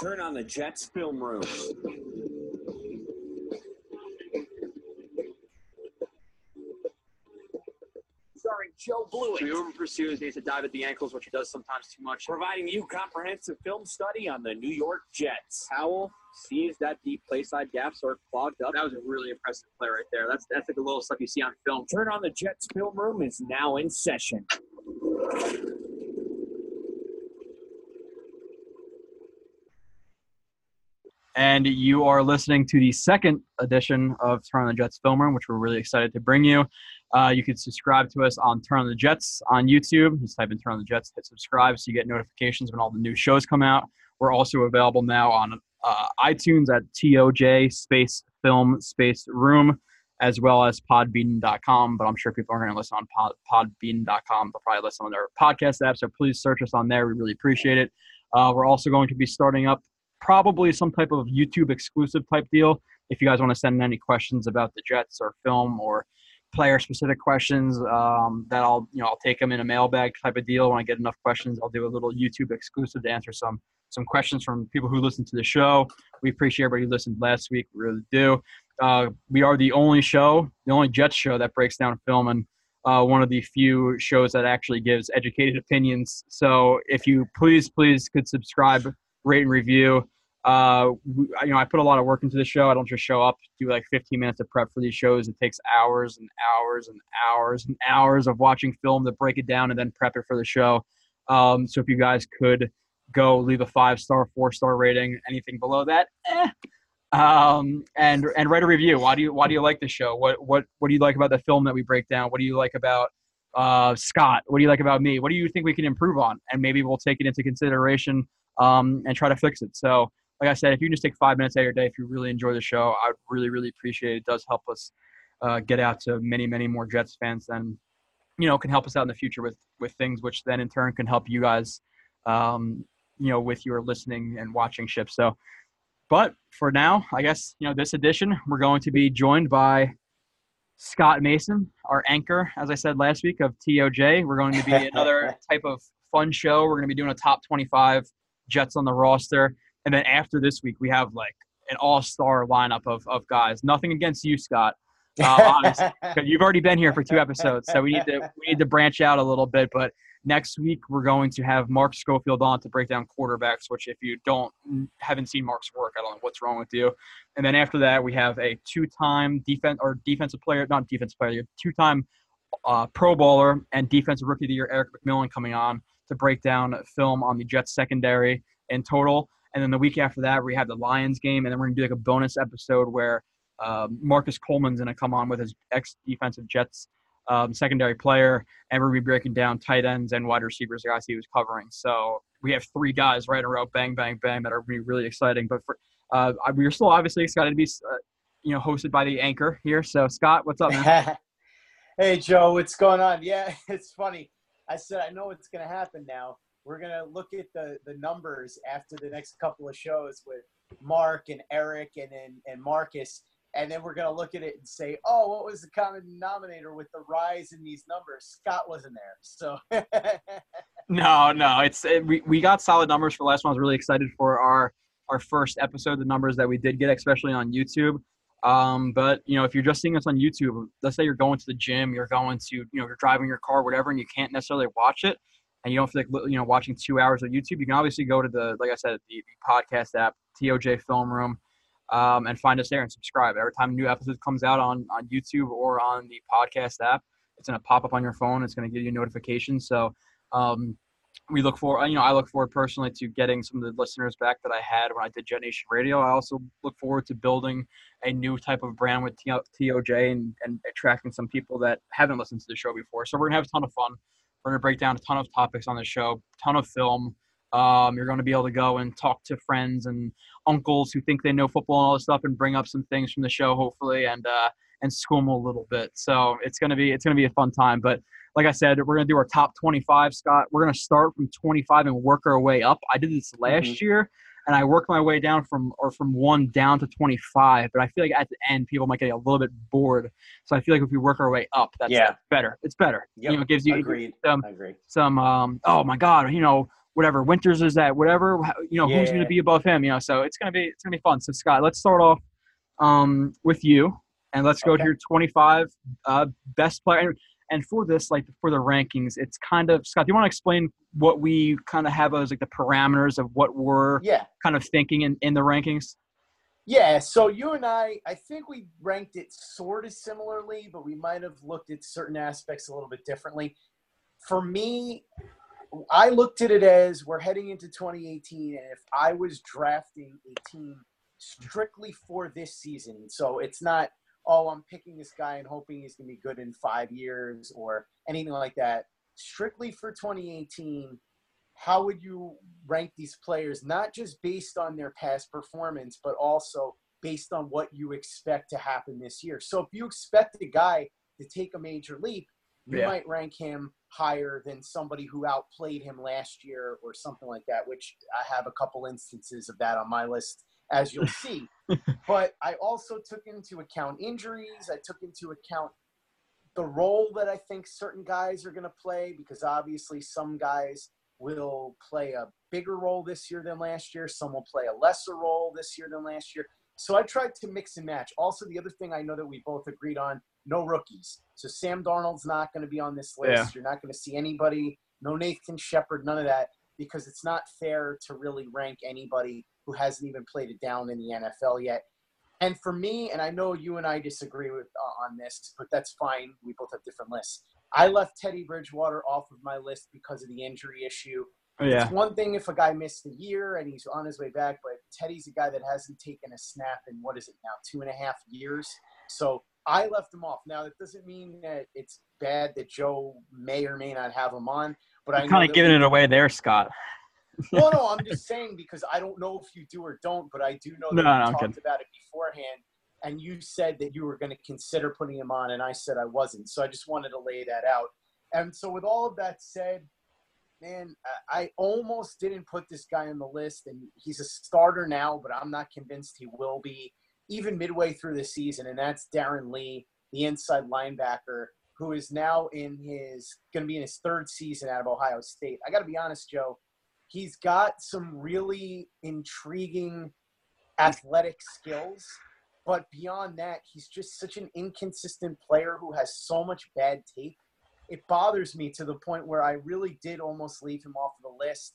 Turn on the Jets film room. Starring Joe Blewett. He over pursues, needs to dive at the ankles, which he does sometimes too much. Providing you comprehensive film study on the New York Jets. Howell sees that the play side gap sort of clogged up. That was a really impressive play right there. That's that's like the little stuff you see on film. Turn on the Jets film room is now in session. And you are listening to the second edition of Turn on the Jets Film Room, which we're really excited to bring you. Uh, you can subscribe to us on Turn on the Jets on YouTube. Just type in Turn on the Jets, hit subscribe so you get notifications when all the new shows come out. We're also available now on uh, iTunes at TOJ space film space room, as well as podbean.com. But I'm sure people are going to listen on pod, podbean.com. They'll probably listen on their podcast app. So please search us on there. We really appreciate it. Uh, we're also going to be starting up probably some type of YouTube exclusive type deal. If you guys want to send any questions about the Jets or film or player specific questions, um, that I'll you know I'll take them in a mailbag type of deal. When I get enough questions, I'll do a little YouTube exclusive to answer some some questions from people who listen to the show. We appreciate everybody who listened last week. We really do. Uh, we are the only show, the only Jets show that breaks down film and uh, one of the few shows that actually gives educated opinions. So if you please, please could subscribe rate and review. Uh, you know, I put a lot of work into the show. I don't just show up, do like 15 minutes of prep for these shows. It takes hours and hours and hours and hours of watching film to break it down and then prep it for the show. Um, so if you guys could go leave a five star, four star rating, anything below that, eh. Um, and and write a review. Why do you why do you like the show? What what what do you like about the film that we break down? What do you like about uh, Scott? What do you like about me? What do you think we can improve on? And maybe we'll take it into consideration um, and try to fix it. So, like I said, if you just take five minutes out of your day, if you really enjoy the show, I would really, really appreciate it. It does help us uh, get out to many, many more Jets fans and, you know, can help us out in the future with, with things which then in turn can help you guys, um, you know, with your listening and watching ship. So, but for now, I guess, you know, this edition, we're going to be joined by Scott Mason, our anchor, as I said last week, of TOJ. We're going to be another type of fun show. We're going to be doing a top 25 Jets on the roster. And then after this week, we have like an all star lineup of, of guys. Nothing against you, Scott. Uh, you've already been here for two episodes, so we need to we need to branch out a little bit. But next week we're going to have Mark Schofield on to break down quarterbacks. Which, if you don't haven't seen Mark's work, I don't know what's wrong with you. And then after that, we have a two-time defense or defensive player, not defensive player, two-time uh, Pro Bowler and defensive rookie of the year Erik McMillan coming on to break down film on the Jets secondary in total. And then the week after that, we have the Lions game, and then we're gonna do like a bonus episode where um, Marcus Coleman's gonna come on with his ex defensive Jets um, secondary player, and we're gonna be breaking down tight ends and wide receivers, guys he was covering. So we have three guys right in a row, bang, bang, bang, that are gonna be really exciting. But for uh, we're still obviously excited to be, uh, you know, hosted by the anchor here. So Scott, what's up, man? hey Joe, what's going on? Yeah, it's funny. I said I know what's gonna happen now we're gonna look at the the numbers after the next couple of shows with Mark and Erik and and, and Marcus, and then we're gonna look at it and say, oh, what was the common denominator with the rise in these numbers? Scott wasn't there, so. no, no, it's it, we we got solid numbers for last one. I was really excited for our our first episode, the numbers that we did get, especially on YouTube. Um, but you know, if you're just seeing us on YouTube, let's say you're going to the gym, you're going to, you know, you're driving your car, whatever, and you can't necessarily watch it and you don't feel like you know watching two hours of YouTube, you can obviously go to the like I said the, podcast app TOJ Film Room um, and find us there and subscribe. Every time a new episode comes out on on YouTube or on the podcast app, it's gonna pop up on your phone. It's gonna give you a notification. So um, we look for you know I look forward personally to getting some of the listeners back that I had when I did Jet Nation Radio. I also look forward to building a new type of brand with TOJ and, and attracting some people that haven't listened to the show before. So we're gonna have a ton of fun. We're to break down a ton of topics on the show, ton of film. Um, you're going to be able to go and talk to friends and uncles who think they know football and all this stuff, and bring up some things from the show, hopefully, and uh, and them a little bit. So it's going to be it's going to be a fun time. But like I said, we're going to do our top 25, Scott. We're going to start from 25 and work our way up. I did this last mm-hmm. year, and I worked my way down from or from one down to 25. But I feel like at the end, people might get a little bit bored. So I feel like if we work our way up, that's yeah. better. It's better. Yep. You know, it gives you Agreed. some, Agreed. some um, oh my God, you know, whatever Winters is at, whatever you know, who's going Yeah. to be above him. You know, so it's gonna be it's gonna be fun. So Scott, let's start off um, with you, and let's go Okay. to your 25 uh, best player. And, for this, like for the rankings, it's kind of Scott. Do you want to explain what we kind of have as like the parameters of what we're Yeah. kind of thinking in, in the rankings? Yeah, so you and I, I think we ranked it sort of similarly, but we might have looked at certain aspects a little bit differently. For me, I looked at it as we're heading into 2018, and if I was drafting a team strictly for this season, so it's not, oh, I'm picking this guy and hoping he's going to be good in five years or anything like that. Strictly for 2018, how would you rank these players not just based on their past performance but also based on what you expect to happen this year so if you expect a guy to take a major leap you Yeah. might rank him higher than somebody who outplayed him last year or something like that which i have a couple instances of that on my list as you'll see but i also took into account injuries i took into account the role that i think certain guys are going to play because obviously some guys will play a bigger role this year than last year. Some will play a lesser role this year than last year. So I tried to mix and match. Also, the other thing I know that we both agreed on no rookies. So Sam Darnold's not going to be on this list. Yeah. You're not going to see anybody, no Nathan Shepherd, none of that, because it's not fair to really rank anybody who hasn't even played it down in the NFL yet. And for me, and I know you and I disagree with uh, on this, but that's fine. We both have different lists. I left Teddy Bridgewater off of my list because of the injury issue. Oh, yeah, It's one thing if a guy missed a year and he's on his way back, but Teddy's a guy that hasn't taken a snap in what is it now, two and a half years. So I left him off. Now that doesn't mean that it's bad that Joe may or may not have him on, but I'm kind of giving we- it away there, Scott. Well, no, I'm just saying because I don't know if you do or don't, but I do know that No, we no, talked about it beforehand, and you said that you were going to consider putting him on, and I said I wasn't. So I just wanted to lay that out. And so, with all of that said, man, I I almost didn't put this guy on the list, and he's a starter now, but I'm not convinced he will be even midway through the season, and that's Darron Lee, the inside linebacker, who is now in his going to be in his third season out of Ohio State. I got to be honest, Joe he's got some really intriguing athletic skills but beyond that he's just such an inconsistent player who has so much bad tape it bothers me to the point where i really did almost leave him off the list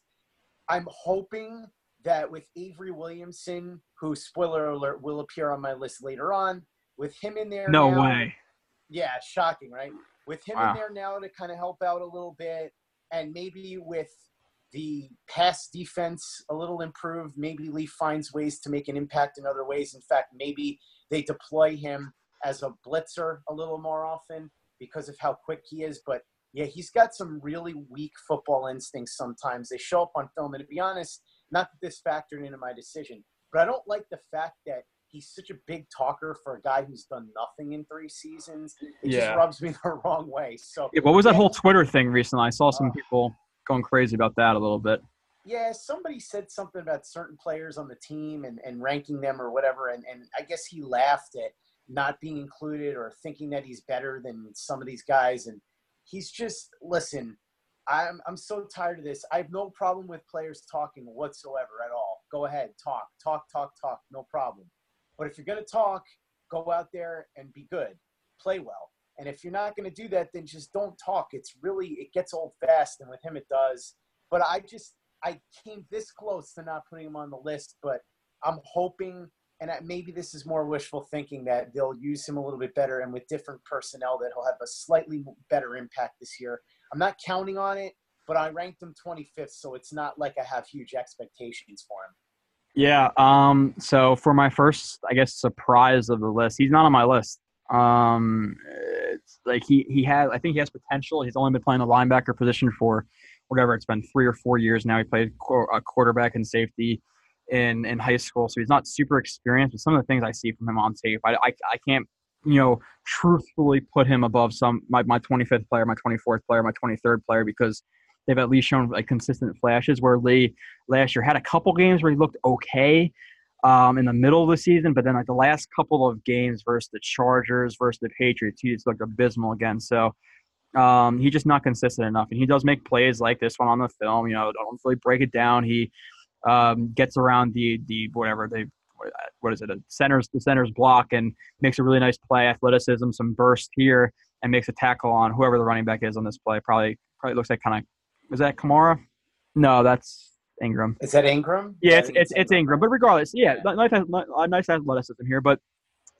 i'm hoping that with avery williamson who spoiler alert will appear on my list later on with him in there No now- way. yeah, shocking, right? With him Wow. in there now to kind of help out a little bit, and maybe with the pass defense a little improved, maybe Lee finds ways to make an impact in other ways. In fact, maybe they deploy him as a blitzer a little more often because of how quick he is. But yeah, he's got some really weak football instincts sometimes. They show up on film. And to be honest, not that this factored into my decision, but I don't like the fact that he's such a big talker for a guy who's done nothing in three seasons. It Yeah. just rubs me the wrong way. So Yeah, what was that Yeah. whole Twitter thing recently? I saw some Oh. people going crazy about that a little bit. yeah, somebody said something about certain players on the team and, and ranking them or whatever, and, and I guess he laughed at not being included or thinking that he's better than some of these guys. And he's just listen, I'm I'm so tired of this. I have no problem with players talking whatsoever at all. Go ahead, talk, talk, talk, talk, no problem. But if you're gonna talk, go out there and be good, play well. And if you're not gonna do that, then just don't talk. It's really it gets old fast, and with him it does. But I just I came this close to not putting him on the list, but I'm hoping, and maybe this is more wishful thinking, that they'll use him a little bit better and with different personnel that he'll have a slightly better impact this year. I'm not counting on it, but I ranked him 25th, so it's not like I have huge expectations for him. Yeah. Um. So for my first, I guess, surprise of the list, he's not on my list. Um. It's like he he has. I think he has potential. He's only been playing the linebacker position for whatever it's been three or four years now. He played a quarterback and safety in in high school, so he's not super experienced. But some of the things I see from him on tape, I I, I can't you know truthfully put him above some my my 25th player, my 24th player, my 23rd player because they've at least shown like consistent flashes. Where Lee last year had a couple games where he looked okay um, in the middle of the season, but then like the last couple of games versus the Chargers versus the Patriots, he just looked abysmal again. So Um, he's just not consistent enough, and he does make plays like this one on the film. You know, don't really break it down. He um, gets around the the whatever they what is it a centers the centers block and makes a really nice play, athleticism, some burst here, and makes a tackle on whoever the running back is on this play. Probably probably looks like kind of was that Kamara? No, that's Ingram. Is that Ingram? Yeah, it's it's, it's Ingram. But regardless, yeah, Yeah. nice nice nice athleticism here, but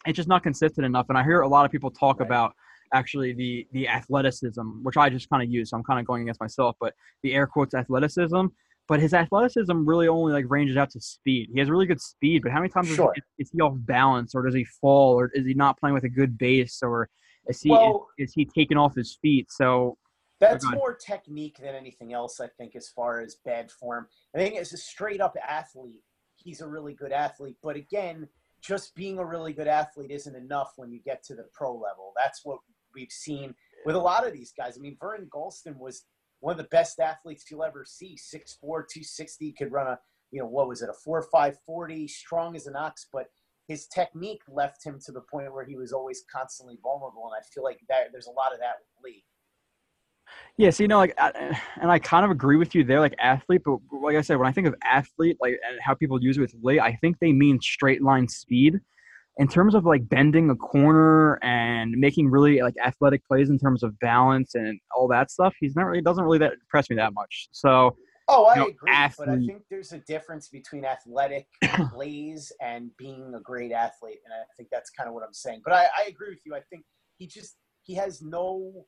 it's just not consistent enough. And I hear a lot of people talk Right. about actually the the athleticism, which I just kind of use. So I'm kind of going against myself, but the air quotes athleticism. But his athleticism really only like ranges out to speed. He has really good speed, but how many times is- Sure. is, is he off balance, or does he fall, or is he not playing with a good base, or is he Well- is, is he taking off his feet? So That's more technique than anything else, I think, as far as bad form. I think as a straight up athlete, he's a really good athlete. But again, just being a really good athlete isn't enough when you get to the pro level. That's what we've seen with a lot of these guys. I mean, Vernon Gholston was one of the best athletes you'll ever see 6'4, 260, could run a, you know, what was it, a 4 5 40, strong as an ox. But his technique left him to the point where he was always constantly vulnerable. And I feel like that there's a lot of that with Lee. Yeah, so you know, like, I- and I kind of agree with you there, like athlete. But like I said, when I think of athlete, like and how people use it with Lee, I think they mean straight line speed. In terms of like bending a corner and making really like athletic plays in terms of balance and all that stuff, he's not really doesn't really that impress me that much. So Oh, I you know, agree, but I think there's a difference between athletic plays and being a great athlete, and I think that's kind of what I'm saying. But I, I agree with you. I think he just he has no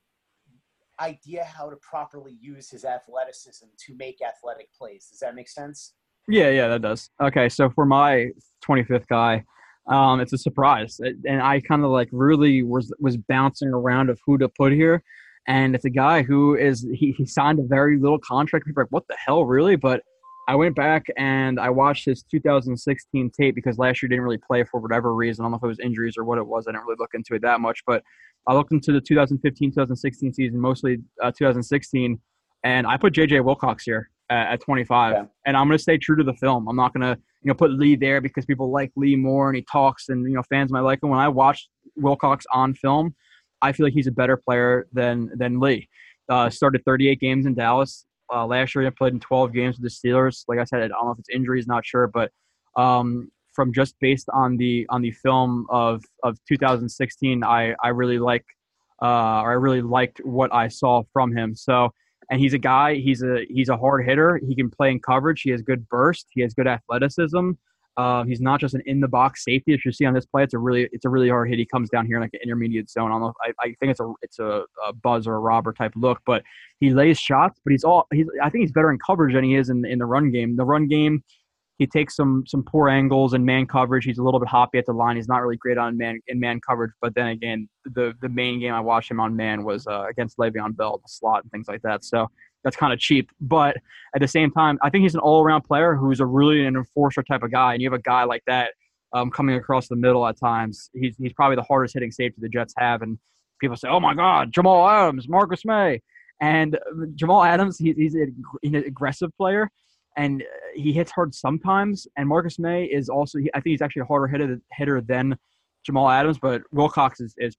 idea how to properly use his athleticism to make athletic plays. Does that make sense? Yeah, yeah, that does. Okay, so for my 25th guy, um, it's a surprise, and I kind of like really was was bouncing around of who to put here, and it's a guy who is he, he signed a very little contract. People like, what the hell, really? But I went back and I watched his 2016 tape because last year didn't really play for whatever reason. I don't know if it was injuries or what it was. I didn't really look into it that much, but I looked into the 2015 2016 season, mostly uh, 2016, and I put JJ Wilcox here at, at 25 Okay. and I'm going to stay true to the film. I'm not going to, you know, put Lee there because people like Lee more and he talks and, you know, fans might like him. When I watched Wilcox on film, I feel like he's a better player than than Lee. Uh, started 38 games in Dallas. Uh, last year, he played in 12 games with the Steelers. Like I said, I don't know if it's injuries, not sure, but um, from just based on the on the film of of 2016, I I really like uh, or I really liked what I saw from him. So and he's a guy. He's a he's a hard hitter. He can play in coverage. He has good burst. He has good athleticism. Um, he's not just an in the box safety. If you see on this play, it's a really it's a really hard hit. He comes down here in like an intermediate zone. I don't know. I, I think it's a it's a, a buzz or a robber type look, but he lays shots. But he's all he's I think he's better in coverage than he is in in the run game. The run game, he takes some some poor angles and man coverage. He's a little bit hoppy at the line. He's not really great on man in man coverage. But then again, the the main game I watched him on man was uh, against Le'Veon Bell, the slot and things like that. So that's kind of cheap. But at the same time, I think he's an all around player who's a really an enforcer type of guy. And you have a guy like that um, coming across the middle at times. He's he's probably the hardest hitting safety the Jets have. And people say, "Oh my God, Jamal Adams, Marcus Maye," and uh, Jamal Adams, he, he's an aggressive player. And uh, he hits hard sometimes. And Marcus Maye is also, I think he's actually a harder hitter, hitter than Jamal Adams. But Wilcox is, is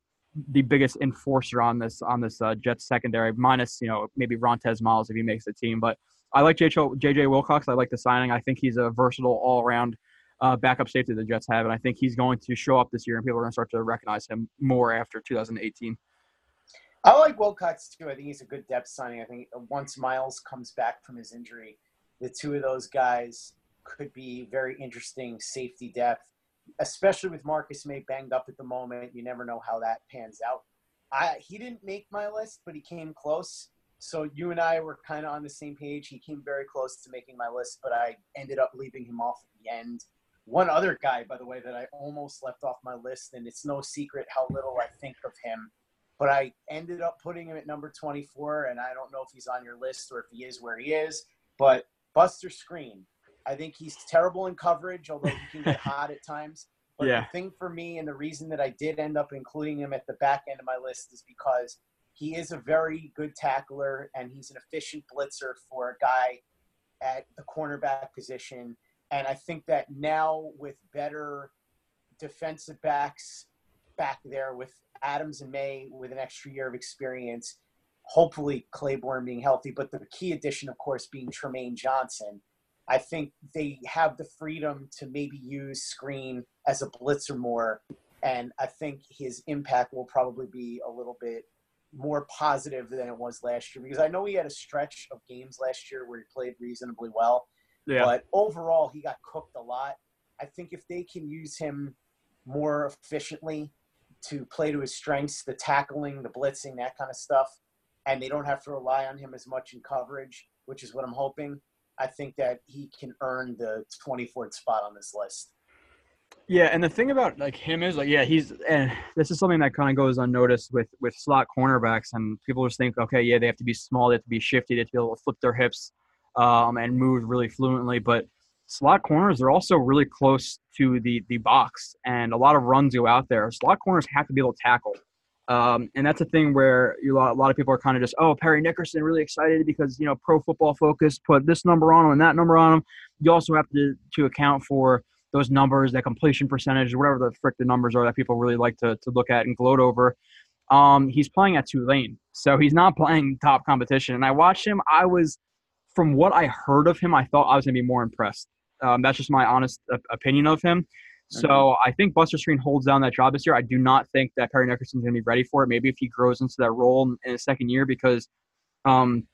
the biggest enforcer on this on this uh, Jets secondary, minus you know maybe Rontez Miles if he makes the team. But I like JJ, JJ Wilcox. I like the signing. I think he's a versatile all around uh, backup safety the Jets have, and I think he's going to show up this year, and people are going to start to recognize him more after 2018. I like Wilcox too. I think he's a good depth signing. I think once Miles comes back from his injury, the two of those guys could be very interesting safety depth, especially with Marcus Maye banged up at the moment. You never know how that pans out. I he didn't make my list, but he came close. So you and I were kind of on the same page. He came very close to making my list, but I ended up leaving him off at the end. One other guy, by the way, that I almost left off my list, and it's no secret how little I think of him but I ended up putting him at number 24, and I don't know if he's on your list or if he is where he is. But Buster Skrine, I think he's terrible in coverage, although he can get hot at times. But Yeah. the thing for me, and the reason that I did end up including him at the back end of my list, is because he is a very good tackler and he's an efficient blitzer for a guy at the cornerback position. And I think that now with better defensive backs back there with Adams and Maye with an extra year of experience, hopefully Claiborne being healthy, but the key addition, of course, being Trumaine Johnson. I think they have the freedom to maybe use Skrine as a blitzer more, and I think his impact will probably be a little bit more positive than it was last year because I know he had a stretch of games last year where he played reasonably well, Yeah. but overall he got cooked a lot. I think if they can use him more efficiently to play to his strengths, the tackling, the blitzing, that kind of stuff, and they don't have to rely on him as much in coverage, which is what I'm hoping. I think that he can earn the 24th spot on this list. Yeah, and the thing about like him is like, yeah, he's and this is something that kind of goes unnoticed with with slot cornerbacks, and people just think, okay, yeah, they have to be small, they have to be shifty, they have to be able to flip their hips, um, and move really fluently. But slot corners are also really close to the the box, and a lot of runs go out there. Slot corners have to be able to tackle, um, and that's a thing where you, a lot of people are kind of just, oh, Parry Nickerson, really excited because you know Pro Football Focus put this number on him and that number on him. You also have to to account for those numbers, that completion percentage, whatever the frick the numbers are that people really like to, to look at and gloat over. Um, he's playing at Tulane, so he's not playing top competition. And I watched him. I was, from what I heard of him, I thought I was gonna be more impressed. Um, that's just my honest op- opinion of him. So I think Buster Skrine holds down that job this year. I do not think that Parry Nickerson's going to be ready for it. Maybe if he grows into that role in, in his second year, because um,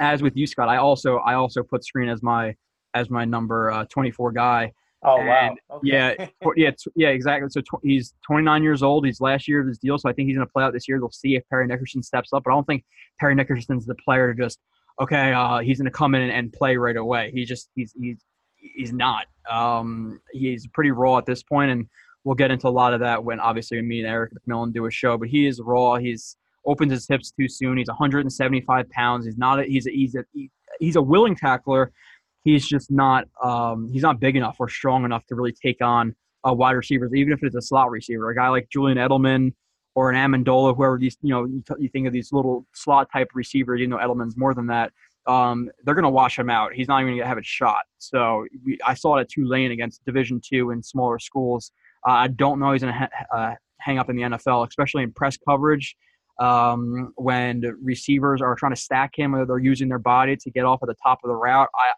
as with you, Scott, I also I also put Skrine as my as my number uh, 24 guy. Oh wow! Okay. Yeah, yeah, t- yeah, exactly. So tw- he's 29 years old. He's last year of his deal, so I think he's going to play out this year. They'll see if Parry Nickerson steps up, but I don't think Parry Nickerson's the player to just okay. Uh, he's going to come in and, and play right away. He just he's he's he's not. Um, he's pretty raw at this point, and we'll get into a lot of that when obviously me and Erik McMillan do a show. But he is raw. He's opens his hips too soon. He's 175 pounds. He's not. A, he's a, he's a he's a willing tackler he's just not um, he's not big enough or strong enough to really take on a wide receivers, even if it's a slot receiver. A guy like Julian Edelman or an Amendola, whoever these you know you, t- you think of these little slot type receivers. You know Edelman's more than that. Um, they're going to wash him out. He's not even going to have a shot. So we, I saw it at Tulane against Division two and smaller schools. Uh, I don't know he's going to ha- uh, hang up in the NFL, especially in press coverage um, when receivers are trying to stack him or they're using their body to get off at the top of the route. I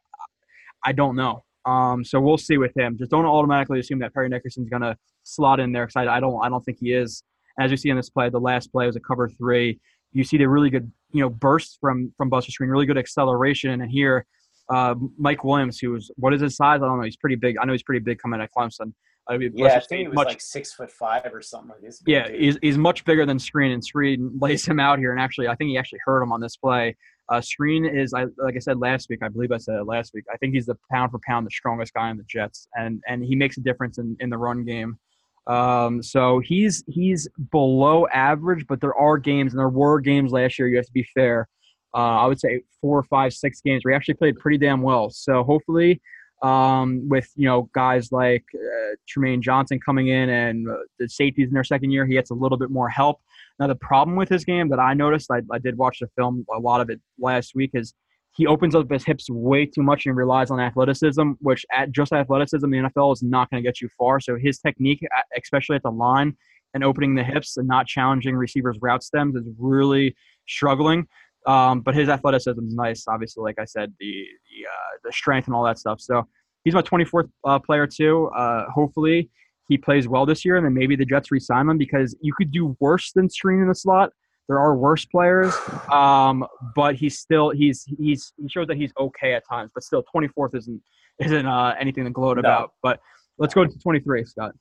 I don't know. Um, so we'll see with him. Just don't automatically assume that Parry Nickerson's going to slot in there because I, I don't I don't think he is. As you see in this play, the last play was a cover three. You see the really good you know bursts from from Buster Skrine, really good acceleration, and here uh, Mike Williams, who's what is his size? I don't know. He's pretty big. I know he's pretty big coming at Clemson. I mean, yeah, I think he was much- like six foot five or something like this. yeah, he's, he's much bigger than Skrine, and Skrine lays him out here. And actually, I think he actually hurt him on this play. Uh, Skrine is, I, like I said last week, I believe I said it last week. I think he's the pound for pound the strongest guy in the Jets, and and he makes a difference in, in the run game. Um, so he's he's below average, but there are games, and there were games last year. You have to be fair. Uh, I would say four, five, six games he actually played pretty damn well. So hopefully, um, with you know guys like uh, Trumaine Johnson coming in and uh, the safeties in their second year, he gets a little bit more help. Now the problem with his game that I noticed, I, I did watch the film a lot of it last week, is he opens up his hips way too much and relies on athleticism, which at just athleticism, the NFL is not going to get you far. So his technique, especially at the line and opening the hips and not challenging receivers' route stems, is really struggling. Um, but his athleticism is nice. Obviously, like I said, the the, uh, the strength and all that stuff. So he's my 24th uh, player too. Uh, hopefully he plays well this year, and then maybe the Jets re-sign him because you could do worse than Skrine in the slot. There are worse players, um, but he's still he's he's he shows that he's okay at times. But still, 24th isn't isn't uh, anything to gloat No. about. But let's go to 23, Scott.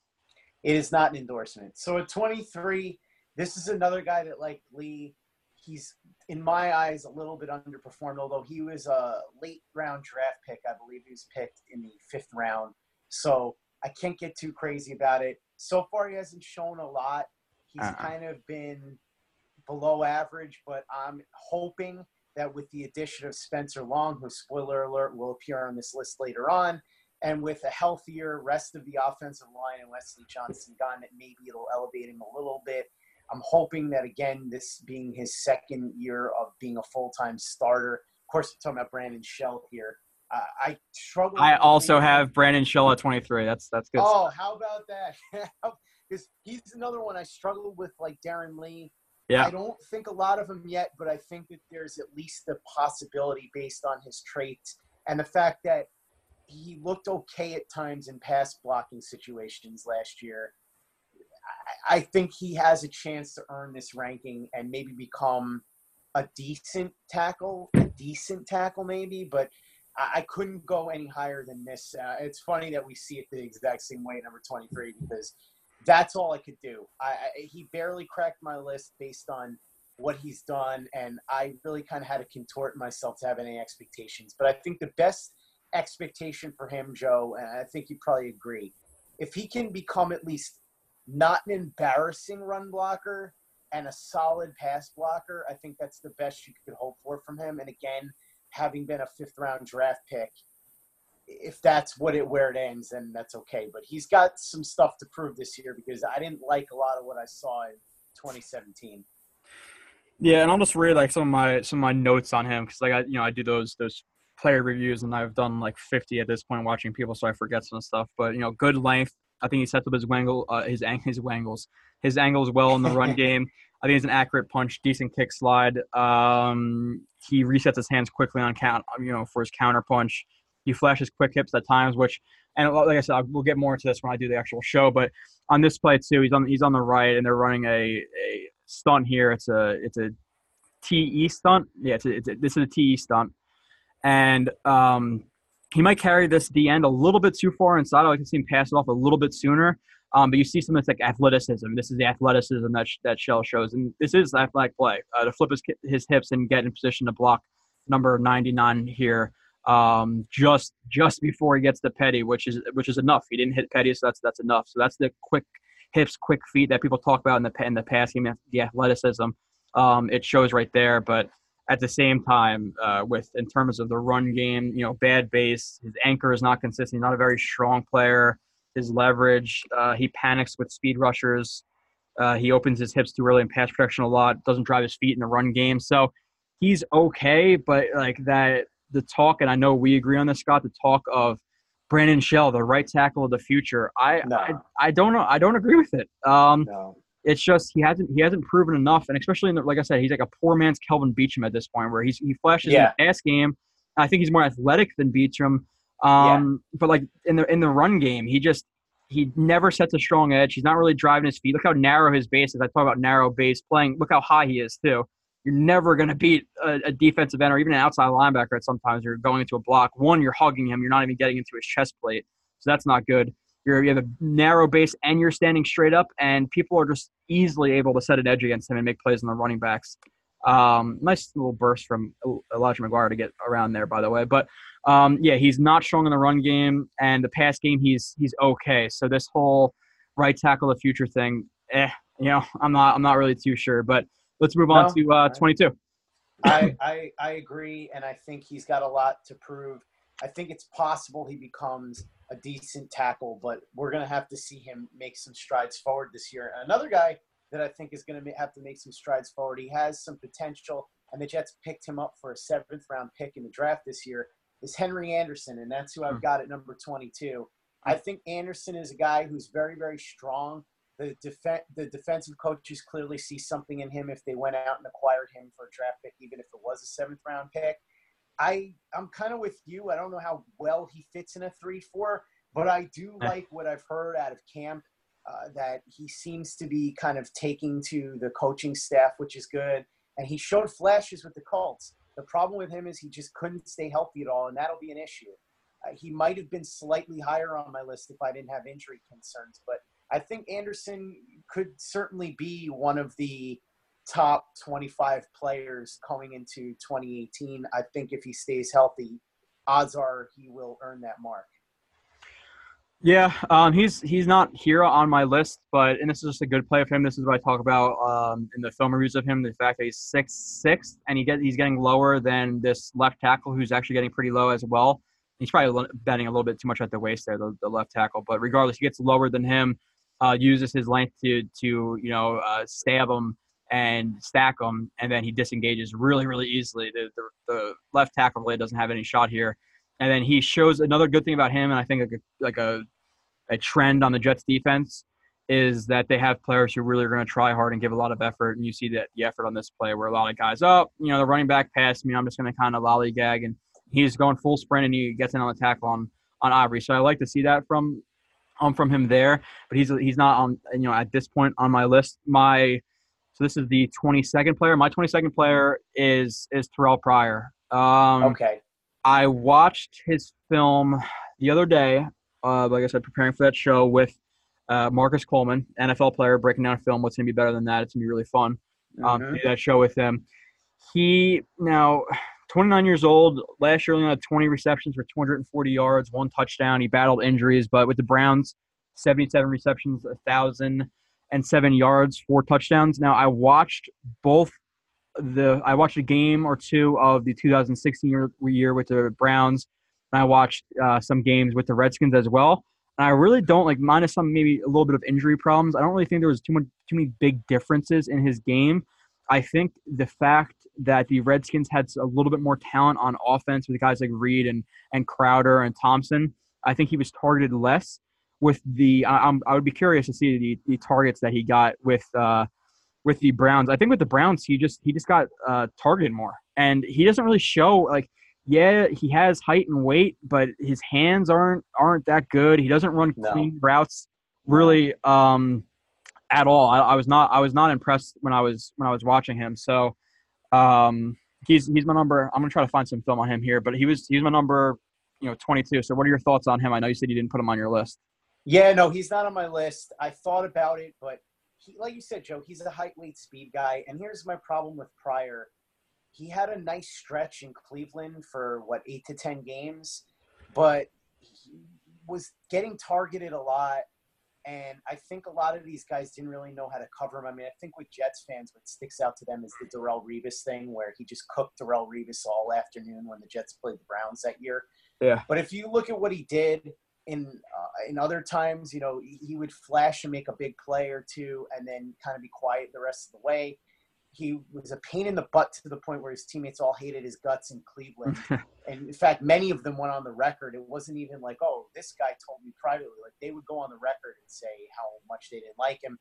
It is not an endorsement. So at 23, this is another guy that, like Lee, he's in my eyes a little bit underperformed. Although he was a late round draft pick, I believe he was picked in the fifth round. So I can't get too crazy about it. So far, he hasn't shown a lot. He's Uh-uh. kind of been below average, but I'm hoping that with the addition of Spencer Long, who spoiler alert will appear on this list later on, and with a healthier rest of the offensive line and Wesley Johnson gone, that maybe it'll elevate him a little bit. I'm hoping that again, this being his second year of being a full time starter. Of course, we're talking about Brandon Shell here. Uh, I struggle. I also have Brandon Shell at 23. That's that's good. Oh, how about that? Because he's another one I struggle with, like Darron Lee. Yeah. I don't think a lot of him yet, but I think that there's at least the possibility based on his traits and the fact that he looked okay at times in pass blocking situations last year. I, I think he has a chance to earn this ranking and maybe become a decent tackle, a decent tackle maybe, but I, I couldn't go any higher than this. Uh, it's funny that we see it the exact same way, number 23, because that's all I could do. I, I, he barely cracked my list based on what he's done, and I really kind of had to contort myself to have any expectations. But I think the best expectation for him, Joe, and I think you probably agree, if he can become at least not an embarrassing run blocker and a solid pass blocker, I think that's the best you could hope for from him. And again, having been a fifth round draft pick, if that's what it where it ends, then that's okay. But he's got some stuff to prove this year because I didn't like a lot of what I saw in 2017. Yeah, and I'll just read like some of my some of my notes on him because like I you know I do those those player reviews and I've done like 50 at this point watching people, so I forget some stuff. But you know, good length. I think he sets up his wangle, uh, his his wangles, his angles well in the run game. I think he's an accurate punch, decent kick slide. Um, he resets his hands quickly on count, you know, for his counter punch. He flashes quick hips at times, which, and like I said, I'll, we'll get more into this when I do the actual show. But on this play too, he's on he's on the right, and they're running a, a stunt here. It's a it's a TE stunt. Yeah, it's a, it's a, this is a TE stunt, and um, he might carry this D end a little bit too far inside. I like to see him pass it off a little bit sooner. Um, but you see some of this like athleticism. This is the athleticism that sh- that Shell shows, and this is athletic play. Uh, to flip his his hips and get in position to block number 99 here, um, just just before he gets to Petty, which is which is enough. He didn't hit Petty, so that's that's enough. So that's the quick hips, quick feet that people talk about in the in the past game. The athleticism, um, it shows right there. But at the same time, uh, with in terms of the run game, you know, bad base. His anchor is not consistent. He's not a very strong player his leverage. Uh, he panics with speed rushers. Uh, he opens his hips too early in pass protection a lot. Doesn't drive his feet in the run game. So he's okay, but like that, the talk, and I know we agree on this, Scott. The talk of Brandon Shell, the right tackle of the future. I, No. I, I don't know. I don't agree with it. Um, No. it's just he hasn't he hasn't proven enough, and especially in the, like I said, he's like a poor man's Kelvin Beachum at this point, where he's he flashes Yeah. in the pass game. I think he's more athletic than Beachum, um, but like in the in the run game, he just he never sets a strong edge. He's not really driving his feet. Look how narrow his base is. I talk about narrow base playing. Look how high he is too. You're never going to beat a, a defensive end or even an outside linebacker. At sometimes you're going into a block. One, you're hugging him. You're not even getting into his chest plate, so that's not good. You're, you have a narrow base and you're standing straight up, and people are just easily able to set an edge against him and make plays on the running backs. Um, nice little burst from Elijah McGuire to get around there, by the way. But um, yeah, he's not strong in the run game, and the pass game he's he's okay. So this whole right tackle the future thing, eh, you know, I'm not I'm not really too sure. But let's move on No. to uh, 22. I, I I agree, and I think he's got a lot to prove. I think it's possible he becomes a decent tackle, but we're gonna have to see him make some strides forward this year. Another guy that I think is gonna have to make some strides forward. He has some potential, and the Jets picked him up for a seventh round pick in the draft this year. Is Henry Anderson, and that's who I've Hmm. got at number 22. I think Anderson is a guy who's very very strong the def- the defensive coaches clearly see something in him if they went out and acquired him for a draft pick, even if it was a seventh round pick. I I'm kind of with you. I don't know how well he fits in a three four, but I do like what I've heard out of camp. Uh, that he seems to be kind of taking to the coaching staff, which is good. And he showed flashes with the Colts. The problem with him is he just couldn't stay healthy at all, and that'll be an issue. Uh, he might have been slightly higher on my list if I didn't have injury concerns, but I think Anderson could certainly be one of the top 25 players coming into 2018. I think if he stays healthy, odds are he will earn that mark. Yeah, um, he's he's not here on my list, but and this is just a good play of him. This is what I talk about um, in the film reviews of him. The fact that he's six six and he get he's getting lower than this left tackle, who's actually getting pretty low as well. He's probably betting a little bit too much at the waist there, the, the left tackle. But regardless, he gets lower than him. Uh, uses his length to to you know uh, stab him and stack him, and then he disengages really really easily. The the, the left tackle really doesn't have any shot here. And then he shows another good thing about him, and I think like a, like a a trend on the Jets defense is that they have players who really are going to try hard and give a lot of effort. And you see that the effort on this play where a lot of guys, oh, you know, the running back passed me. I'm just going to kind of lollygag. And he's going full sprint and he gets in on the tackle on, on Aubrey. So I like to see that from um, from him there. But he's he's not on you know at this point on my list. My so this is the 22nd player. My 22nd player is is Terrelle Pryor. Um, Okay. I watched his film the other day. Uh, like I said, preparing for that show with uh, Marcus Coleman, NFL player, breaking down film. What's gonna be better than that? It's gonna be really fun. Um, Mhm. to do that show with him. He now 29 years old. Last year, only had 20 receptions for 240 yards, one touchdown. He battled injuries, but with the Browns, 77 receptions, thousand and seven yards, four touchdowns. Now I watched both the I watched a game or two of the 2016 year, year with the Browns, and I watched uh, some games with the Redskins as well. And I really don't like minus some maybe a little bit of injury problems. I don't really think there was too much too many big differences in his game. I think the fact that the Redskins had a little bit more talent on offense with guys like Reed and and Crowder and Thompson, I think he was targeted less. With the, I, I'm, I would be curious to see the, the targets that he got with uh, with the Browns. I think with the Browns, he just he just got uh, targeted more, and he doesn't really show like. Yeah, he has height and weight, but his hands aren't aren't that good. He doesn't run No. clean routes really um, at all. I, I was not I was not impressed when I was when I was watching him. So um, he's he's my number. I'm gonna try to find some film on him here, but he was he's my number, you know, 22. So what are your thoughts on him? I know you said you didn't put him on your list. Yeah, no, he's not on my list. I thought about it, but he, like you said, Joe, he's a height, weight, speed guy. And here's my problem with Pryor. He had a nice stretch in Cleveland for what eight to ten games, but he was getting targeted a lot. And I think a lot of these guys didn't really know how to cover him. I mean, I think with Jets fans, what sticks out to them is the Darrelle Revis thing, where he just cooked Darrelle Revis all afternoon when the Jets played the Browns that year. Yeah. But if you look at what he did in uh, in other times, you know, he he would flash and make a big play or two, and then kind of be quiet the rest of the way. He was a pain in the butt to the point where his teammates all hated his guts in Cleveland. and in fact, many of them went on the record. It wasn't even like, oh, this guy told me privately. Like they would go on the record and say how much they didn't like him.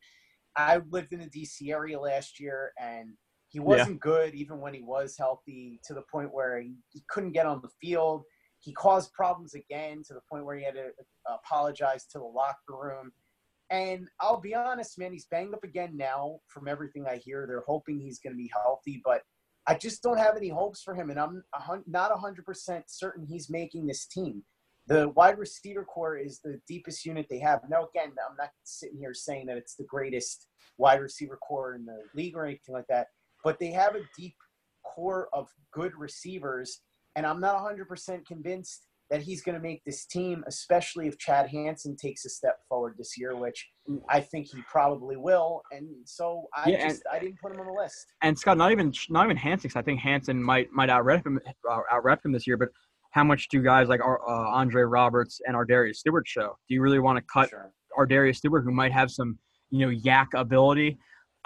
I lived in the DC area last year, and he wasn't good even when he was healthy. To the point where he, he couldn't get on the field. He caused problems again to the point where he had to uh, apologize to the locker room. And I'll be honest, man, he's banged up again now. From everything I hear, they're hoping he's going to be healthy, but I just don't have any hopes for him, and I'm not 100% certain he's making this team. The wide receiver corps is the deepest unit they have. Now, again, I'm not sitting here saying that it's the greatest wide receiver corps in the league or anything like that, but they have a deep corps of good receivers, and I'm not 100% convinced that he's going to make this team, especially if Chad Hansen takes a step forward this year, which I think he probably will. And so I Yeah, and- just I didn't put him on the list. And Scott, not even not even Hansen. I think Hansen might might outrep him uh, outrep him this year. But how much do guys like Ar- uh, Andre Roberts and Ardarius Stewart show? Do you really want to cut Sure. Ardarius Stewart, who might have some you know YAC ability,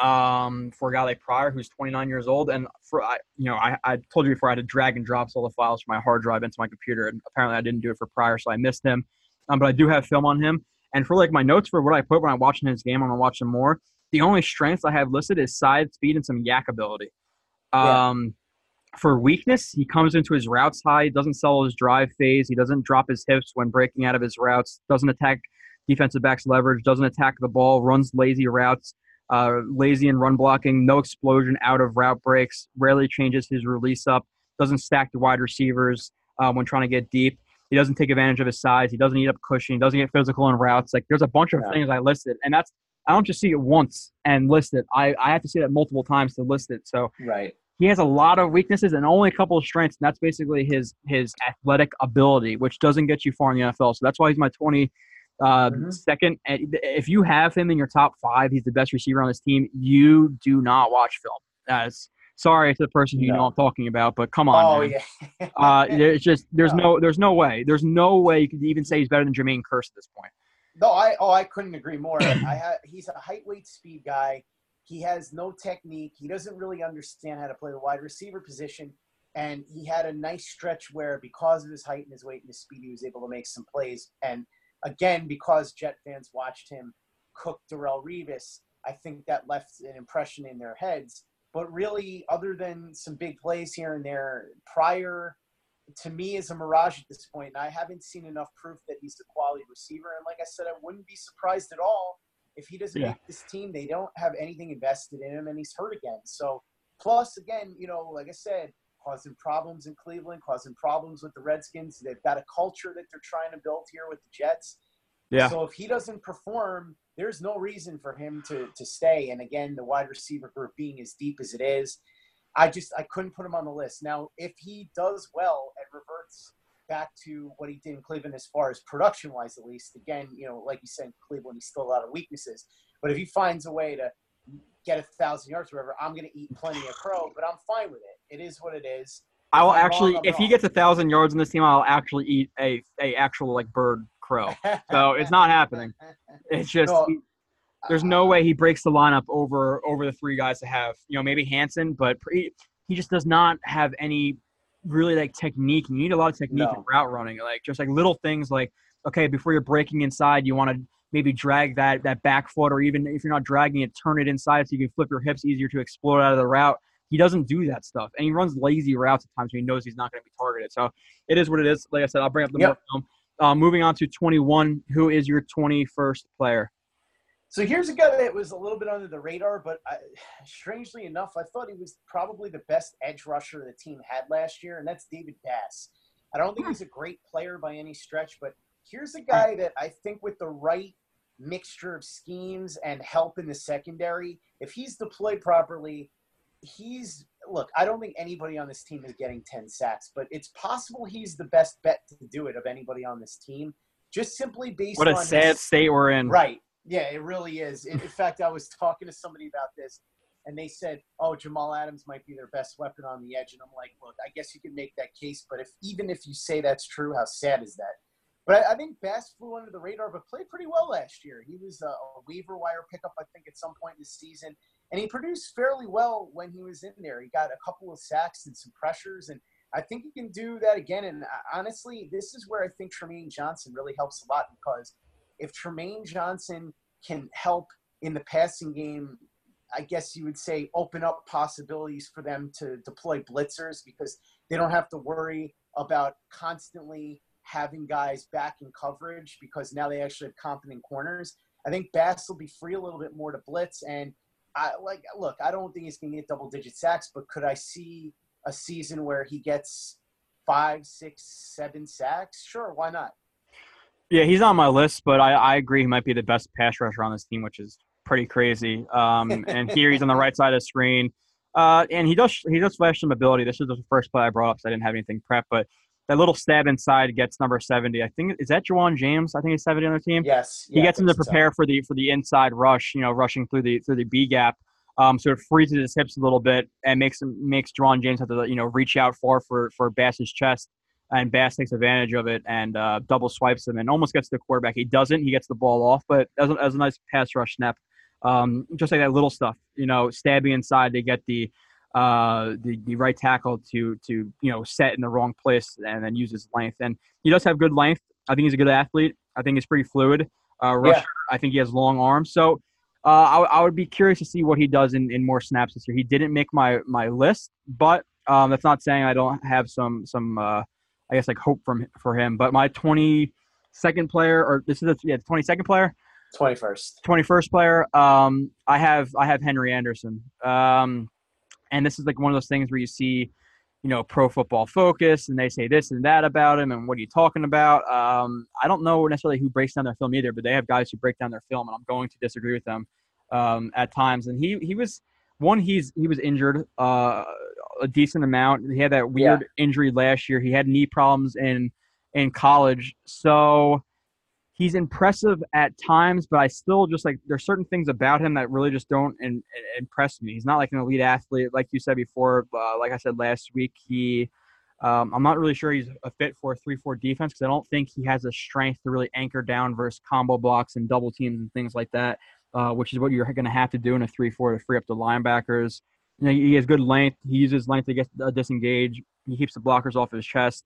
um, for a guy like Pryor, who's 29 years old? And for I, you know, I, I told you before I had to drag and drop all the files from my hard drive into my computer, and apparently I didn't do it for Pryor, so I missed him. Um, but I do have film on him. And for like my notes for what I put when I'm watching his game, I'm gonna watch him more. The only strengths I have listed is side speed and some YAC ability. Yeah. Um, for weakness, he comes into his routes high, doesn't sell his drive phase, he doesn't drop his hips when breaking out of his routes, doesn't attack defensive backs leverage, doesn't attack the ball, runs lazy routes, uh, lazy in run blocking, no explosion out of route breaks, rarely changes his release up, doesn't stack the wide receivers uh, when trying to get deep. He doesn't take advantage of his size. He doesn't eat up cushion. He doesn't get physical in routes. Like there's a bunch of Yeah. things I listed, and that's I don't just see it once and list it. I, I have to see that multiple times to list it. So Right. he has a lot of weaknesses and only a couple of strengths, and that's basically his his athletic ability, which doesn't get you far in the NFL. So that's why he's my 20 uh, Mhm. second. If you have him in your top five, he's the best receiver on this team. You do not watch film. That's sorry to the person who you know No. I'm talking about, but come on. Oh man. yeah. Uh, there's just there's No. no there's no way there's no way you could even say he's better than Jermaine Kearse at this point. No, I oh I couldn't agree more. I ha, he's a height, weight, speed guy. He has no technique. He doesn't really understand how to play the wide receiver position. And he had a nice stretch where, because of his height and his weight and his speed, he was able to make some plays. And again, because Jet fans watched him cook Darrelle Revis, I think that left an impression in their heads. But really, other than some big plays here and there, Pryor to me is a mirage at this point, and I haven't seen enough proof that he's a quality receiver. And like I said, I wouldn't be surprised at all if he doesn't Yeah. make this team. They don't have anything invested in him, and he's hurt again. So, plus, again, you know, like I said, causing problems in Cleveland, causing problems with the Redskins. They've got a culture that they're trying to build here with the Jets. Yeah. So if he doesn't perform, there's no reason for him to to stay. And again, the wide receiver group being as deep as it is, I just I couldn't put him on the list. Now, if he does well and reverts back to what he did in Cleveland as far as production wise, at least, again, you know, like you said, in Cleveland, he's still a lot of weaknesses. But if he finds a way to get a thousand yards, or whatever, I'm going to eat plenty of crow. But I'm fine with it. It is what it is. I will I'm actually, wrong, if he gets a thousand yards in this team, I'll actually eat a a actual like bird crow. So it's not happening. It's just No, he- there's no way he breaks the lineup over over the three guys to have you know maybe Hansen, but he, he just does not have any really like technique. You need a lot of technique in route running, like just like little things like okay before you're breaking inside, you want to maybe drag that that back foot, or even if you're not dragging it, turn it inside so you can flip your hips easier to explode out of the route. He doesn't do that stuff, and he runs lazy routes at times when he knows he's not going to be targeted. So it is what it is. Like I said, I'll bring up the Yep. more film. Uh, moving on to 21. Who is your 21st player? So here's a guy that was a little bit under the radar, but I, strangely enough, I thought he was probably the best edge rusher the team had last year, and that's David Bass. I don't think he's a great player by any stretch, but here's a guy that I think with the right mixture of schemes and help in the secondary, if he's deployed properly, he's look. I don't think anybody on this team is getting ten sacks, but it's possible he's the best bet to do it of anybody on this team, just simply based on What a sad his, state we're in. Right. Yeah, it really is. In, in fact, I was talking to somebody about this, and they said, "Oh, Jamal Adams might be their best weapon on the edge." And I'm like, "Look, I guess you could make that case, but if even if you say that's true, how sad is that?" But I, I think Bass flew under the radar, but played pretty well last year. He was a, a waiver wire pickup, I think, at some point in this season, and he produced fairly well when he was in there. He got a couple of sacks and some pressures, and I think he can do that again. And uh, honestly, this is where I think Trumaine Johnson really helps a lot because if Trumaine Johnson can help in the passing game, I guess you would say open up possibilities for them to deploy blitzers because they don't have to worry about constantly having guys back in coverage because now they actually have competent corners. I think Bass will be free a little bit more to blitz and I like look, I don't think he's gonna get double digit sacks, but could I see a season where he gets five, six, seven sacks? Sure, why not? Yeah, he's on my list, but I, I agree he might be the best pass rusher on this team, which is pretty crazy. Um, and here he's on the right side of the screen. Uh, and he does he does flash some ability. This is the first play I brought up, so I didn't have anything prepped. But that little stab inside gets number seventy. I think is that Ja'Wuan James. I think he's seventy on the team. Yes. he yeah, I gets him to think so. prepare for the for the inside rush. You know, rushing through the through the B gap. Um, so it freezes his hips a little bit and makes him makes Ja'Wuan James have to you know reach out far for for Bass's chest. And Bass takes advantage of it and uh, double swipes him and almost gets the quarterback. He doesn't. He gets the ball off, but as a- was a nice pass rush snap. Um, just like that little stuff, you know, stabbing inside to get the uh, the, the right tackle to to you know set in the wrong place and then use his length. And he does have good length. I think he's a good athlete. I think he's pretty fluid. Uh, rusher. I think he has long arms. So uh, I, I would be curious to see what he does in, in more snaps this year. He didn't make my my list, but um, that's not saying I don't have some some uh, I guess like hope from for him. But my twenty second player, or this is a, yeah twenty second player, 21st. 21st player um i have i have henry anderson um and this is like one of those things where you see you know pro football focus and they say this and that about him and what are you talking about? Um i don't know necessarily who breaks down their film either but they have guys who break down their film and i'm going to disagree with them um at times. And he he was one he's he was injured uh a decent amount. He had that weird injury last year. He had knee problems in in college. So he's impressive at times, but I still just like there's certain things about him that really just don't in, in- impress me. He's not like an elite athlete, like you said before. Uh, like I said last week, he um, I'm not really sure he's a fit for a three-four defense because I don't think he has the strength to really anchor down versus combo blocks and double teams and things like that, uh, which is what you're going to have to do in a three-four to free up the linebackers. You know, he has good length. He uses length to get uh, disengage. He keeps the blockers off his chest.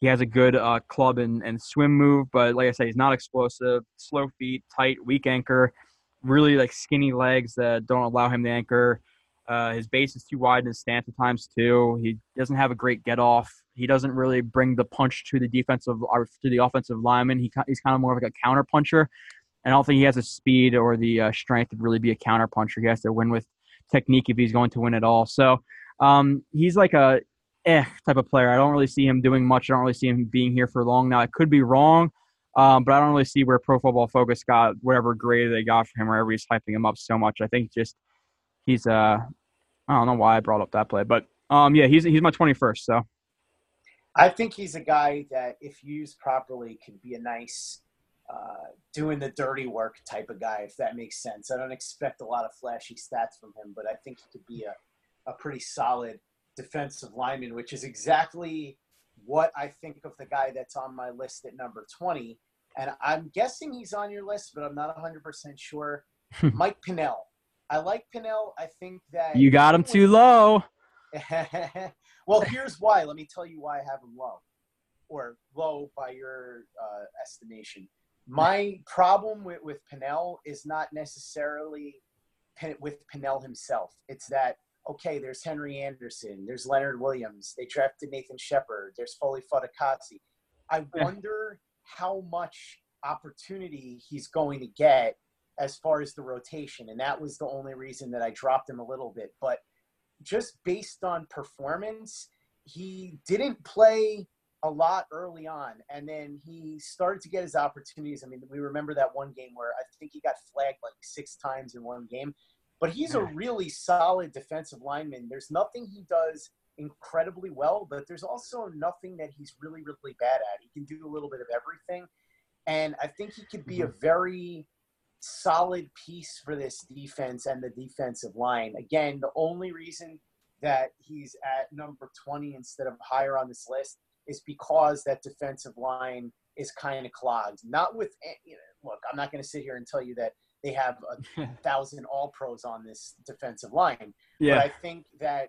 He has a good uh, club and, and swim move, but like I said, he's not explosive. Slow feet, tight, weak anchor. really like skinny legs that don't allow him to anchor. Uh, his base is too wide in his stance at times too. He doesn't have a great get off. He doesn't really bring the punch to the defensive or to the offensive lineman. He he's kind of more of like a counter puncher. I don't think he has the speed or the uh, strength to really be a counter puncher. He has to win with technique if he's going to win at all. So um, he's like a eh type of player. I don't really see him doing much. I don't really see him being here for long. Now I could be wrong, um, but I don't really see where Pro Football Focus got whatever grade they got for him, or everybody's hyping him up so much. I think just he's uh I don't know why I brought up that play, but um yeah he's he's my twenty first. So I think he's a guy that, if used properly, could be a nice uh, doing the dirty work type of guy, if that makes sense. I don't expect a lot of flashy stats from him, but I think he could be a, a pretty solid defensive lineman, which is exactly what I think of the guy that's on my list at number 20. And I'm guessing he's on your list, but I'm not 100% sure. Mike Pennel. I like Pennel. I think that. you got him too low. well, here's why. Let me tell you why I have him low, or low by your uh, estimation. My problem with, with Pennel is not necessarily with Pennel himself. It's that okay, there's Henry Anderson, there's Leonard Williams, they drafted Nathan Shepherd, there's Foley Fatukasi. I wonder how much opportunity he's going to get as far as the rotation, and that was the only reason that I dropped him a little bit. But just based on performance, he didn't play a lot early on, and then he started to get his opportunities. I mean, we remember that one game where I think he got flagged like six times in one game, but he's a really solid defensive lineman. There's nothing he does incredibly well, but there's also nothing that he's really, really bad at. He can do a little bit of everything, and I think he could be a very solid piece for this defense and the defensive line. Again, the only reason that he's at number 20 instead of higher on this list is because that defensive line is kind of clogged. Not with, eh, you know, look, I'm not going to sit here and tell you that they have a thousand all pros on this defensive line. But I think that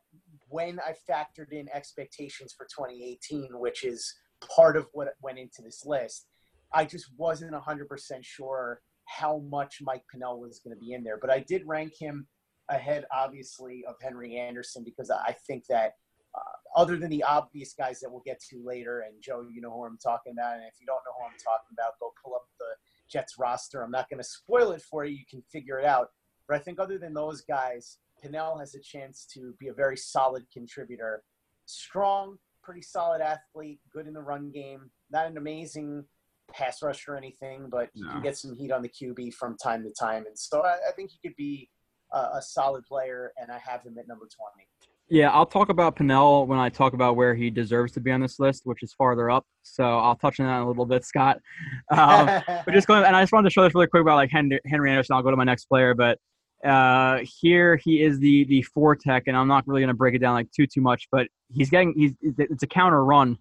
when I factored in expectations for 2018, which is part of what went into this list, I just wasn't 100% sure how much Mike Pennel was going to be in there. But I did rank him ahead, obviously, of Henry Anderson because I think that uh, other than the obvious guys that we'll get to later, and Joe, you know who I'm talking about, and if you don't know who I'm talking about, go pull up the Jets roster. I'm not going to spoil it for you; you can figure it out. But I think other than those guys, Pennel has a chance to be a very solid contributor. Strong, pretty solid athlete, good in the run game. Not an amazing pass rush or anything, but he No. can get some heat on the QB from time to time. And so I, I think he could be a, a solid player, and I have him at number 20. Yeah, I'll talk about Pennel when I talk about where he deserves to be on this list, which is farther up. So I'll touch on that in a little bit, Scott. Um, but just going, and I just wanted to show this really quick about like Henry, Henry Anderson. I'll go to my next player, but uh, here he is the the four tech, and I'm not really going to break it down like too too much, but he's getting he's it's a counter run,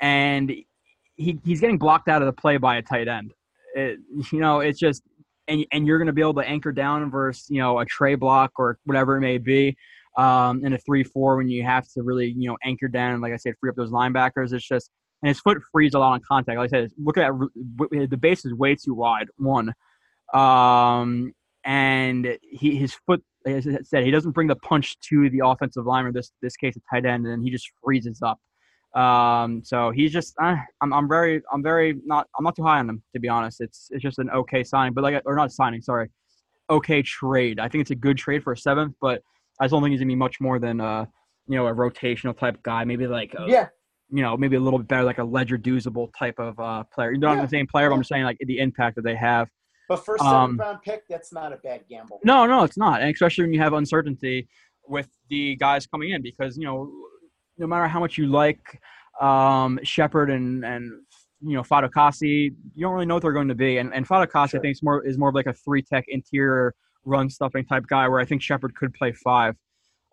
and he he's getting blocked out of the play by a tight end. It, you know, it's just and and you're going to be able to anchor down versus you know a tray block or whatever it may be. Um, in a three-four, when you have to really, you know, anchor down, like I said, free up those linebackers, it's just and his foot frees a lot on contact. Like I said, look at the base is way too wide. One, um, and he his foot, like I said, he doesn't bring the punch to the offensive lineman. This this case, a tight end, and he just freezes up. Um, so he's just, uh, I'm, I'm very, I'm very not, I'm not too high on him to be honest. It's it's just an okay signing, but like, or not signing, sorry, okay trade. I think it's a good trade for a seventh, but I don't think he's gonna be much more than uh, you know, a rotational type guy. Maybe like a, yeah, you know, maybe a little bit better, like a ledger doozable type of uh, player. You're not Yeah, the same player, but I'm just saying like the impact that they have. but first Um, round pick, that's not a bad gamble. No, no, it's not, and especially when you have uncertainty with the guys coming in, because you know, no matter how much you like um, Shepherd and and you know Fatukasi, you don't really know what they're going to be. And and Fatukasi, Sure. I think, is more is more of like a three tech interior run stuffing type guy, where I think Shepherd could play five.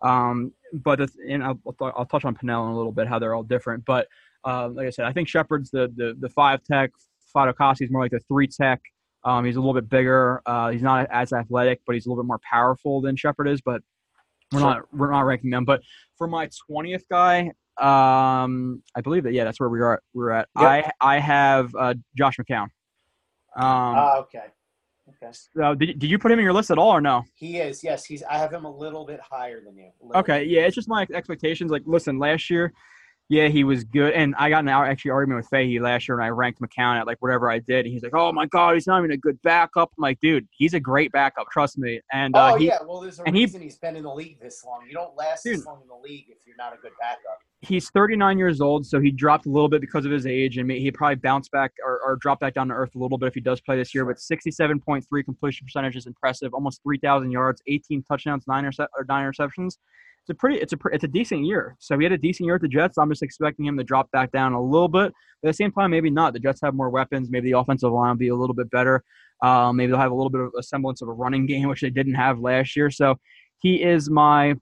Um, but it's, and I'll, I'll touch on Pennel in a little bit how they're all different. But uh, like I said, I think Shepherd's the the, the five tech. Fatukasi is more like the three tech. Um, he's a little bit bigger. Uh, he's not as athletic, but he's a little bit more powerful than Shepherd is. But we're Sure. not we're not ranking them. But for my twentieth guy, um, I believe that yeah, that's where we are. We're at. Yep. I I have uh, Josh McCown. Um, Ah, okay. Okay. So did, did you put him in your list at all or no? He is. Yes, he's. I have him a little bit higher than you. Okay, bit. yeah, it's just my expectations. Like, listen, last year, yeah, he was good, and I got an hour actually argument with Fahey last year, and I ranked McCown at like whatever I did. And he's like, "Oh my god, he's not even a good backup." I'm like, "Dude, he's a great backup, trust me." And uh, Oh he, yeah. Well, there's a and he- reason he's been in the league this long. You don't last this long in the league if you're not a good backup. he's 39 years old, so he dropped a little bit because of his age, and he probably bounce back or, or drop back down to earth a little bit if he does play this year. But 67.3 completion percentage is impressive, almost 3,000 yards, 18 touchdowns, nine intercep- or nine interceptions. It's a pretty, it's a, it's a decent year. So he had a decent year at the Jets. I'm just expecting him to drop back down a little bit. But at the same time, maybe not. The Jets have more weapons. Maybe the offensive line will be a little bit better. Um, maybe they'll have a little bit of a semblance of a running game, which they didn't have last year. So he is my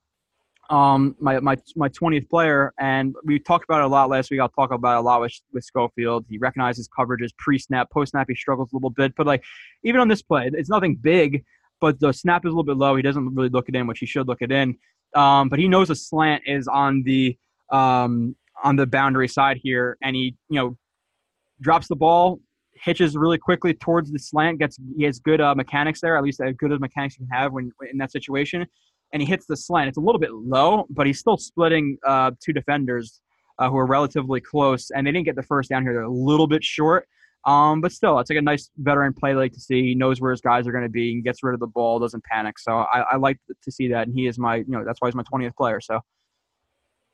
um my my my 20th player and we talked about it a lot last week i'll talk about it a lot with, with schofield he recognizes coverages pre-snap post-snap he struggles a little bit but like even on this play it's nothing big but the snap is a little bit low he doesn't really look it in which he should look it in um but he knows a slant is on the um on the boundary side here and he you know drops the ball hitches really quickly towards the slant gets he has good uh, mechanics there at least as good as mechanics you can have when in that situation and he hits the slant. It's a little bit low, but he's still splitting uh, two defenders uh, who are relatively close, and they didn't get the first down here. They're a little bit short, um, but still, it's like a nice veteran play like to see. He knows where his guys are going to be and gets rid of the ball, doesn't panic. So I, I like to see that, and he is my, you know, that's why he's my 20th player. So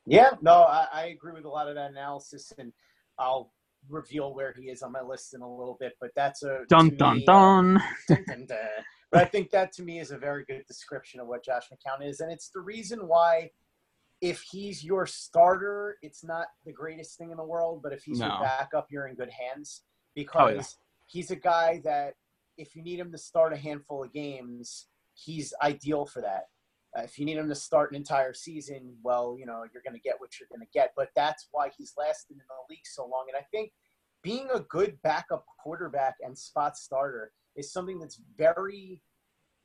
Yeah. No, I, I agree with a lot of that analysis, and I'll reveal where he is on my list in a little bit. But that's a dun dun me, uh, dun, dun. But I think that to me is a very good description of what Josh McCown is, and it's the reason why. If he's your starter, it's not the greatest thing in the world. But if he's No. your backup, you're in good hands because he's a guy that if you need him to start a handful of games, he's ideal for that. Uh, if you need him to start an entire season, well, you know, you're going to get what you're going to get. But that's why he's lasted in the league so long. And I think being a good backup quarterback and spot starter is something that's very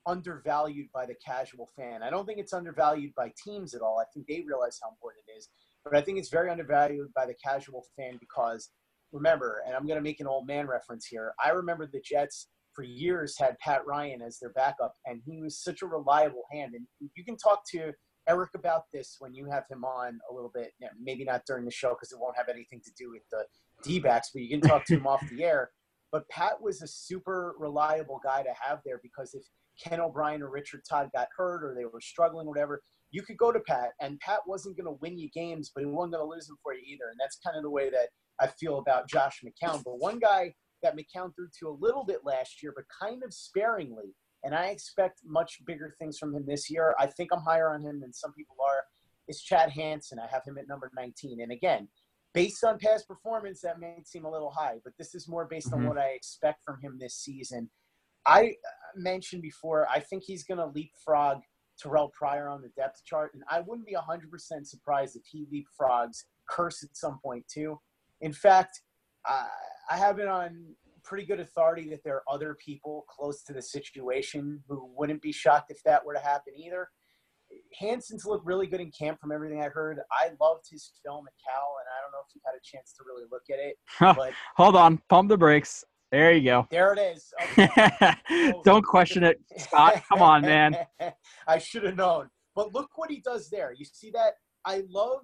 undervalued by the casual fan. I don't think it's undervalued by teams at all. I think they realize how important it is. But I think it's very undervalued by the casual fan because remember, and I'm going to make an old man reference here. I remember the Jets for years had Pat Ryan as their backup, and he was such a reliable hand. And you can talk to Erik about this when you have him on a little bit. Maybe not during the show because it won't have anything to do with the D backs, but you can talk to him off the air. But Pat was a super reliable guy to have there because if Ken O'Brien or Richard Todd got hurt or they were struggling, whatever, you could go to Pat, and Pat wasn't going to win you games, but he wasn't going to lose them for you either. And that's kind of the way that I feel about Josh McCown. But one guy that McCown threw to a little bit last year, but kind of sparingly, and I expect much bigger things from him this year. I think I'm higher on him than some people are. Is Chad Hansen? I have him at number 19. And again, based on past performance, that may seem a little high, but this is more based Mhm. on what I expect from him this season. I uh, mentioned before, I think he's going to leapfrog Terrelle Pryor on the depth chart, and I wouldn't be 100% surprised if he leapfrogs Kearse at some point too. In fact, uh, I have it on pretty good authority that there are other people close to the situation who wouldn't be shocked if that were to happen either. Hansen's looked really good in camp from everything I heard. I loved his film at Cal, and I don't know if you've had a chance to really look at it, but Hold on, pump the brakes. There you go. there it is. Okay. Don't question it, Scott. Come on, man. I should have known. But look what he does there. You see that? I love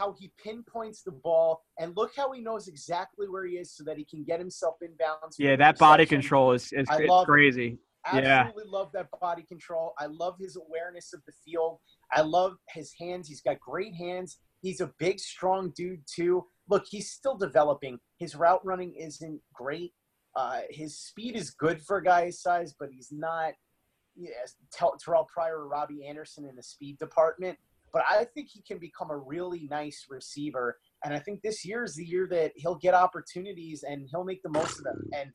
how he pinpoints the ball, and look how he knows exactly where he is so that he can get himself inbounds. Yeah, with that body control is, is I love it. crazy. Yeah. Absolutely love that body control. I love his awareness of the field. I love his hands. He's got great hands. He's a big, strong dude too. Look, he's still developing. His route running isn't great. Uh, his speed is good for a guy his size, but he's not Ter- Terrelle Pryor or Robbie Anderson in the speed department. But I think he can become a really nice receiver. And I think this year is the year that he'll get opportunities and he'll make the most of them. And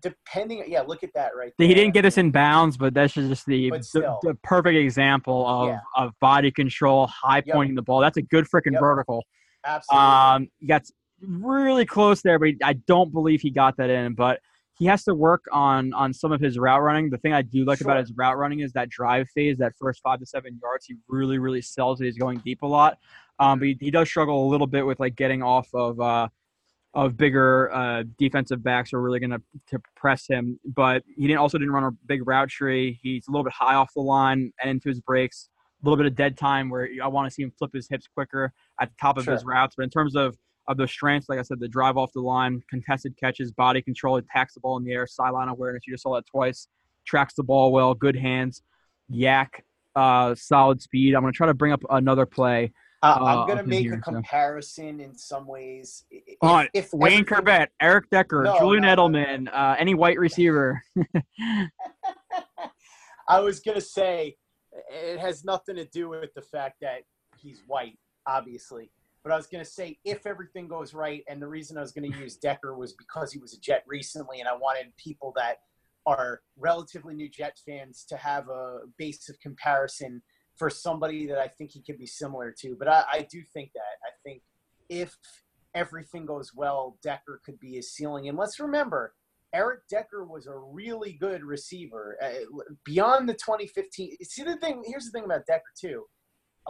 depending, yeah, look at that right there. He didn't get us in bounds, but that's just the, the, the perfect example of, Yeah. of body control, high Yep. pointing the ball. That's a good freaking Yep. vertical. Absolutely. Um, he got really close there, but I don't believe he got that in. But he has to work on on some of his route running. The thing I do like about his route running is that drive phase, that first five to seven yards. He really, really sells it. He's going deep a lot. Um, but he, he does struggle a little bit with like getting off of uh, of bigger uh, defensive backs who are really going to to press him. But he didn't also didn't run a big route tree. He's a little bit high off the line and into his breaks. A little bit of dead time where I want to see him flip his hips quicker at the top of his routes. But in terms of of the strengths, like I said, the drive off the line, contested catches, body control, attacks the ball in the air, sideline awareness. You just saw that twice. Tracks the ball well, good hands, YAC, uh, solid speed. I'm going to try to bring up another play. Uh, I'm gonna make here, a so. comparison in some ways. If, if Wayne Chrebet, Eric Decker, No, Julian no, no, Edelman, Uh, any white receiver. I was gonna say it has nothing to do with the fact that he's white, obviously. But I was gonna say if everything goes right, and the reason I was gonna use Decker was because he was a Jet recently, and I wanted people that are relatively new Jet fans to have a base of comparison for somebody that I think he could be similar to. But I, I do think that I think if everything goes well, Decker could be his ceiling. And let's remember, Eric Decker was a really good receiver uh, beyond the 2015. See the thing. Here's the thing about Decker too.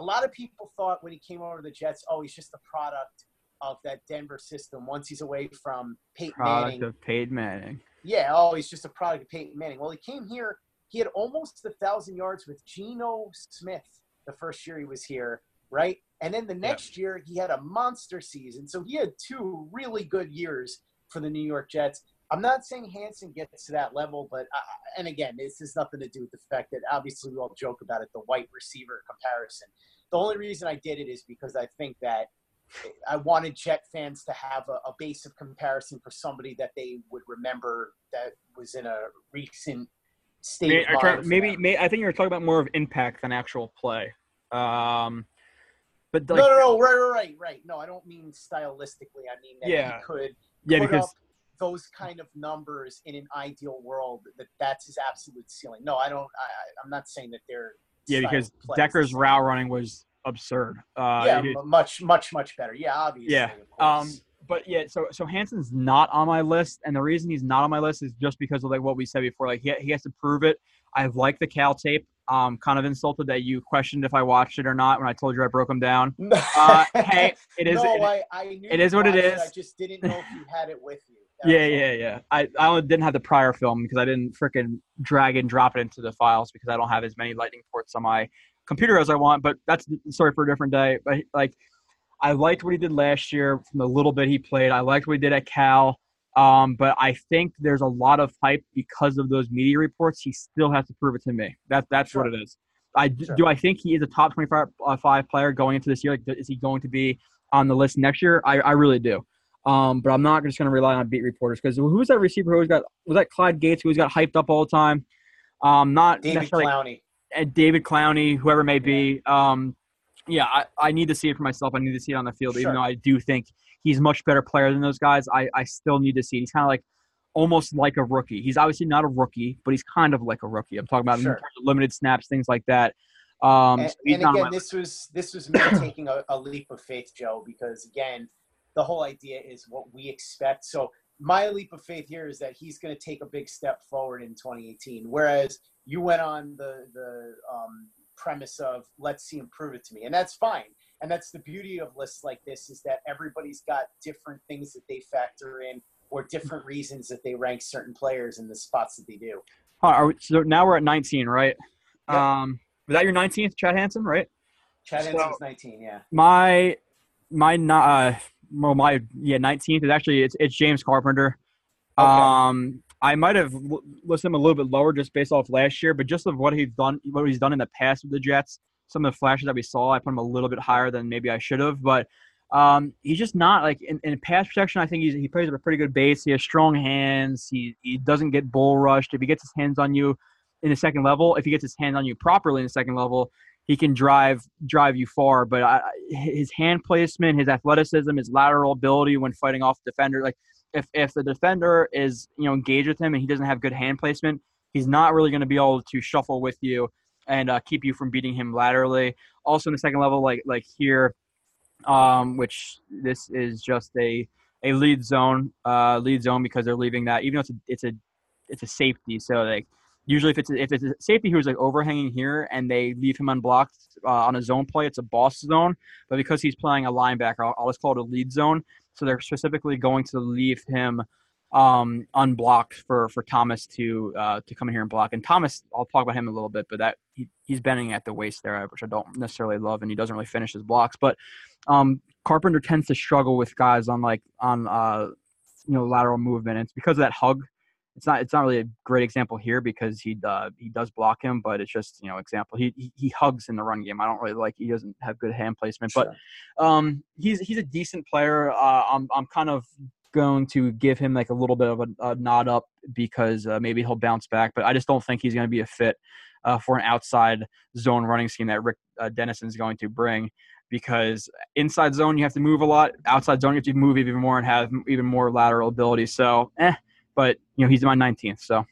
A lot of people thought when he came over to the Jets, oh, he's just a product of that Denver system. Once he's away from Peyton Product Manning, of Peyton Manning. yeah, oh, he's just a product of Peyton Manning. Well, he came here. He had almost a thousand yards with Geno Smith the first year he was here, right? And then the next year he had a monster season. So he had two really good years for the New York Jets. I'm not saying Hansen gets to that level, but uh, and again, this has nothing to do with the fact that obviously we all joke about it, the white receiver comparison. The only reason I did it is because I think that I wanted Jet fans to have a, a base of comparison for somebody that they would remember that was in a recent state. Maybe, of maybe, may I think you're talking about more of impact than actual play. Um, but like, no, no, no, right, right, right, right. No, I don't mean stylistically. I mean that Yeah. he could yeah, put because up those kind of numbers in an ideal world. That that's his absolute ceiling. No, I don't. I, I- I'm not saying that they're. Yeah, because of play is Decker's route running was absurd. Uh, yeah, it- much, much, much better. Yeah, obviously. Yeah. Um, but yeah, so so Hansen's not on my list, and the reason he's not on my list is just because of like what we said before. Like he, he has to prove it. I've liked the Cal tape. Um, kind of insulted that you questioned if I watched it or not when I told you I broke them down. Uh, hey, it is. no, it- I, I knew it is what it watched I just didn't know if you had it with you. Yeah, yeah, yeah. I, I didn't have the prior film because I didn't freaking drag and drop it into the files because I don't have as many lightning ports on my computer as I want. But that's the story for a different day. But like, I liked what he did last year from the little bit he played. I liked what he did at Cal. Um, but I think there's a lot of hype because of those media reports. He still has to prove it to me. That that's what it is. I Sure. do. I think he is a top 25 uh, five player going into this year. Like, is he going to be on the list next year? I, I really do. Um, but I'm not just going to rely on beat reporters because who was that receiver who always got was that Clyde Gates who always got hyped up all the time? Um, not David Clowney. and David Clowney, whoever it may be. Um, yeah, I, I need to see it for myself. I need to see it on the field, even though I do think he's a much better player than those guys. I, I still need to see it. He's kind of like almost like a rookie. He's obviously not a rookie, but he's kind of like a rookie. I'm talking about Sure. limited snaps, things like that. Um, and, so and again, this was this was me taking a, a leap of faith, Joe, because again, the whole idea is what we expect. So my leap of faith here is that he's going to take a big step forward in 2018, whereas you went on the the um, premise of let's see him prove it to me, and that's fine. And that's the beauty of lists like this is that everybody's got different things that they factor in or different reasons that they rank certain players in the spots that they do. Huh, we, so now we're at 19, right? Yep. Um, was that your 19th, Chad Hansen, right? Chad So- Hansen's 19, yeah. my my not uh well my yeah 19th is actually it's it's James Carpenter. Okay. Um I might have l- listed him a little bit lower just based off last year, but just of what he's done what he's done in the past with the Jets, some of the flashes that we saw, I put him a little bit higher than maybe I should have, but um, he's just not like in, in pass protection. I think he plays at a pretty good base. He has strong hands. He he doesn't get bull rushed. If he gets his hands on you in the second level, if he gets his hands on you properly in the second level, he can drive drive you far. But I, his hand placement, his athleticism, his lateral ability when fighting off defender, like if if the defender is you know engaged with him and he doesn't have good hand placement, he's not really going to be able to shuffle with you and uh, keep you from beating him laterally. Also in the second level, like like here, um, which this is just a a lead zone, uh, lead zone because they're leaving that even though it's a it's a it's a safety. So like usually if it's if it's a safety who's like overhanging here and they leave him unblocked uh, on a zone play, it's a boss zone. But because he's playing a linebacker, I'll, I'll just call it a lead zone. so they're specifically going to leave him um, unblocked for for Thomas to uh, to come in here and block. And Thomas, I'll talk about him a little bit, but that he, he's bending at the waist there, which I don't necessarily love, and he doesn't really finish his blocks. But um, Carpenter tends to struggle with guys on like on uh, you know lateral movement. It's because of that hug. It's not it's not really a great example here because he uh, he does block him, but it's just you know example he, he, he hugs in the run game. I don't really like he doesn't have good hand placement, but um, he's he's a decent player. Uh, I'm I'm kind of going to give him like a little bit of a, a nod up because uh, maybe he'll bounce back. But I just don't think he's going to be a fit uh, for an outside zone running scheme that Rick uh, Dennison is going to bring. Because inside zone you have to move a lot, outside zone you have to move even more and have even more lateral ability. So, eh. But you know he's my 19th, so.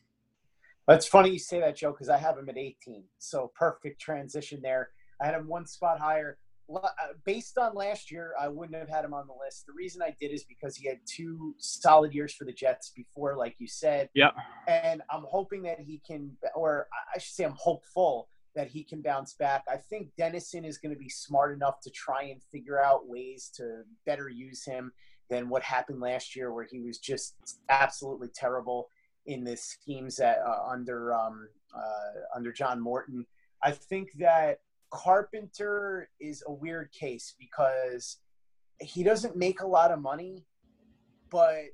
That's funny you say that, Joe, because I have him at 18. So perfect transition there. I had him one spot higher. Uh, based on last year, I wouldn't have had him on the list. The reason I did is because he had two solid years for the Jets before, like you said. Yep. And I'm hoping that he can, or I should say, I'm hopeful that he can bounce back. I think Dennison is going to be smart enough to try and figure out ways to better use him than what happened last year, where he was just absolutely terrible in the schemes that uh, under um, uh, under John Morton. I think that Carpenter is a weird case because he doesn't make a lot of money, but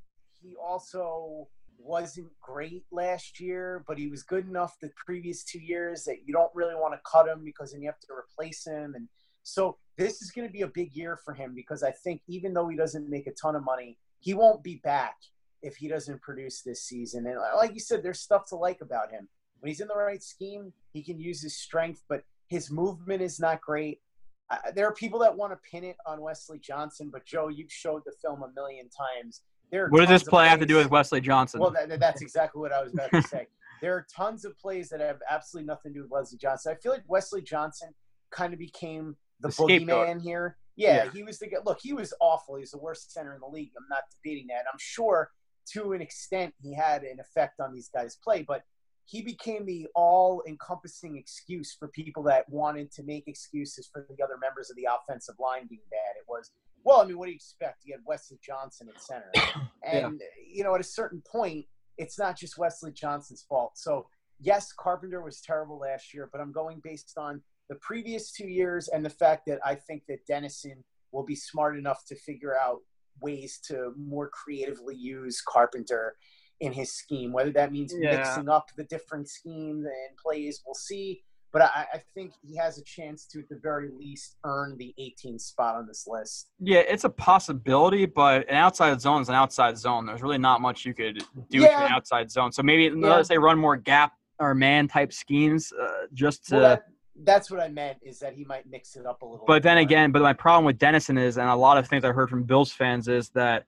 he also wasn't great last year, but he was good enough the previous two years that you don't really want to cut him because then you have to replace him. And so this is going to be a big year for him because I think even though he doesn't make a ton of money, he won't be back if he doesn't produce this season. And like you said, there's stuff to like about him. When he's in the right scheme, he can use his strength, but his movement is not great. Uh, there are people that want to pin it on Wesley Johnson, but Joe, you've showed the film a million times. There what does this play have to do with Wesley Johnson? Well, that, that's exactly what I was about to say. there are tons of plays that have absolutely nothing to do with Wesley Johnson. I feel like Wesley Johnson kind of became the, the boogeyman here. Yeah, yeah, he was the guy. look. He was awful. He's the worst center in the league. I'm not debating that. I'm sure to an extent he had an effect on these guys' play, but he became the all encompassing excuse for people that wanted to make excuses for the other members of the offensive line being bad. It was, well, I mean, what do you expect? You had Wesley Johnson at center. And, yeah. you know, at a certain point, it's not just Wesley Johnson's fault. So, yes, Carpenter was terrible last year, but I'm going based on the previous two years and the fact that I think that Dennison will be smart enough to figure out ways to more creatively use Carpenter in his scheme. Whether that means yeah. mixing up the different schemes and plays, we'll see. But I, I, think he has a chance to, at the very least, earn the 18th spot on this list. Yeah, it's a possibility, but an outside zone is an outside zone. There's really not much you could do yeah. to an outside zone. So maybe yeah. let's say run more gap or man type schemes uh, just to. Well, that, that's what I meant is that he might mix it up a little. Bit. But then more. again, but my problem with Dennison is, and a lot of things I heard from Bills fans is that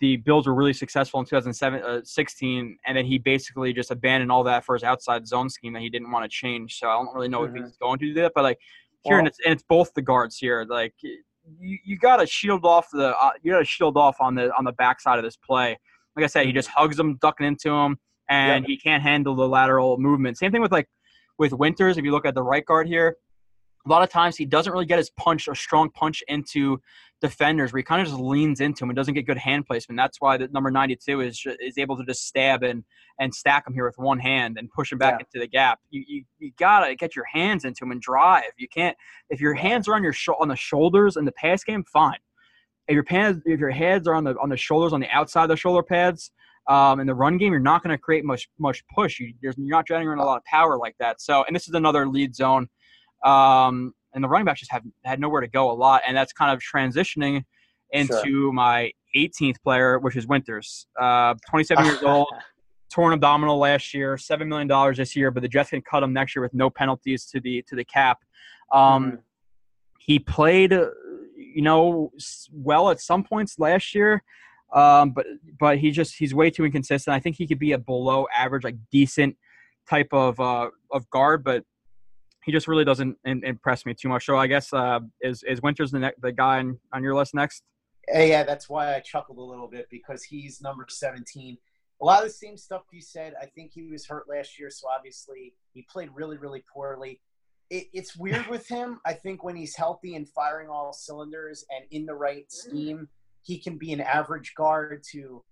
the Bills were really successful in 2016, uh, and then he basically just abandoned all that for his outside zone scheme that he didn't want to change. So I don't really know mm-hmm. if he's going to do that, but like here, well, and it's and it's both the guards here. Like you, you got to shield off the uh, you got to shield off on the on the backside of this play. Like I said, he just hugs him, ducking into him, and he can't handle the lateral movement. Same thing with like with Winters. If you look at the right guard here, a lot of times he doesn't really get his punch, a strong punch into defenders where he kind of just leans into him and doesn't get good hand placement. That's why the number 92 is is able to just stab and and stack him here with one hand and push him back yeah. into the gap. You, you you gotta get your hands into him and drive. You can't if your hands are on your sh- on the shoulders in the pass game, fine. If your pads if your heads are on the on the shoulders on the outside of the shoulder pads. Um, in the run game, you're not going to create much much push. You, you're not generating a lot of power like that. So, and this is another lead zone um, and the running backs just have had nowhere to go a lot, and that's kind of transitioning into sure. my 18th player, which is Winters. Uh, 27 years old, torn abdominal last year, seven million dollars this year, but the Jets can cut him next year with no penalties to the to the cap. Um, mm-hmm. He played, you know, well at some points last year, um, but but he just he's way too inconsistent. I think he could be a below average, like decent type of uh, of guard, but he just really doesn't in, impress me too much. So I guess uh, is is Winters the ne- the guy on, on your list next? Yeah, that's why I chuckled a little bit because he's number 17. A lot of the same stuff you said. I think he was hurt last year, so obviously he played really, really poorly. It, it's weird with him. I think when he's healthy and firing all cylinders and in the right scheme, he can be an average guard to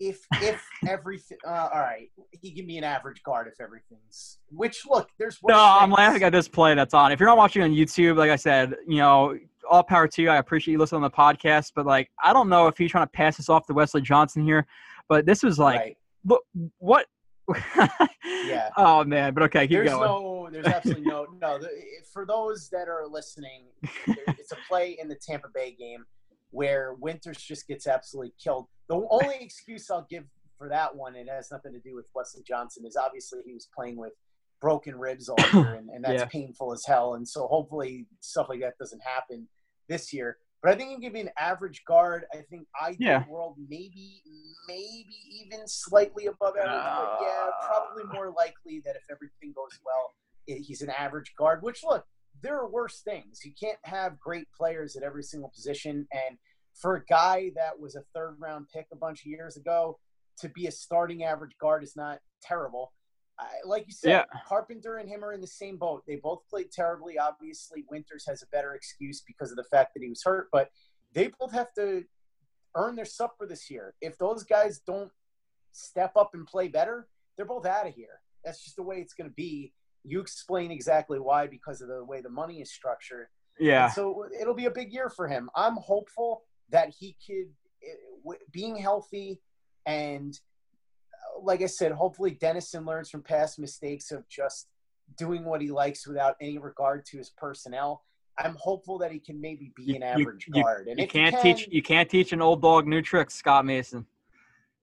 if if everything uh, all right he can be an average guard if everything's which look there's No, I'm laughing at this play that's on. If you're not watching on YouTube, like I said, you know, all power to you. I appreciate you listening on the podcast, but like, I don't know if he's trying to pass this off to Wesley Johnson here, but this was like, right. look, what? Yeah. Oh man, but okay, keep there's going. no there's absolutely no no for those that are listening it's a play in the tampa bay game where winters just gets absolutely killed the only excuse i'll give for that one and it has nothing to do with wesley johnson is obviously he was playing with broken ribs all year and, and that's Yeah. painful as hell and so hopefully stuff like that doesn't happen this year but I think you give me an average guard. I think ideal Yeah. world maybe maybe even slightly above average, but yeah, probably uh. more likely that if everything goes well, i- he's an average guard. Which look, there are worse things. You can't have great players at every single position, and for a guy that was a third round pick a bunch of years ago, to be a starting average guard is not terrible. I, like you said, Yeah. Carpenter and him are in the same boat. They both played terribly. Obviously, Winters has a better excuse because of the fact that he was hurt, but they both have to earn their supper this year. If those guys don't step up and play better, they're both out of here. That's just the way it's going to be. You explain exactly why because of the way the money is structured. yeah, And so it'll be a big year for him. I'm hopeful that he could, eh, being healthy and uh, like I said, hopefully Dennison learns from past mistakes of just doing what he likes without any regard to his personnel. I'm hopeful that he can maybe be an you- average you- guard. And you can't he teach you can't teach an old dog new tricks, Scott Mason.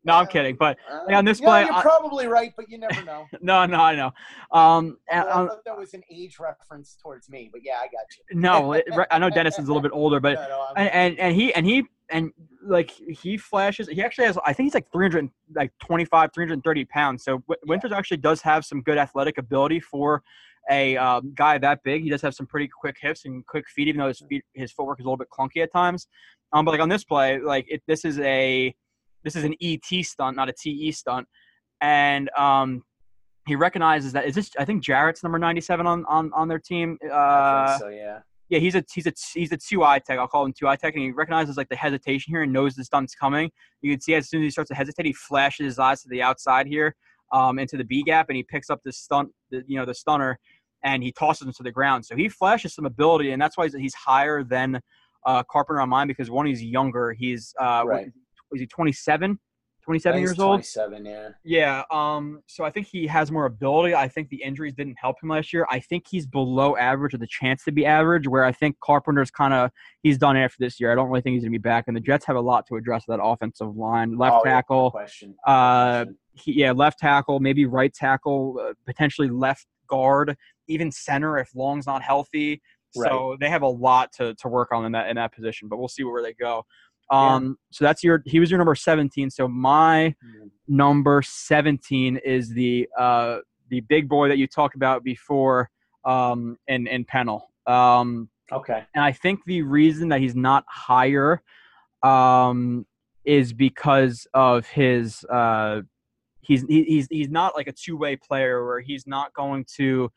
No, I'm uh, kidding, but uh, yeah, on this know, play, you're I- probably right, but you never know. no, no, I know. Um, Well, I thought that was an age reference towards me, but yeah, I got you. no, it, I know Dennison's a little bit older, but No, no, and, and and he and he and like he flashes he actually has i think he's like 300 like 25 330 pounds so winters actually does have some good athletic ability for a um, guy that big he does have some pretty quick hips and quick feet even though his feet his footwork is a little bit clunky at times um but like on this play like it, this is a this is an et stunt not a te stunt and um he recognizes that is this i think jarrett's number 97 on on on their team uh I think so, yeah. yeah, he's a he's a he's a two eye tech. I'll call him two eye tech, and he recognizes like the hesitation here and knows the stunt's coming. You can see as soon as he starts to hesitate, he flashes his eyes to the outside here, um, into the B gap, and he picks up the stunt, the, you know, the stunner, and he tosses him to the ground. So he flashes some ability, and that's why he's, he's higher than uh, Carpenter on mine because one, he's younger. He's uh, Right. Is he 27? 27 years he's old. 27, yeah. Yeah. Um. So I think he has more ability. I think the injuries didn't help him last year. I think he's below average or the chance to be average. Where I think Carpenter's kind of he's done after this year. I don't really think he's gonna be back. And the Jets have a lot to address that offensive line. Left Oh, yeah, tackle. question. Uh, he, yeah, left tackle, maybe right tackle, uh, potentially left guard, even center if Long's not healthy. So they have a lot to, to work on in that in that position. But we'll see where they go. Yeah. Um. So that's your he was your number seventeen. So my number 17 is the uh, the big boy that you talked about before um, in in Pennel. Um, Okay. and I think the reason that he's not higher um, is because of his uh, he's he, he's he's not like a two way player where he's not going to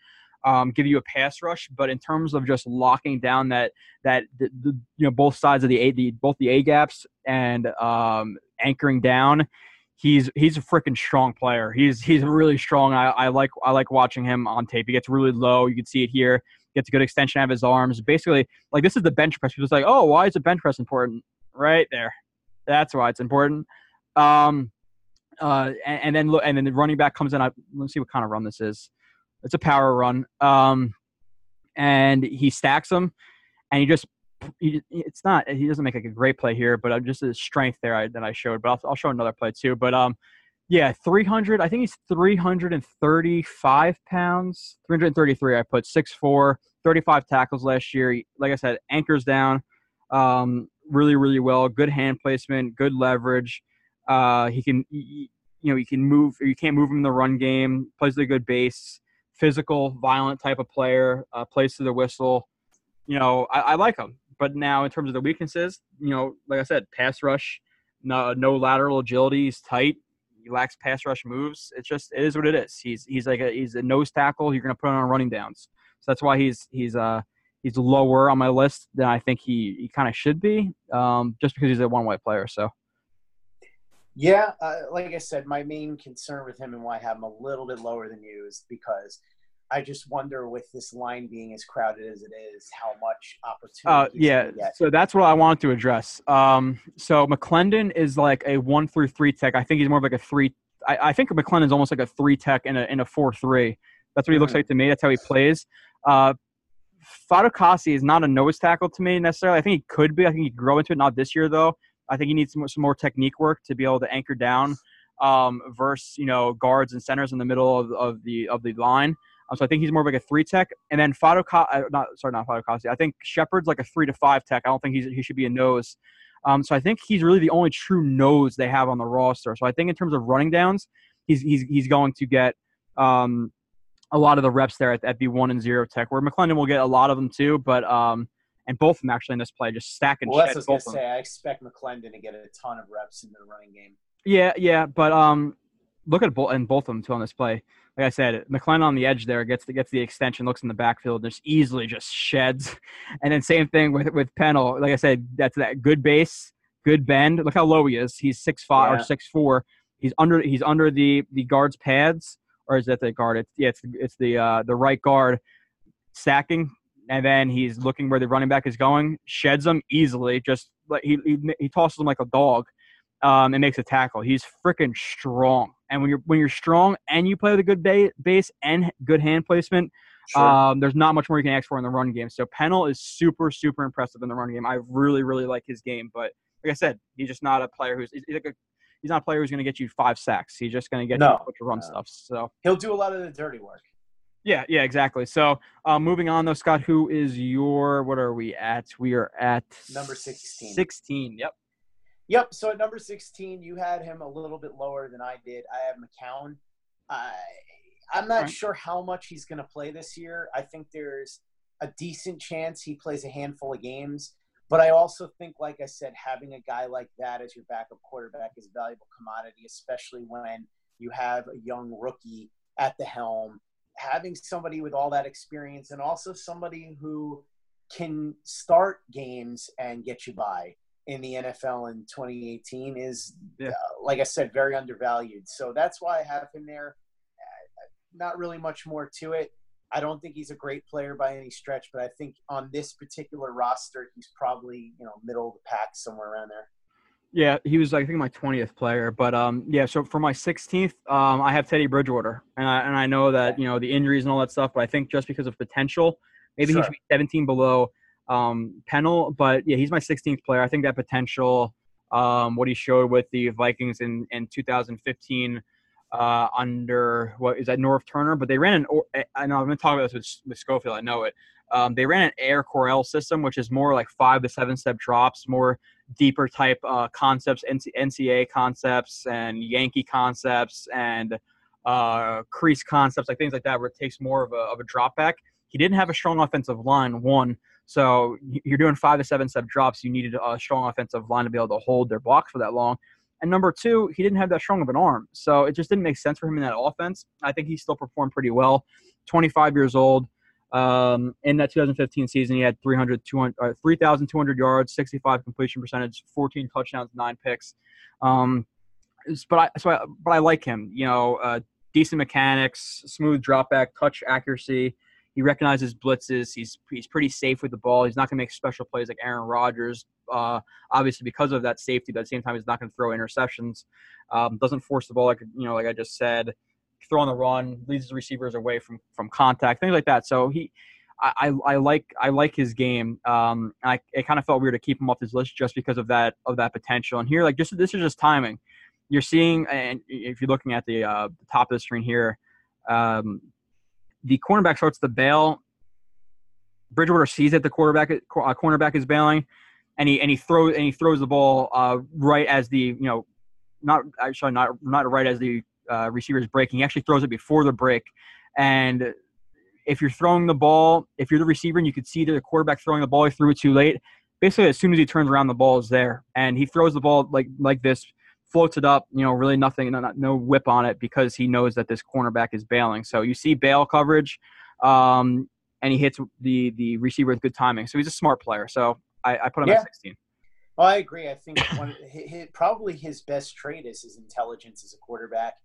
um, give you a pass rush, but in terms of just locking down that that the, the, you know both sides of the a the both the a gaps and um, anchoring down. He's he's a freaking strong player. He's he's really strong. I, I like I like watching him on tape. He gets really low. You can see it here. Gets a good extension out of his arms. Basically, like this is the bench press. People's like, oh, why is the bench press important? Right there. That's why it's important. Um, uh, and, and then look, and then the running back comes in. I, let's see what kind of run this is. It's a power run. Um, and he stacks them, and he just he, it's not he doesn't make like a great play here, but uh, just his strength there I, that I showed. But I'll, I'll show another play too. But um, yeah, 300. I think he's 335 pounds. 333. I put 6'4", 35 tackles last year. He- Like I said, anchors down, um, really really well. Good hand placement, good leverage. Uh, he can y- you know he can move. You can't move him in the run game. Plays a good base. Physical, violent type of player. Uh, plays to the whistle. You know, I, I like him. But now, in terms of the weaknesses, you know, like I said, pass rush, no, no lateral agility. He's tight. He lacks pass rush moves. It's just it is what it is. He's he's like a he's a nose tackle. You're gonna put on running downs. So that's why he's he's uh he's lower on my list than I think he, he kind of should be, um, just because he's a one way player. So Yeah, uh, like I said, my main concern with him and why I have him a little bit lower than you is because I just wonder, with this line being as crowded as it is, how much opportunity. Uh, yeah, so that's what I wanted to address. Um, so McLendon is like a one through three tech. I think he's more of like a three. I, I think McLendon's almost like a three tech in a in a four three. That's what he looks Mhm. like to me. That's how he plays. Uh, Fatukasi is not a nose tackle to me necessarily. I think he could be. I think he could grow into it. Not this year though. I think he needs some, more- some more technique work to be able to anchor down um, versus you know guards and centers in the middle of, of the of the line. Um, so I think he's more of like a three tech, and then Fatukasi, uh, not sorry, not Fatukasi. I think Shepherd's like a three to five tech. I don't think he's he should be a nose. Um, so I think he's really the only true nose they have on the roster. So I think in terms of running downs, he's he's he's going to get um, a lot of the reps there at, at the one and zero tech. Where McLendon will get a lot of them too, but um, and both of them actually in this play just stacking Well, that's what I say. I expect McLendon to get a ton of reps in the running game. Yeah, yeah, but um, look at both and both of them too on this play. Like I said, McLendon on the edge there gets the gets the extension, looks in the backfield, just easily just sheds. And then same thing with with Pennel. Like I said, that's that good base, good bend. Look how low he is. He's six five Yeah. or six four. He's under he's under the the guard's pads, or is that the guard? It's yeah, it's it's the uh the right guard stacking, and then he's looking where the running back is going, sheds him easily. Just like he he, he tosses him like a dog um, and makes a tackle. He's freaking strong. And when you're when you're strong and you play with a good ba- base and good hand placement, um, there's not much more you can ask for in the run game. So Pennel is super super impressive in the run game. I really really like his game, but like I said, he's just not a player who's he's, like a, he's not a player who's going to get you five sacks. He's just going to get you No. a bunch of run No. stuff. So He'll do a lot of the dirty work. Yeah, yeah, exactly. So uh, moving on though, Scott, who is your what are we at? We are at Number 16. Sixteen. Yep. Yep. So at number 16, you had him a little bit lower than I did. I have McCown. I, I'm not Right. sure how much he's going to play this year. I think there's a decent chance he plays a handful of games. But I also think, like I said, having a guy like that as your backup quarterback is a valuable commodity, especially when you have a young rookie at the helm. Having somebody with all that experience and also somebody who can start games and get you by in the NFL in 2018 is, Yeah. uh, like I said, very undervalued. So that's why I have him there. Uh, Not really much more to it. I don't think he's a great player by any stretch, but I think on this particular roster, he's probably you know middle of the pack somewhere around there. Yeah, he was I think my twentieth player, but um, yeah. So for my sixteenth, um, I have Teddy Bridgewater, and I and I know that you know the injuries and all that stuff, but I think just because of potential, maybe he should be seventeen below um Pennel, but yeah, he's my sixteenth player. I think that potential, um, what he showed with the Vikings in in 2015. Uh, under what is that Norv Turner? But they ran an. I know I'm going to talk about this with, with Schofield. I know it. Um, they ran an Air Coryell system, which is more like five to seven step drops, more deeper type uh, concepts, NC- NCA concepts and Yankee concepts and uh, crease concepts, like things like that, where it takes more of a, of a drop back. He didn't have a strong offensive line, one. So you're doing five to seven step drops. You needed a strong offensive line to be able to hold their blocks for that long. And number two, he didn't have that strong of an arm. So it just didn't make sense for him in that offense. I think he still performed pretty well. 25 years old. Um, in that 2015 season, he had 300, 200, uh, 3,200 yards, 65 completion percentage, 14 touchdowns, nine picks. Um, but I, so I, but I like him. You know, uh, decent mechanics, smooth drop back, touch accuracy. He recognizes blitzes. He's he's pretty safe with the ball. He's not going to make special plays like Aaron Rodgers. Uh, obviously, because of that safety, but at the same time, he's not going to throw interceptions. Um, doesn't force the ball like you know, like I just said. Throw on the run, leads the receivers away from from contact, things like that. So he, I, I, like I like his game. Um, I it kind of felt weird to keep him off this list just because of that of that potential. And here, like just this is just timing. You're seeing, and if you're looking at the uh, top of the screen here, um, the cornerback starts to bail. Bridgewater sees that the quarterback uh, cornerback is bailing, and he and he throws and he throws the ball uh, right as the you know, not actually not not right as the uh, receiver is breaking. He actually throws it before the break, and if you're throwing the ball, if you're the receiver and you could see the quarterback throwing the ball, he threw it too late. Basically, as soon as he turns around, the ball is there, and he throws the ball like like this, floats it up. You know, really nothing, no, no whip on it because he knows that this cornerback is bailing. So you see bail coverage. Um, and he hits the the receiver with good timing. So he's a smart player. So I, I put him Yeah. at 16. Well, I agree. I think one, hi hi probably his best trait is his intelligence as a quarterback.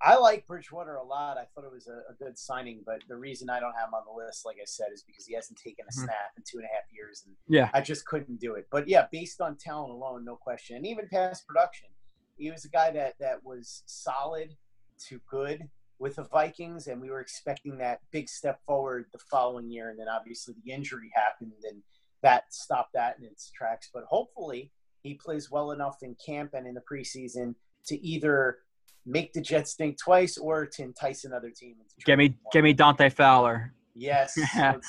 I like Bridgewater a lot. I thought it was a, a good signing, but the reason I don't have him on the list, like I said, is because he hasn't taken a Mhm. snap in two and a half years, and Yeah. I just couldn't do it. But yeah, based on talent alone, no question, and even past production, he was a guy that that was solid to good with the Vikings, and we were expecting that big step forward the following year, and then obviously the injury happened, and that stopped that in its tracks. But hopefully, he plays well enough in camp and in the preseason to either make the Jets think twice or to entice another team. Into Get me, get me Dante Fowler. Yes, let's,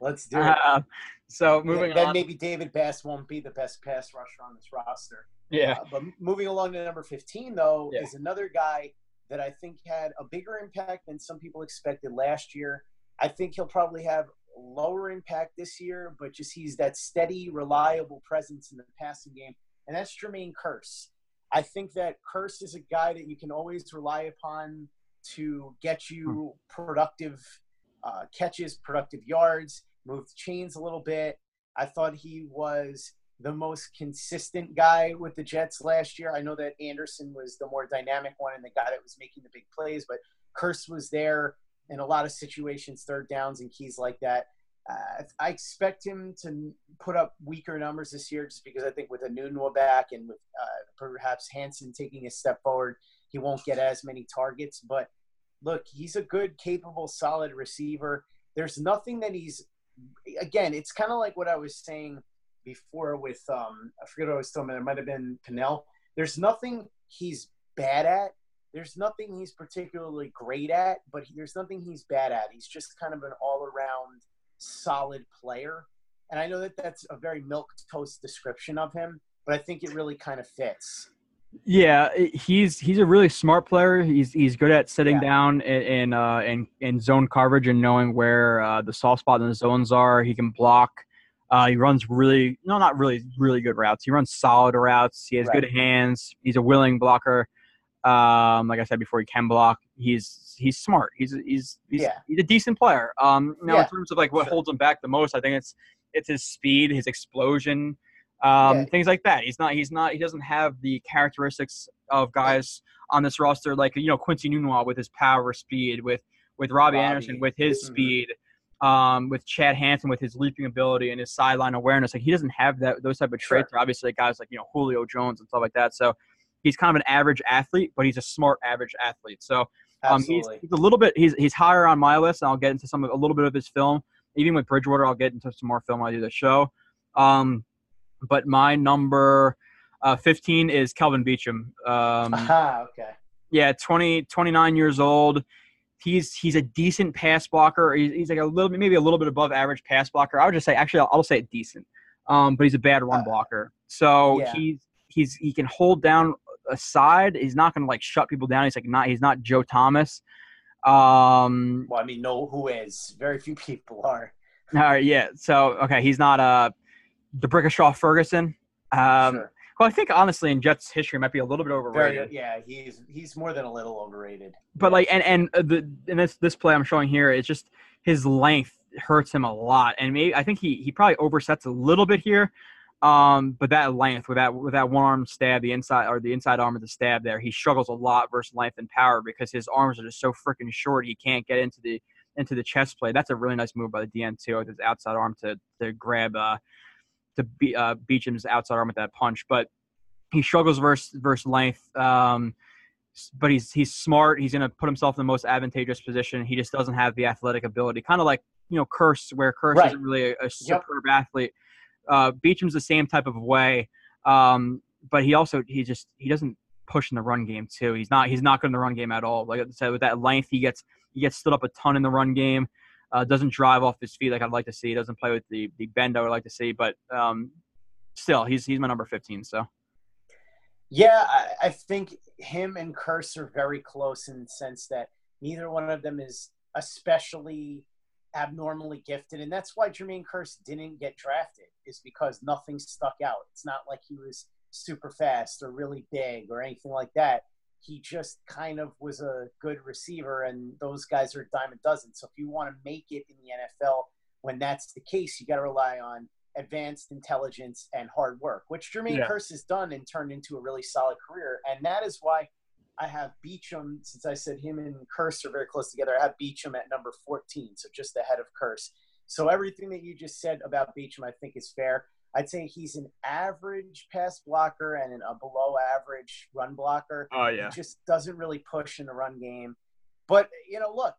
let's do it. Uh, so moving then on. maybe David Bass won't be the best pass rusher on this roster. yeah. Uh, but moving along to number 15, though, Yeah. is another guy that I think had a bigger impact than some people expected last year. I think he'll probably have lower impact this year, but just he's that steady, reliable presence in the passing game, and that's Jermaine Kearse. I think that Kearse is a guy that you can always rely upon to get you productive uh, catches, productive yards, move the chains a little bit. I thought he was the most consistent guy with the Jets last year. I know that Anderson was the more dynamic one and the guy that was making the big plays, but Kearse was there in a lot of situations, third downs and keys like that. Uh, I expect him to put up weaker numbers this year just because I think with a Enunwa back and with uh, perhaps Hansen taking a step forward, he won't get as many targets. But look, he's a good, capable, solid receiver. There's nothing that he's, again, it's kind of like what I was saying before with, um, I forget what I was talking about. It might have been Pennel. There's nothing he's bad at. There's nothing he's particularly great at, but he, there's nothing he's bad at. He's just kind of an all around solid player. And I know that that's a very milk toast description of him, but I think it really kind of fits. Yeah, he's he's a really smart player. He's he's good at sitting Yeah. down in uh, in in zone coverage and knowing where uh, the soft spot in the zones are. He can block. Uh, he runs really no, not really really good routes. He runs solid routes. He has Right. good hands. He's a willing blocker. Um, like I said before, he can block. He's he's smart. He's he's he's, Yeah. he's a decent player. Um, now Yeah, in terms of like what sure. holds him back the most, I think it's it's his speed, his explosion, um, Yeah. things like that. He's not he's not he doesn't have the characteristics of guys on this roster like you know Quincy Enunwa with his power, speed, with with Robbie, Robbie. Anderson with his Mhm. speed, um, with Chad Hansen with his leaping ability and his sideline awareness. Like he doesn't have that those type of Sure. traits. Obviously, guys like you know Julio Jones and stuff like that. So he's kind of an average athlete, but he's a smart average athlete. So um, he's, he's a little bit he's he's higher on my list, and I'll get into some a little bit of his film. Even with Bridgewater, I'll get into some more film when I do the show. Um, but my number uh, 15 is Kelvin Beachum. Um, Aha, okay. yeah, 20, 29 years old. He's he's a decent pass blocker. He's, he's like a little bit, maybe a little bit above average pass blocker. I would just say actually I'll, I'll say decent. Um, but he's a bad run Uh, blocker. So yeah. he's he's he can hold down a side. He's not going to like shut people down. He's like not he's not Joe Thomas. Um, Well, I mean, no, who is? Very few people are. all right, yeah. So okay, he's not uh the Brickashaw Ferguson. Um, sure. well, I think honestly in Jets history might be a little bit overrated. Very, yeah, he's he's more than a little overrated. but like and and uh, the and this this play I'm showing here is just his length hurts him a lot, and maybe I think he he probably oversets a little bit here. Um, but that length with that with that one arm stab, the inside or the inside arm of the stab there, he struggles a lot versus length and power because his arms are just so freaking short. He can't get into the into the chest play. That's a really nice move by the DN too with his outside arm to to grab uh to be uh Beachum's outside arm with that punch, but he struggles versus versus length. Um, but he's he's smart. He's going to put himself in the most advantageous position. He just doesn't have the athletic ability, kind of like you know Kearse, where Kearse Right. isn't really a, a superb athlete. Uh, the same type of way, um, but he also he just he doesn't push in the run game too. He's not he's not good in the run game at all. Like I said, with that length, he gets he gets stood up a ton in the run game. Uh, doesn't drive off his feet like I'd like to see. He doesn't play with the the bend I would like to see, but um, still, he's he's my number fifteen. So Yeah, I, I think him and Kearse are very close in the sense that neither one of them is especially abnormally gifted, and that's why Jermaine Kearse didn't get drafted. Is because nothing stuck out. It's not like he was super fast or really big or anything like that. he just kind of was a good receiver, and those guys are a dime a dozen. So if you want to make it in the NFL, when that's the case, you got to rely on advanced intelligence and hard work, which Jermaine Yeah. Kearse has done and turned into a really solid career. And that is why I have Beachum, since I said him and Kearse are very close together, I have Beachum at number 14, so just ahead of Kearse. So everything that you just said about Beachum, I think, is fair. I'd say he's an average pass blocker and a below average run blocker. Oh He just doesn't really push in the run game. But you know, look,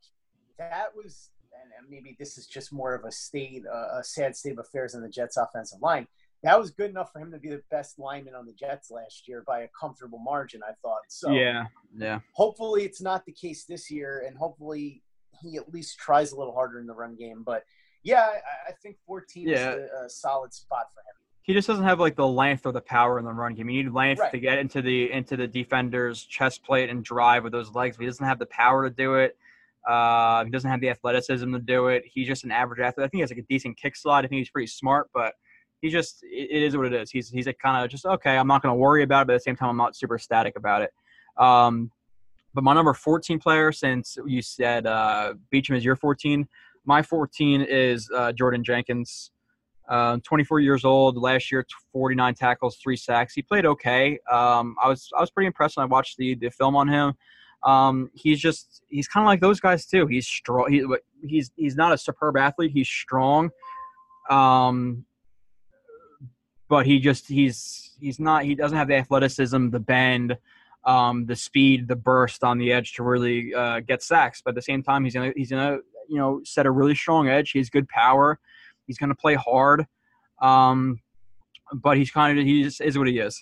that was, and and maybe this is just more of a state, uh, a sad state of affairs in the Jets' offensive line. That was good enough for him to be the best lineman on the Jets last year by a comfortable margin, I thought. So yeah, yeah. hopefully it's not the case this year, and hopefully he at least tries a little harder in the run game. But yeah, I, I think 14 Yeah. is a, a solid spot for him. He just doesn't have like the length or the power in the run game. You need length Right. to get into the into the defender's chest plate and drive with those legs. But he doesn't have the power to do it. Uh, he doesn't have the athleticism to do it. He's just an average athlete. I think he has like a decent kick slide. I think he's pretty smart, but he just it, is what it is. He's he's a kind of just okay. I'm not going to worry about it, but at the same time, I'm not super static about it. Um, but my number 14 player, since you said uh, Beachum is your 14, my 14 is uh, Jordan Jenkins. Um, 24 years old. Last year, 49 tackles, three sacks. He played okay. Um, I was I was pretty impressed when I watched the the film on him. Um, he's just he's kind of like those guys too. He's strong. He, he's he's not a superb athlete. He's strong. Um, but he just he's he's not he doesn't have the athleticism, the bend, um, the speed, the burst on the edge to really uh, get sacks. But at the same time, he's gonna he's gonna you know set a really strong edge. He has good power. He's gonna play hard. Um, but he's kind of he just is what he is.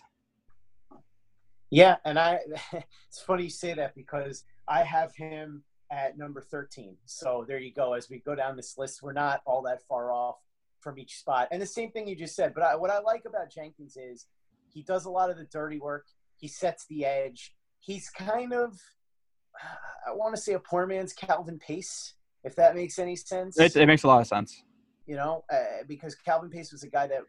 Yeah, and I it's funny you say that because I have him at number 13. So there you go. As we go down this list, we're not all that far off from each spot. And the same thing you just said. But I, what I like about Jenkins is he does a lot of the dirty work. He sets the edge. He's kind of I want to say a poor man's Calvin Pace, if that makes any sense It, it makes a lot of sense. you know, uh, because Calvin Pace was a guy that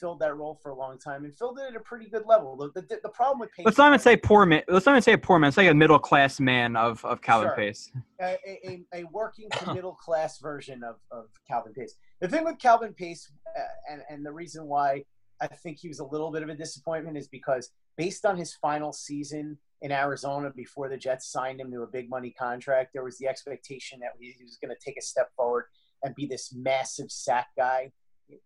filled that role for a long time and filled it at a pretty good level. The, the, the problem with Pace, Let's not even say poor man. Let's not even say a poor man. It's like a middle class man of of Calvin Sure. Pace. a, a, a working to middle class version of, of Calvin Pace. The thing with Calvin Pace, uh, and, and the reason why I think he was a little bit of a disappointment is because based on his final season in Arizona before the Jets signed him to a big money contract, there was the expectation that he was going to take a step forward and be this massive sack guy,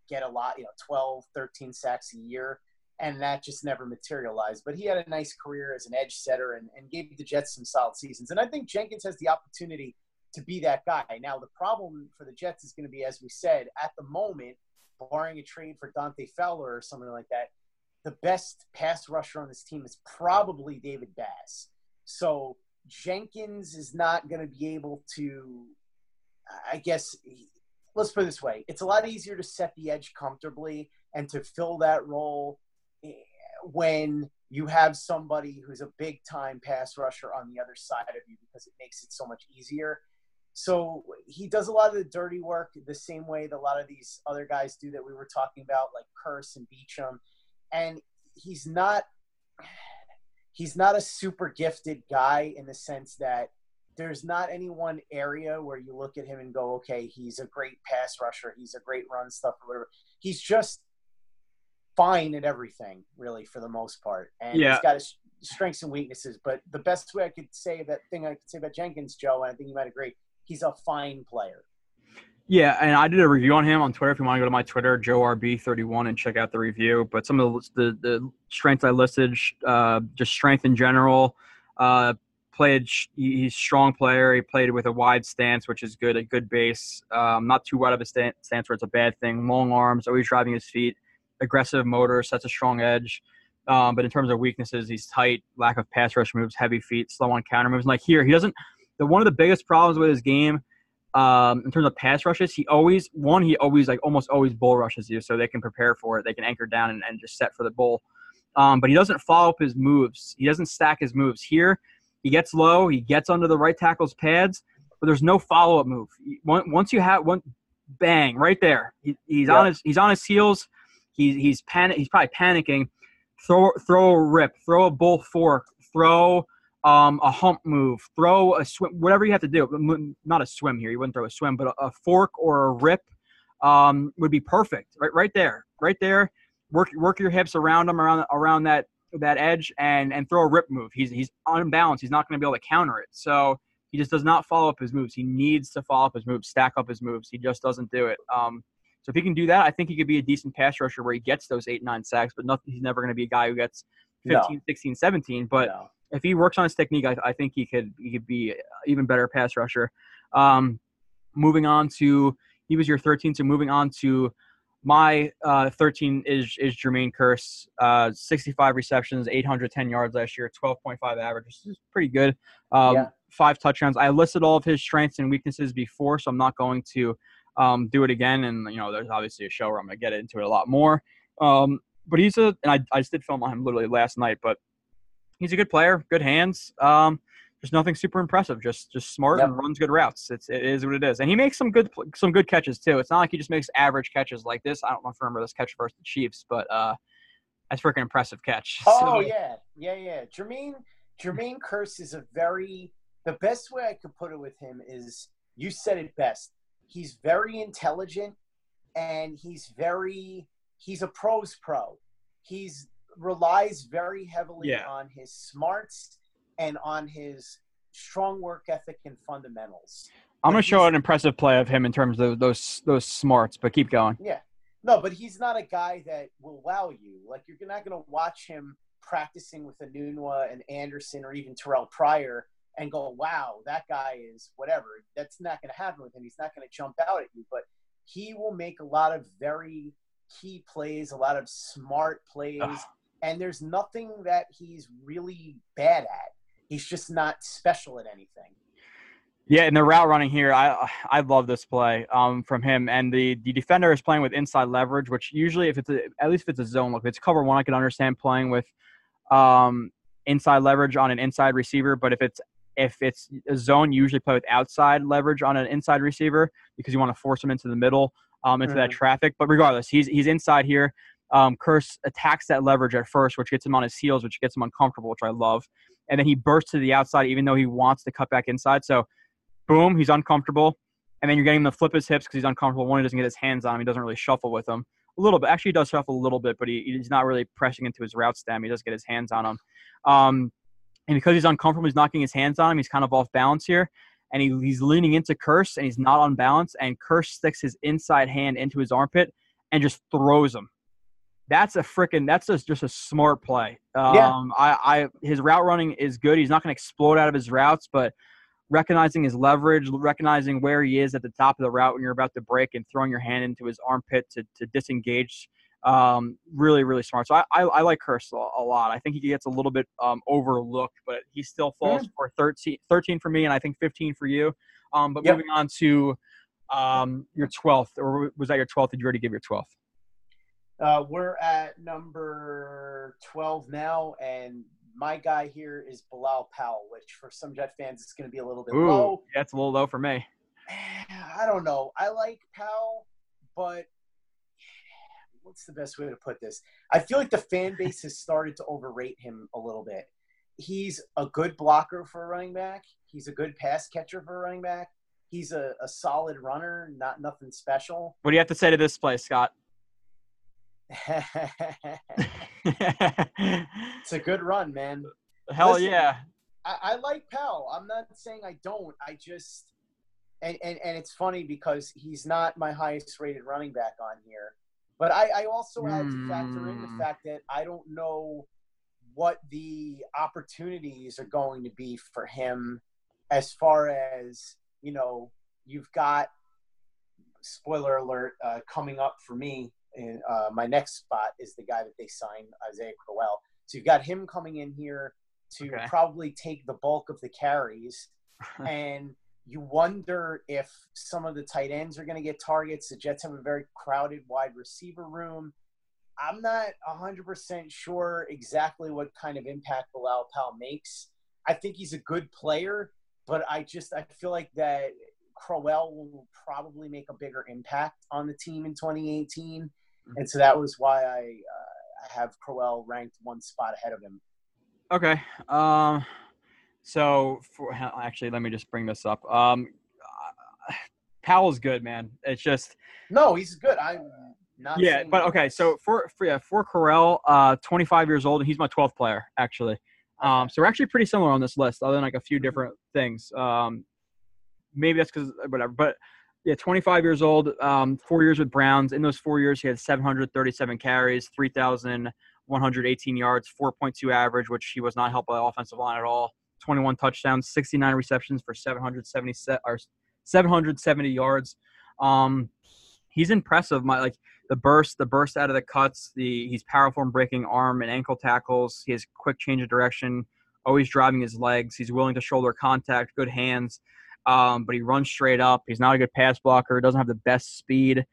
get a lot, you know, 12, 13 sacks a year. And that just never materialized. But he had a nice career as an edge setter and, and gave the Jets some solid seasons. And I think Jenkins has the opportunity to be that guy. Now, the problem for the Jets is going to be, as we said, at the moment, barring a trade for Dante Fowler or something like that, the best pass rusher on this team is probably David Bass. So Jenkins is not going to be able to, I guess, let's put it this way it's a lot easier to set the edge comfortably and to fill that role eh, when you have somebody who's a big time pass rusher on the other side of you because it makes it so much easier. So he does a lot of the dirty work the same way that a lot of these other guys do that we were talking about, like Kearse and Beachum. And he's not he's not a super gifted guy in the sense that there's not any one area where you look at him and go, okay, he's a great pass rusher, he's a great run stuff or whatever. He's just fine at everything, really, for the most part. And Yeah. he's got his strengths and weaknesses. But the best way I could say that thing I could say about Jenkins, Joe, and I think you might agree, he's a fine player. Yeah, and I did a review on him on Twitter. If you want to go to my Twitter, JoeRB31, and check out the review. But some of the the, the strengths I listed, uh, just strength in general. Uh, played. He's strong player. He played with a wide stance, which is good. A good base. Um, not too wide of a stan- stance where it's a bad thing. Long arms, always driving his feet. Aggressive motor, sets a strong edge. Um, but in terms of weaknesses, he's tight, lack of pass rush moves, heavy feet, slow on counter moves. And like here, he doesn't. The one of the biggest problems with his game um, in terms of pass rushes, he always one he always like almost always bull rushes you, so they can prepare for it. They can anchor down and, and just set for the bull. Um, but he doesn't follow up his moves. He doesn't stack his moves. Here, he gets low, he gets under the right tackle's pads, but there's no follow up move. Once you have one, bang, right there. He, he's on his he's on his heels. He's he's panic. He's probably panicking. Throw throw a rip. Throw a bull fork. Throw um, a hump move, throw a swim, whatever you have to do. Not a swim here. You wouldn't throw a swim, but a, a fork or a rip um, would be perfect. Right, right there, right there. Work work your hips around him, around around that that edge, and and throw a rip move. He's he's unbalanced. He's not going to be able to counter it. So he just does not follow up his moves. He needs to follow up his moves, stack up his moves. He just doesn't do it. Um, so if he can do that, I think he could be a decent pass rusher where he gets those eight, nine sacks, but nothing, he's never going to be a guy who gets 15, No. 16, 17. But No. If he works on his technique, I, I think he could he could be even better pass rusher. Um, moving on to he was your 13, so moving on to my uh, 13 is is Jermaine Kearse, uh, 65 receptions, 810 yards last year, 12.5 average, which is pretty good. Um, Yeah. Five touchdowns. I listed all of his strengths and weaknesses before, so I'm not going to um, do it again. And you know, there's obviously a show where I'm gonna get into it a lot more. Um, but he's a, and I, I just did film on him literally last night, but he's a good player, good hands. Um, there's nothing super impressive, just just smart Yep. and runs good routes. It's it is what it is, and he makes some good some good catches too. It's not like he just makes average catches like this. I don't know if you remember this catch versus the Chiefs, but uh, that's a freaking impressive catch. Oh So- yeah, yeah, yeah. Jermaine Jermaine Kearse is a very the best way I could put it with him is you said it best. He's very intelligent and he's very he's a pros pro. He's relies very heavily Yeah. on his smarts and on his strong work ethic and fundamentals. I'm gonna show an impressive play of him in terms of those those smarts, but keep going. Yeah. No, but he's not a guy that will wow you. Like you're not going to watch him practicing with Enunwa and Anderson or even Terrelle Pryor and go, "Wow, that guy is whatever." That's not going to happen with him. He's not going to jump out at you, but he will make a lot of very key plays, a lot of smart plays, Ugh. And there's nothing that he's really bad at. He's just not special at anything. Yeah, and the route running here, I I love this play um, from him. And the the defender is playing with inside leverage, which usually, if it's a, at least if it's a zone look, if it's cover one, I can understand playing with um, inside leverage on an inside receiver. But if it's if it's a zone, you usually play with outside leverage on an inside receiver because you want to force him into the middle, um, into that Mhm. traffic. But regardless, he's he's inside here. Um, Kearse attacks that leverage at first, which gets him on his heels, which gets him uncomfortable, which I love. And then he bursts to the outside, even though he wants to cut back inside. So boom, he's uncomfortable. And then you're getting him to flip his hips because he's uncomfortable. One, he doesn't get his hands on him. He doesn't really shuffle with him A little bit. Actually, he does shuffle a little bit, but he, he's not really pressing into his route stem. He does get his hands on him. Um, and because he's uncomfortable, he's knocking his hands on him. He's kind of off balance here. And he, he's leaning into Kearse, and he's not on balance. And Kearse sticks his inside hand into his armpit and just throws him. That's a freaking. That's just, just a smart play. Um, Yeah. I, I his route running is good. He's not going to explode out of his routes, but recognizing his leverage, recognizing where he is at the top of the route when you're about to break, and throwing your hand into his armpit to, to disengage. Um, really, really smart. So I, I, I like Kearse a, a lot. I think he gets a little bit um, overlooked, but he still falls for 13, 13 for me, and I think 15 for you. Um, but Yep. moving on to um, your 12th, or was that your 12th? Did you already give your 12th? Uh, we're at number 12 now, and my guy here is Bilal Powell, which for some Jet fans is going to be a little bit Ooh, low. yeah, it's a little low for me. I don't know. I like Powell, but what's the best way to put this? I feel like the fan base has started to overrate him a little bit. He's a good blocker for a running back. He's a good pass catcher for a running back. He's a, a solid runner, not nothing special. What do you have to say to this play, Scott? It's a good run, man. Hell Listen, yeah. I, I like Powell. I'm not saying I don't. I just and, and and it's funny because he's not my highest rated running back on here. But I, I also had to factor in Mm. the fact that I don't know what the opportunities are going to be for him as far as, you know, you've got spoiler alert uh, coming up for me. In, uh, my next spot is the guy that they signed, Isaiah Crowell. So you've got him coming in here to Okay. probably take the bulk of the carries. and you wonder if some of the tight ends are going to get targets. The Jets have a very crowded wide receiver room. I'm not 100% sure exactly what kind of impact Bilal Powell makes. I think he's a good player, but I just I feel like that Crowell will probably make a bigger impact on the team in 2018, and so that was why I, uh, I have Crowell ranked one spot ahead of him. Okay. Um, So for actually, let me just bring this up. Um, Powell's good, man. It's just No, he's good. I'm not. yeah, but okay. So for for yeah, for Crowell, uh, 25 years old, and he's my 12th player actually. Um, so we're actually pretty similar on this list, other than like a few different things. Um, maybe that's because whatever, but yeah, 25 years old, um, four years with Browns. In those four years, he had 737 carries, 3,118 yards, 4.2 average, which he was not helped by the offensive line at all. 21 touchdowns, 69 receptions for 770 or 770 yards. Um, he's impressive. My like the burst, the burst out of the cuts. The he's powerful in breaking arm and ankle tackles. He has quick change of direction. Always driving his legs. He's willing to shoulder contact. Good hands. Um, but he runs straight up. He's not a good pass blocker. Doesn't have the best speed.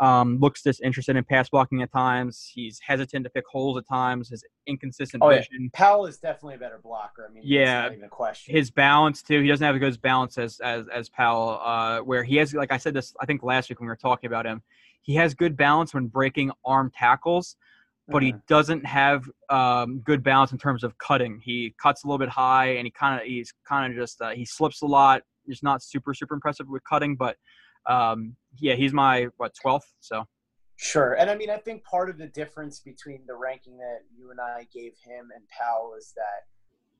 Um, looks disinterested in pass blocking at times. He's hesitant to pick holes at times. His inconsistent Oh, yeah. Powell is definitely a better blocker. I mean, Yeah. even a question. His balance too. He doesn't have as good as balance as as as Powell. Uh, where he has, like I said this, I think last week when we were talking about him, he has good balance when breaking arm tackles, but he Mhm. doesn't have um, good balance in terms of cutting. He cuts a little bit high, and he kind of he's kind of just uh, he slips a lot. He's not super super impressive with cutting, but um, yeah, he's my what twelfth. So Sure. And I mean, I think part of the difference between the ranking that you and I gave him and Powell is that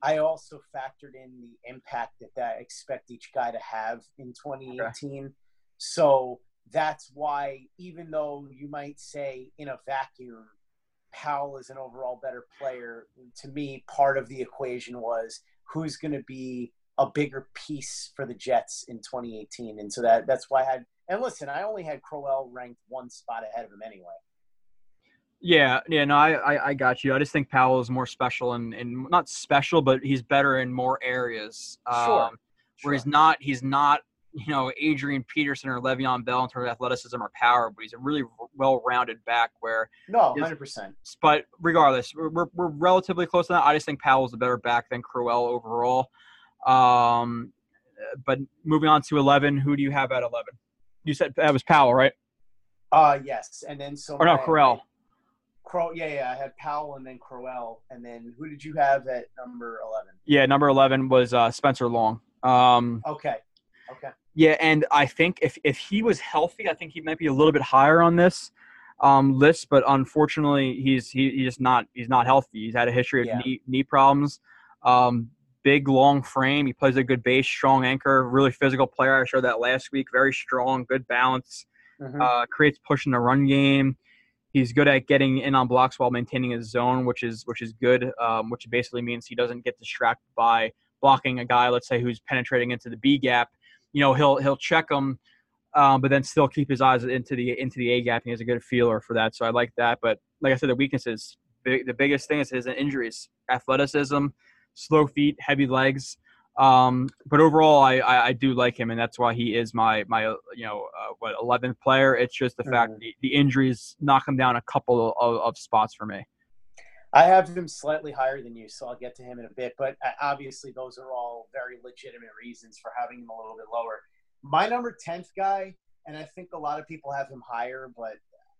I also factored in the impact that, that I expect each guy to have in 2018. So that's why, even though you might say in a vacuum, Powell is an overall better player, to me, part of the equation was who's going to be a bigger piece for the Jets in 2018. And so that that's why I had and listen, I only had Crowell ranked one spot ahead of him anyway. yeah, yeah, no, I, I I got you. I just think Powell is more special and and not special, but he's better in more areas. Sure. Um, where he's not he's not you know Adrian Peterson or Le'Veon Bell in terms of athleticism or power, but he's a really well-rounded back. Where, No, hundred percent. but regardless, we're, we're, we're relatively close to that. I just think Powell's a better back than Crowell overall. Um, but moving on to eleven, who do you have at eleven? You said that was Powell, right? Uh yes, and then so Or no, Crowell. Crow, yeah, yeah. I had Powell and then Crowell, and then who did you have at number eleven? Yeah, number eleven was uh, Spencer Long. Um, Okay, okay. Yeah, and I think if if he was healthy, I think he might be a little bit higher on this um, list. But unfortunately, he's he, he's just not he's not healthy. He's had a history of Yeah. knee knee problems. Um, big long frame. He plays a good base, strong anchor, really physical player. I showed that last week. Very strong, good balance. Mhm. Uh, creates push in the run game. He's good at getting in on blocks while maintaining his zone, which is which is good. Um, which basically means he doesn't get distracted by blocking a guy, let's say, who's penetrating into the B gap. You know, he'll he'll check him, um, but then still keep his eyes into the into the A gap. And he has a good feeler for that, so I like that. But like I said, the weaknesses, big, the biggest thing is his injuries, athleticism, slow feet, heavy legs. Um, but overall, I, I I do like him, and that's why he is my my you know uh, what 11th player. It's just the fact Mhm. the, the injuries knock him down a couple of, of spots for me. I have him slightly higher than you, so I'll get to him in a bit. But uh, obviously, those are all very legitimate reasons for having him a little bit lower. My number tenth guy, and I think a lot of people have him higher, but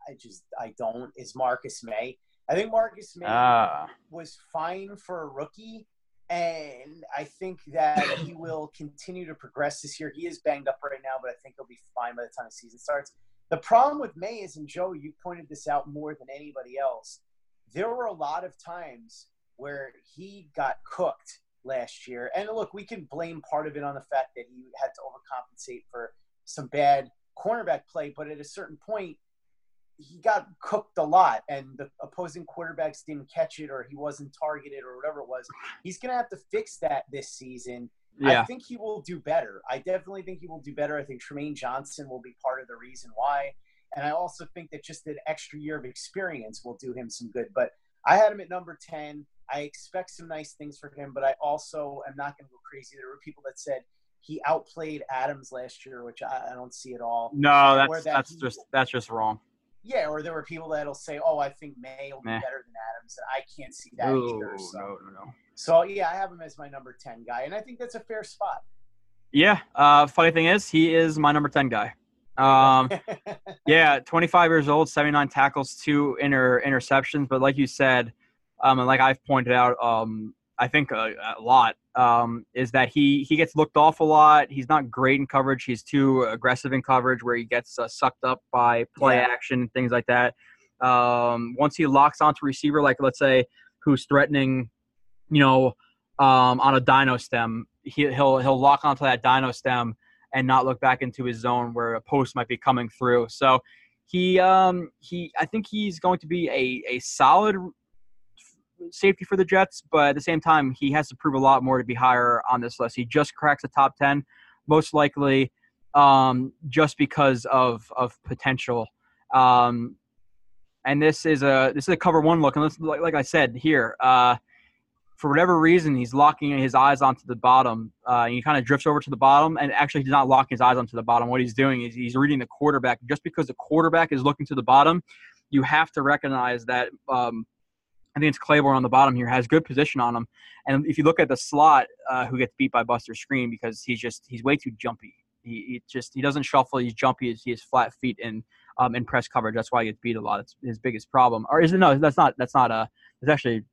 I just I don't. Is Marcus Maye? I think Marcus Maye Ah, was fine for a rookie, and I think that he will continue to progress this year. He is banged up right now, but I think he'll be fine by the time the season starts. The problem with Maye is, and Joe, you pointed this out more than anybody else. There were a lot of times where he got cooked last year, and look, we can blame part of it on the fact that he had to overcompensate for some bad cornerback play, but at a certain point, he got cooked a lot and the opposing quarterbacks didn't catch it or he wasn't targeted or whatever it was. He's going to have to fix that this season. yeah. I think he will do better. I definitely think he will do better. I think Trumaine Johnson will be part of the reason why. And I also think that just an extra year of experience will do him some good. But I had him at number 10. I expect some nice things for him, but I also am not going to go crazy. There were people that said he outplayed Adams last year, which I, I don't see at all. No, that's that that's he- just that's just wrong. Yeah, or there were people that'll say, "Oh, I think Maye will be Meh. better than Adams," and I can't see that either. So. no, no, no. so yeah, I have him as my number ten guy, and I think that's a fair spot. Yeah. Uh, funny thing is, he is my number ten guy. Um, yeah, 25 years old, 79 tackles, two inter interceptions. But like you said, um, and like I've pointed out, um, I think a, a lot um, is that he he gets looked off a lot. He's not great in coverage. He's too aggressive in coverage, where he gets uh, sucked up by play Yeah. action and things like that. Um, once he locks onto receiver, like let's say who's threatening, you know, um, on a dino stem, he, he'll he'll lock onto that dino stem and not look back into his zone where a post might be coming through. So he um he I think he's going to be a a solid safety for the Jets, but at the same time he has to prove a lot more to be higher on this list. He just cracks the top 10 most likely um just because of of potential. Um and this is a this is a cover one look and this, like, like I said here uh for whatever reason, he's locking his eyes onto the bottom. Uh, he kind of drifts over to the bottom, and actually, he's not locking his eyes onto the bottom. What he's doing is he's reading the quarterback. Just because the quarterback is looking to the bottom, you have to recognize that. Um, I think it's Claiborne on the bottom here has good position on him, and if you look at the slot, uh, who gets beat by Buster Skrine because he's just he's way too jumpy. He, he just he doesn't shuffle. He's jumpy. He has flat feet in um, in press coverage. That's why he gets beat a lot. It's his biggest problem. Or is it no? That's not. That's not a. It's actually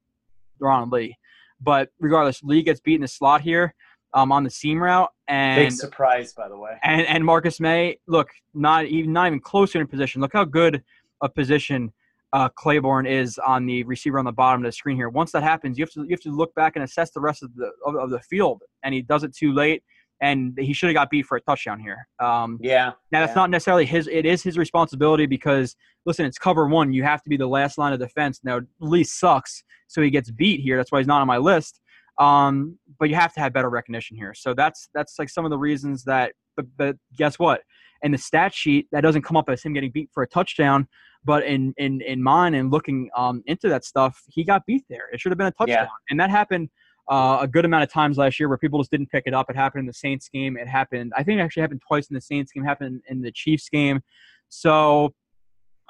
Ron Lee. But regardless, Lee gets beat in the slot here um, on the seam route, And Big surprise, by the way. and and Marcus Maye, look, not even not even closer in position. Look how good a position uh, Claiborne is on the receiver on the bottom of the screen here. Once that happens, you have to you have to look back and assess the rest of the of, of the field, and he does it too late, and he should have got beat for a touchdown here. Um, Yeah. now that's Yeah. not necessarily his. It is his responsibility because listen, it's cover one. You have to be the last line of defense. Now Lee sucks, so he gets beat here. That's why he's not on my list. Um, but you have to have better recognition here. So that's that's like some of the reasons that. But, but guess what? In the stat sheet, that doesn't come up as him getting beat for a touchdown. But in in in mine and looking um, into that stuff, he got beat there. It should have been a touchdown, and that happened uh, a good amount of times last year where people just didn't pick it up. It happened in the Saints game. It happened. I think it actually happened twice in the Saints game. Happened in the Chiefs game. So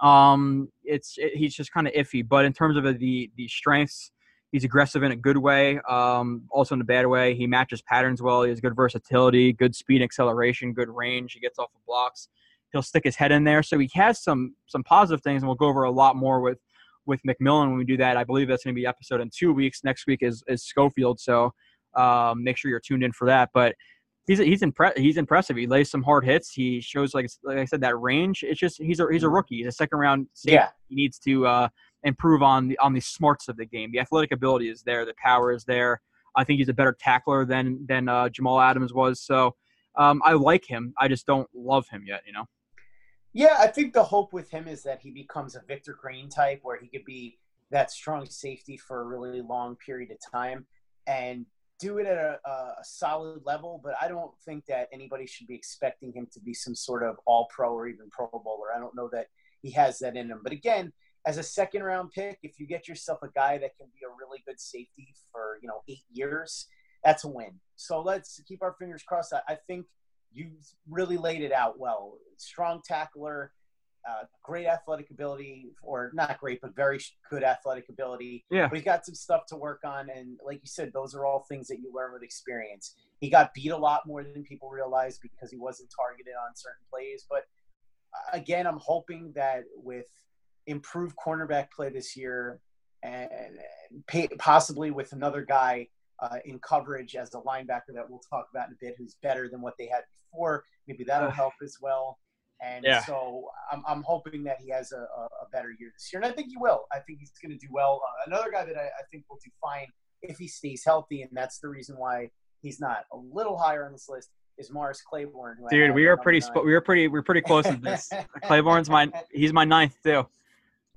um, it's it, he's just kind of iffy. But in terms of the the strengths, he's aggressive in a good way. Um, also in a bad way, he matches patterns well. He has good versatility, good speed, acceleration, good range. He gets off of blocks. He'll stick his head in there. So he has some some positive things, and we'll go over a lot more with with McMillan when we do that. I believe that's going to be episode in two weeks. Next week is is Schofield, so um, make sure you're tuned in for that. But he's he's impre- he's impressive. He lays some hard hits. He shows like like I said that range. It's just he's a he's a rookie. He's a second round. Safety. Yeah. He needs to uh, improve on the on the smarts of the game. The athletic ability is there. The power is there. I think he's a better tackler than than uh, Jamal Adams was. So um, I like him. I just don't love him yet. You know. Yeah, I think the hope with him is that he becomes a Victor Green type where he could be that strong safety for a really long period of time and do it at a, a solid level. But I don't think that anybody should be expecting him to be some sort of all pro or even pro bowler. I don't know that he has that in him. But again, as a second round pick, if you get yourself a guy that can be a really good safety for, you know, eight years, that's a win. So let's keep our fingers crossed. I, I think you really laid it out well. Strong tackler, uh, great athletic ability, or not great, but very good athletic ability. Yeah. But he's got some stuff to work on. And like you said, those are all things that you learn with experience. He got beat a lot more than people realize because he wasn't targeted on certain plays. But uh, again, I'm hoping that with improved cornerback play this year and possibly with another guy uh, in coverage as a linebacker that we'll talk about in a bit, who's better than what they had before. Maybe that'll help as well. And Yeah. so I'm, I'm hoping that he has a, a, better year this year, and I think he will. I think he's going to do well. Uh, another guy that I, I think will do fine if he stays healthy, and that's the reason why he's not a little higher on this list is Morris Claiborne. Dude, we are pretty sp- we are pretty we're pretty close to this. Claiborne's my he's my ninth too.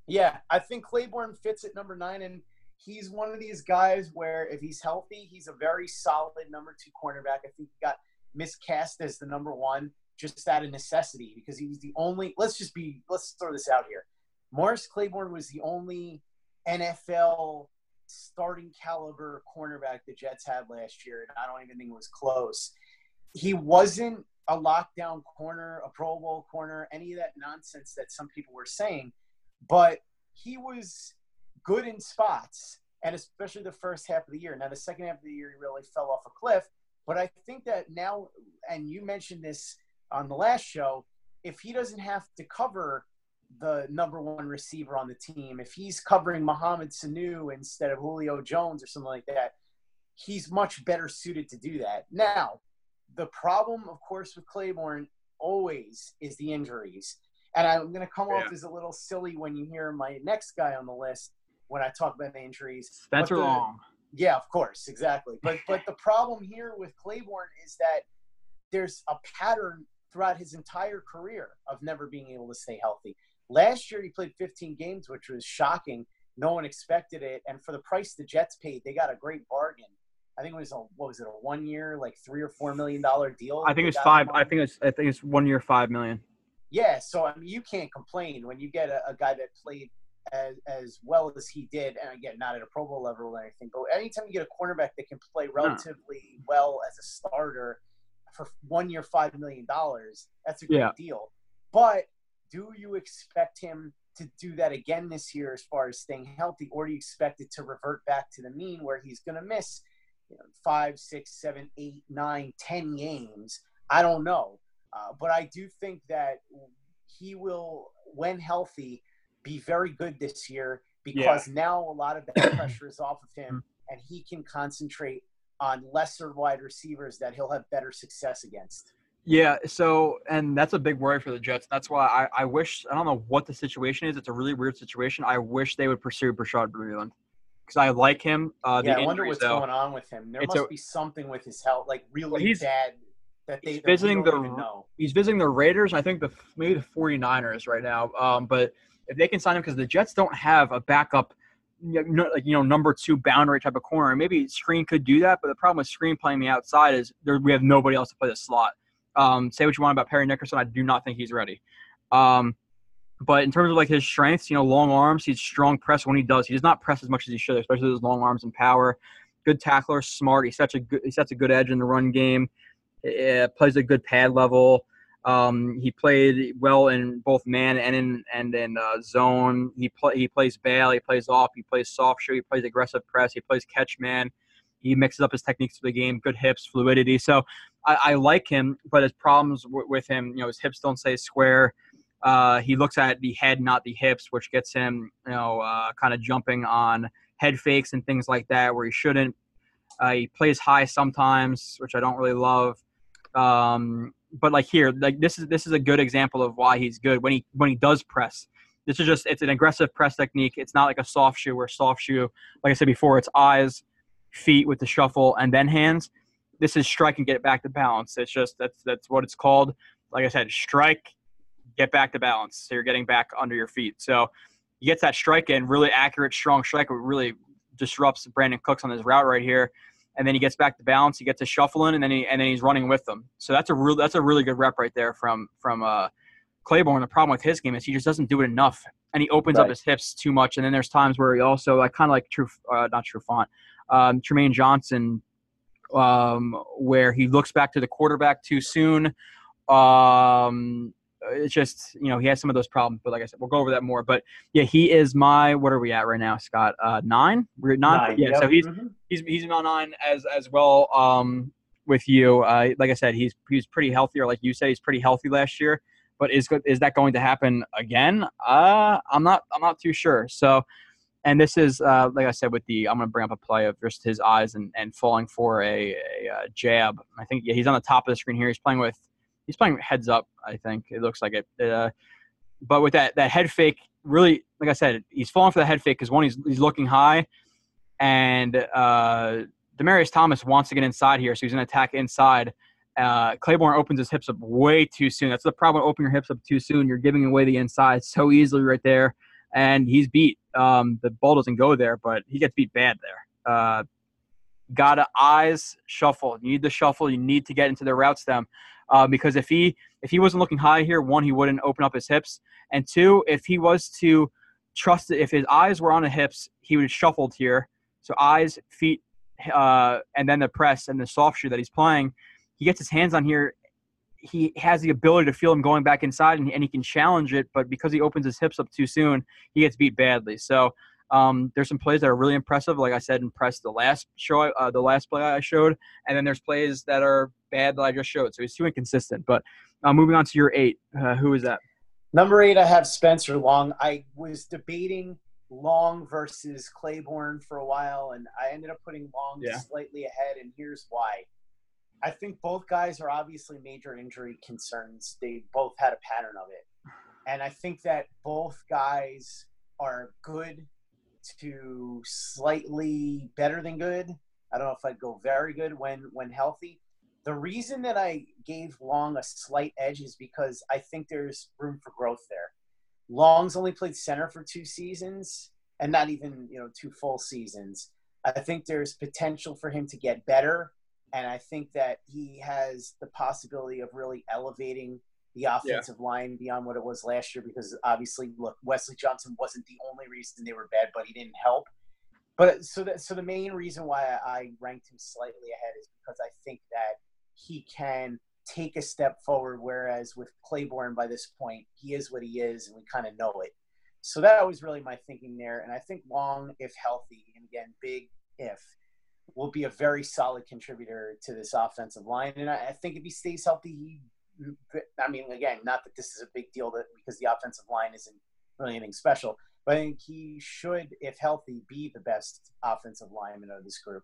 Yeah, I think Claiborne fits at number nine, and he's one of these guys where if he's healthy, he's a very solid number two cornerback. I think he got miscast as the number one just out of necessity because he was the only. Let's just be. Let's throw this out here. Morris Claiborne was the only NFL starting caliber cornerback the Jets had last year, and I don't even think it was close. He wasn't a lockdown corner, a Pro Bowl corner, any of that nonsense that some people were saying but he was good in spots, and especially the first half of the year. Now, the second half of the year, he really fell off a cliff. But I think that now, and you mentioned this on the last show, if he doesn't have to cover the number one receiver on the team, if he's covering Mohamed Sanu instead of Julio Jones or something like that, he's much better suited to do that. Now, the problem, of course, with Claiborne always is the injuries. And I'm going to come off as a little silly when you hear my next guy on the list when I talk about the injuries. Spencer But the- Long. Yeah, of course, exactly. But but the problem here with Claiborne is that there's a pattern throughout his entire career of never being able to stay healthy. Last year he played 15 games, which was shocking. No one expected it, and for the price the Jets paid, they got a great bargain. I think it was a what was it a one year like three or four million dollar deal? I think it's five. I think it's. I think it's one year, five million. Yeah, so I mean, you can't complain when you get a, a guy that played as, as well as he did, and again, not at a Pro Bowl level or anything, but anytime you get a cornerback that can play relatively well as a starter for one year, five million dollars, that's a great Yeah. deal. But do you expect him to do that again this year as far as staying healthy, or do you expect it to revert back to the mean where he's going to miss you know, five, six, seven, eight, nine, ten games? I don't know. Uh, but I do think that he will, when healthy, be very good this year because now a lot of that pressure is off of him and he can concentrate on lesser wide receivers that he'll have better success against. Yeah. So, and that's a big worry for the Jets. That's why I, I wish I don't know what the situation is. It's a really weird situation. I wish they would pursue Bashaud Breeland because I like him. Uh, the yeah, I wonder what's though. going on with him. There must a- be something with his health, like really he's- bad that they he's visiting the-. He's visiting the Raiders. I think the maybe the 49ers right now. Um, but if they can sign him, because the Jets don't have a backup, like you know, number two boundary type of corner. Maybe Skrine could do that, but the problem with Skrine playing the outside is there, we have nobody else to play the slot. Um, say what you want about Parry Nickerson, I do not think he's ready. Um, but in terms of like his strengths, you know, long arms, he's strong press when he does. He does not press as much as he should, especially with his long arms and power. Good tackler, smart. He's such a good. He sets a good edge in the run game. Uh, plays a good pad level. Um, he played well in both man and in and in uh, zone. He play he plays bail. He plays off. He plays soft shoe. He plays aggressive press. He plays catch man. He mixes up his techniques for the game. Good hips, fluidity. So I, I like him, but his problems w- with him, you know, his hips don't stay square. Uh, he looks at the head, not the hips, which gets him, you know, uh, kind of jumping on head fakes and things like that where he shouldn't. Uh, he plays high sometimes, which I don't really love. Um, but like here, like this is this is a good example of why he's good when he when he does press. This is just it's an aggressive press technique. It's not like a soft shoe where soft shoe, like I said before, it's eyes, feet with the shuffle, and then hands. This is strike and get back to balance. It's just that's that's what it's called. Like I said, strike, get back to balance. So you're getting back under your feet. So he gets that strike in, really accurate, strong strike. It really disrupts Brandin Cooks on his route right here. And then he gets back to balance. He gets a shuffle in, and then he and then he's running with them. So that's a real that's a really good rep right there from from uh, Claiborne. The problem with his game is he just doesn't do it enough, and he opens up his hips too much. And then there's times where he also like kind of like true uh, not true font, um, Trumaine Johnson, um, where he looks back to the quarterback too soon. Um, it's just you know he has some of those problems, but like I said, we'll go over that more. But yeah, he is my what are we at right now, Scott? Uh, nine. We're at nine. Nine, yeah, yep. so he's Mhm. he's he's on nine as as well. Um, with you, uh, like I said, he's he's pretty healthy, or like you said, he's pretty healthy last year. But is is that going to happen again? Uh, I'm not I'm not too sure. So, and this is uh, like I said with the I'm gonna bring up a play of just his eyes and and falling for a, a, uh jab. I think yeah, he's on the top of the screen here. He's playing with he's playing heads up. I think it looks like it. Uh, but with that that head fake, really, like I said, he's falling for the head fake because one, he's he's looking high, and uh, Demaryius Thomas wants to get inside here, so he's going to attack inside. Uh, Claiborne opens his hips up way too soon. That's the problem. Opening your hips up too soon, you're giving away the inside so easily right there, and he's beat. Um, the ball doesn't go there, but he gets beat bad there. Uh, gotta eyes shuffle. You need the shuffle. You need to get into the route stem. Uh, because if he if he wasn't looking high here, one, he wouldn't open up his hips, and two, if he was to trust it, if his eyes were on the hips, he would have shuffled here. So eyes, feet, uh, and then the press and the soft shoe that he's playing. He gets his hands on here. He has the ability to feel him going back inside, and, and he can challenge it. But because he opens his hips up too soon, he gets beat badly. So um, there's some plays that are really impressive. Like I said, impressed the last show, uh, the last play I showed, and then there's plays that are bad that I just showed. So he's too inconsistent. But uh, moving on to your eight, uh, who is that? Number eight, I have Spencer Long. I was debating Long versus Claiborne for a while, and I ended up putting Long Yeah. slightly ahead, and here's why. I think both guys are obviously major injury concerns. They both had a pattern of it. And I think that both guys are good to slightly better than good. I don't know if I'd go very good when when healthy. The reason that I gave Long a slight edge is because I think there's room for growth there. Long's only played center for two seasons and not even, you know, two full seasons. I think there's potential for him to get better and I think that he has the possibility of really elevating the offensive line beyond what it was last year because obviously look Wesley Johnson wasn't the only reason they were bad but he didn't help but so that so the main reason why I ranked him slightly ahead is because I think that he can take a step forward whereas with Claiborne by this point he is what he is and we kind of know it so that was really my thinking there and I think Long if healthy and again big if will be a very solid contributor to this offensive line and I, think if he stays healthy he I mean, again, not that this is a big deal that because the offensive line isn't really anything special, but I think he should, if healthy, be the best offensive lineman of this group.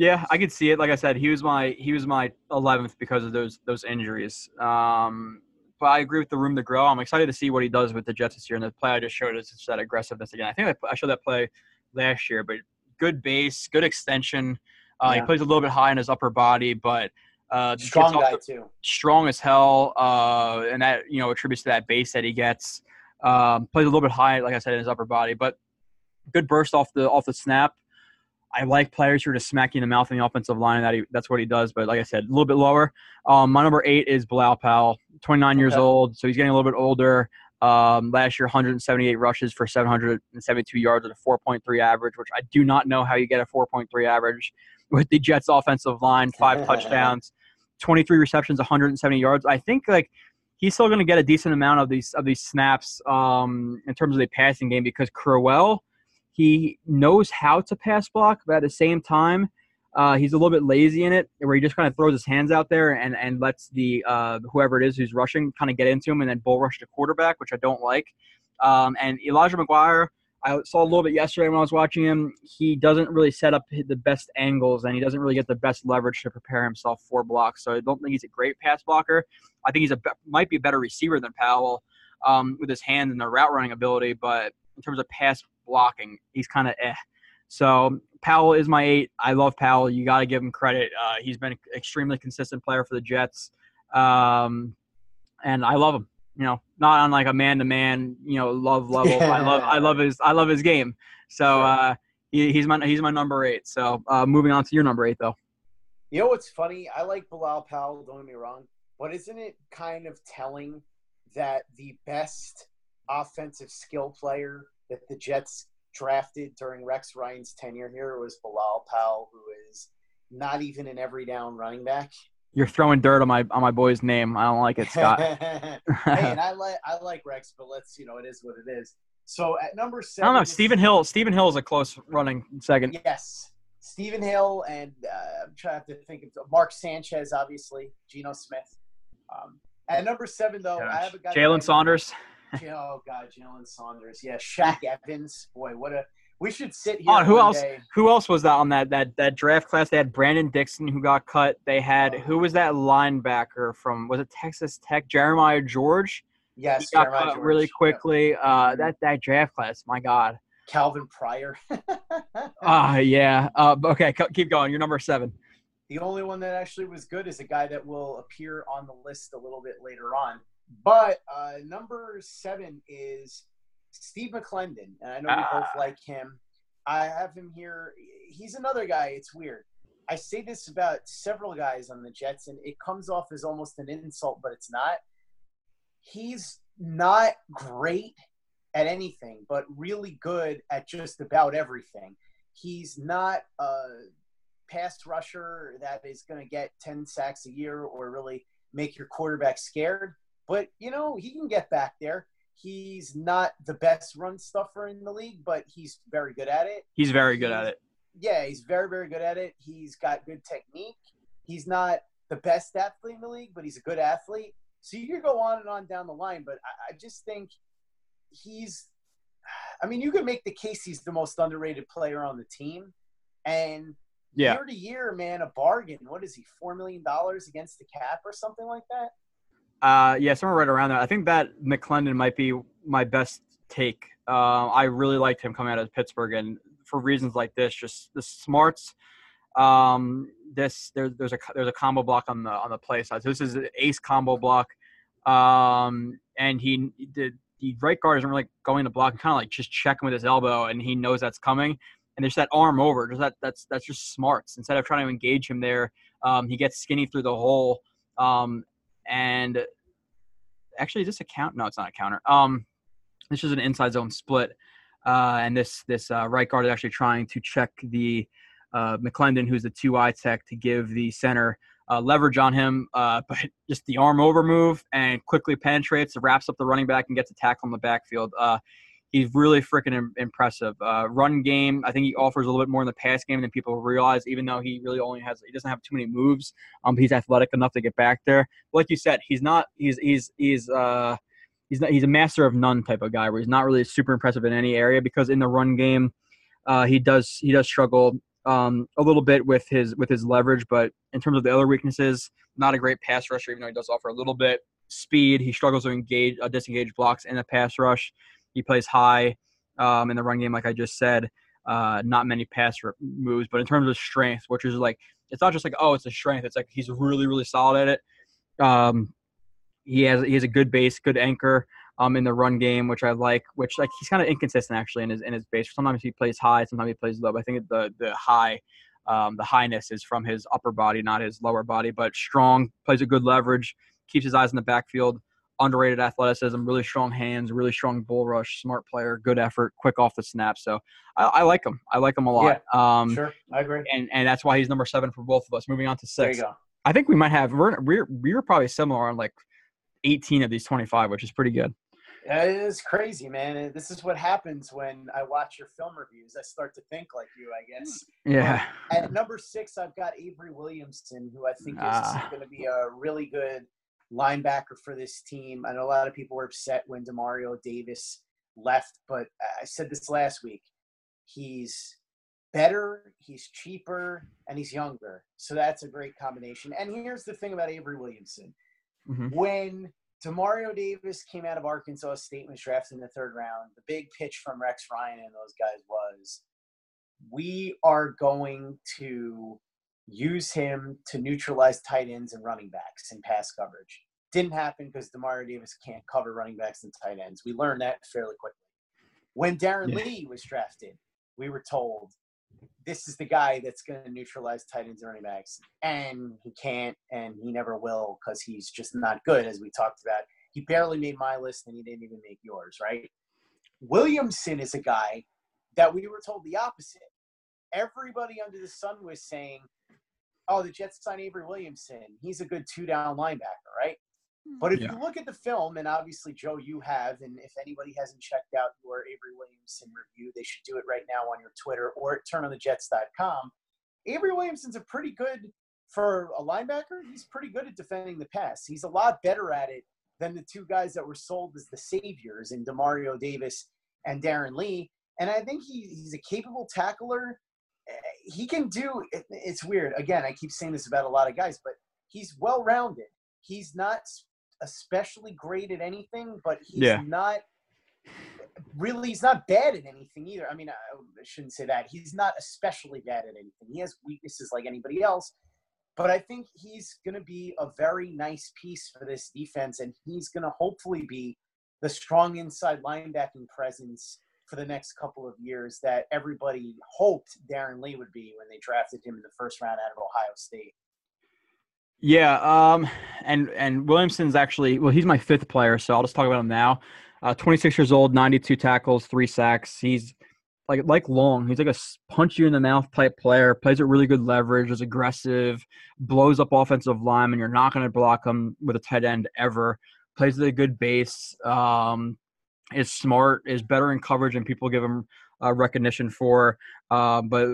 Yeah, I could see it. Like I said, he was my he was my 11th because of those those injuries. Um, but I agree with the room to grow. I'm excited to see what he does with the Jets this year. And the play I just showed us is that aggressiveness again. I think I, I showed that play last year, but good base, good extension. Uh, Yeah. He plays a little bit high in his upper body, but uh, Strong guy the- too. strong as hell, uh, and that you know attributes to that base that he gets. Um, plays a little bit high, like I said, in his upper body, but good burst off the off the snap. I like players who are just smacking the mouth in the offensive line. That he, that's what he does. But like I said, a little bit lower. Um, my number eight is Bilal Powell, 29 years old, so he's getting a little bit older. Um, last year, 178 rushes for 772 yards at a 4.3 average, which I do not know how you get a 4.3 average with the Jets' offensive line. Five touchdowns, 23 receptions, 170 yards. I think like he's still going to get a decent amount of these of these snaps um, in terms of the passing game because Crowell he knows how to pass block, but at the same time, uh, he's a little bit lazy in it, where he just kind of throws his hands out there and, and lets the uh, whoever it is who's rushing kind of get into him and then bull rush the quarterback, which I don't like. Um, and Elijah McGuire, I saw a little bit yesterday when I was watching him. He doesn't really set up the best angles and he doesn't really get the best leverage to prepare himself for blocks. So I don't think he's a great pass blocker. I think he's a might be a better receiver than Powell um, with his hands and the route running ability, but in terms of pass blocking, he's kind of eh. So Powell is my eight. I love Powell. You got to give him credit. Uh, he's been an extremely consistent player for the Jets, um, and I love him. You know, not on like a man-to-man, you know, love level. but I love, I love his, I love his game. So uh, he, he's my, he's my number eight. So uh, moving on to your number eight, though. You know what's funny? I like Bilal Powell, don't get me wrong, but isn't it kind of telling that the best offensive skill player that the Jets drafted during Rex Ryan's tenure here was Bilal Powell, who is not even an every down running back? You're throwing dirt on my on my boy's name. I don't like it, Scott. hey, and I like I like Rex, but let's you know it is what it is. So at number I don't know. Stephen Hill. Stephen Hill is a close running second. Yes, Stephen Hill, and uh, I'm trying to think of Mark Sanchez, obviously, Geno Smith. Um, at number seven, though, I have a guy. Jalen Saunders. Oh God, Jalen Saunders. Yeah, Shaq Evans. Boy, what a. We should sit here. Oh, who else? day- Who else was that on that that that draft class? They had Brandon Dixon who got cut. They had who was that linebacker from? Was it Texas Tech? Jeremiah George. Yes, He got Jeremiah cut George. really Yep. quickly. Uh, that that draft class. My God. Calvin Pryor. Ah, yeah. Uh, okay, keep going. You're number seven. The only one that actually was good is a guy that will appear on the list a little bit later on. But uh, number seven is Steve McLendon, and I know we both Ah. like him. I have him here. He's another guy. It's weird. I say this about several guys on the Jets, and it comes off as almost an insult, but it's not. He's not great at anything, but really good at just about everything. He's not a pass rusher that is going to get 10 sacks a year or really make your quarterback scared, but you know, he can get back there. He's not the best run stuffer in the league, but he's very good at it. He's very good at it. Yeah, he's very, very good at it. He's got good technique. He's not the best athlete in the league, but he's a good athlete. So you could go on and on down the line, but I, I just think he's I mean, you could make the case he's the most underrated player on the team, and Yeah. year to year, man, a bargain. What is he? Four million dollars against the cap or something like that. Uh, yeah, somewhere right around there. I think that McLendon might be my best take. Uh, I really liked him coming out of Pittsburgh, and for reasons like this, just the smarts. Um, this there, there's a there's a combo block on the on the play side. So this is an ace combo block, um, and he did the right guard isn't really going to block, kind of like just checking with his elbow, and he knows that's coming. And there's that arm over. Just that that's that's just smarts. Instead of trying to engage him there, um, he gets skinny through the hole. Um, and actually, is this a count? No, it's not a counter. Um, this is an inside zone split, uh, and this this uh, right guard is actually trying to check the uh, McLendon, who's the two eye tech, to give the center uh, leverage on him, uh, but just the arm over move and quickly penetrates, wraps up the running back, and gets a tackle in the backfield. Uh, he's really freaking Im- impressive. Uh, run game, I think he offers a little bit more in the pass game than people realize. Even though he really only has, he doesn't have too many moves. Um, he's athletic enough to get back there. Like you said, he's not. He's he's he's uh. He's, not, he's a master of none type of guy where he's not really super impressive in any area because in the run game, uh, he does he does struggle um, a little bit with his with his leverage, but in terms of the other weaknesses, not a great pass rusher. Even though he does offer a little bit speed, he struggles to engage uh, disengage blocks in the pass rush. He plays high um, in the run game, like I just said. Uh, not many pass moves, but in terms of strength, which is like it's not just like oh, it's a strength. It's like he's really really solid at it. Um, he has he has a good base, good anchor um, in the run game, which I like. Which like he's kind of inconsistent actually in his in his base. Sometimes he plays high, sometimes he plays low. But I think the the high, um, the highness is from his upper body, not his lower body. But strong, plays a good leverage, keeps his eyes in the backfield. Underrated athleticism, really strong hands, really strong bull rush, smart player, good effort, quick off the snap. So I, I like him. I like him a lot. Um, Sure, I agree. and and that's why he's number seven for both of us. Moving on to There six. you go. I think we might have we're we're we're probably similar on like 18 of these 25, which is pretty good. Yeah, It is crazy, man. This is what happens when I watch your film reviews. I start to think like you, I guess. Yeah. At number six, I've got Avery Williamson, who I think is Ah. going to be a really good linebacker for this team. I know a lot of people were upset when Demario Davis left, but I said this last week. He's better, he's cheaper, and he's younger. So that's a great combination. And here's the thing about Avery Williamson Mhm. when Demario Davis came out of Arkansas State and was drafted in the third round, the big pitch from Rex Ryan and those guys was we are going to use him to neutralize tight ends and running backs in pass coverage. Didn't happen because Demario Davis can't cover running backs and tight ends. We learned that fairly quickly. When Darron Yeah. Lee was drafted, we were told this is the guy that's going to neutralize tight ends and running backs. And he can't, and he never will because he's just not good, as we talked about. He barely made my list, and he didn't even make yours, right? Williamson is a guy that we were told the opposite. Everybody under the sun was saying, oh, the Jets signed Avery Williamson. He's a good two down linebacker, right? Hmm. But if Yeah. you look at the film, and obviously, Joe, you have, and if anybody hasn't checked out your Avery Williamson review, they should do it right now on your Twitter or at turnonthejets.com. Avery Williamson's a pretty good, for a linebacker, he's pretty good at defending the pass. He's a lot better at it than the two guys that were sold as the saviors in Demario Davis and Darron Lee. And I think he, he's a capable tackler. He can do, it, it's weird. Again, I keep saying this about a lot of guys, but he's well rounded. He's not especially great at anything, but he's Yeah. not really, he's not bad at anything either. I mean, I I shouldn't say that. He's not especially bad at anything. He has weaknesses like anybody else, but I think he's going to be a very nice piece for this defense, and he's going to hopefully be the strong inside linebacking presence for the next couple of years that everybody hoped Darron Lee would be when they drafted him in the first round out of Ohio State. Yeah, um, and and Williamson's actually well, he's my fifth player, so I'll just talk about him now. Uh, 26 years old, 92 tackles, three sacks. He's like like Long. He's like a punch you in the mouth type player. Plays with really good leverage. Is aggressive. Blows up offensive linemen. You're not going to block him with a tight end ever. Plays with a good base. Um, is smart. Is better in coverage, and people give him uh, recognition for. Uh, but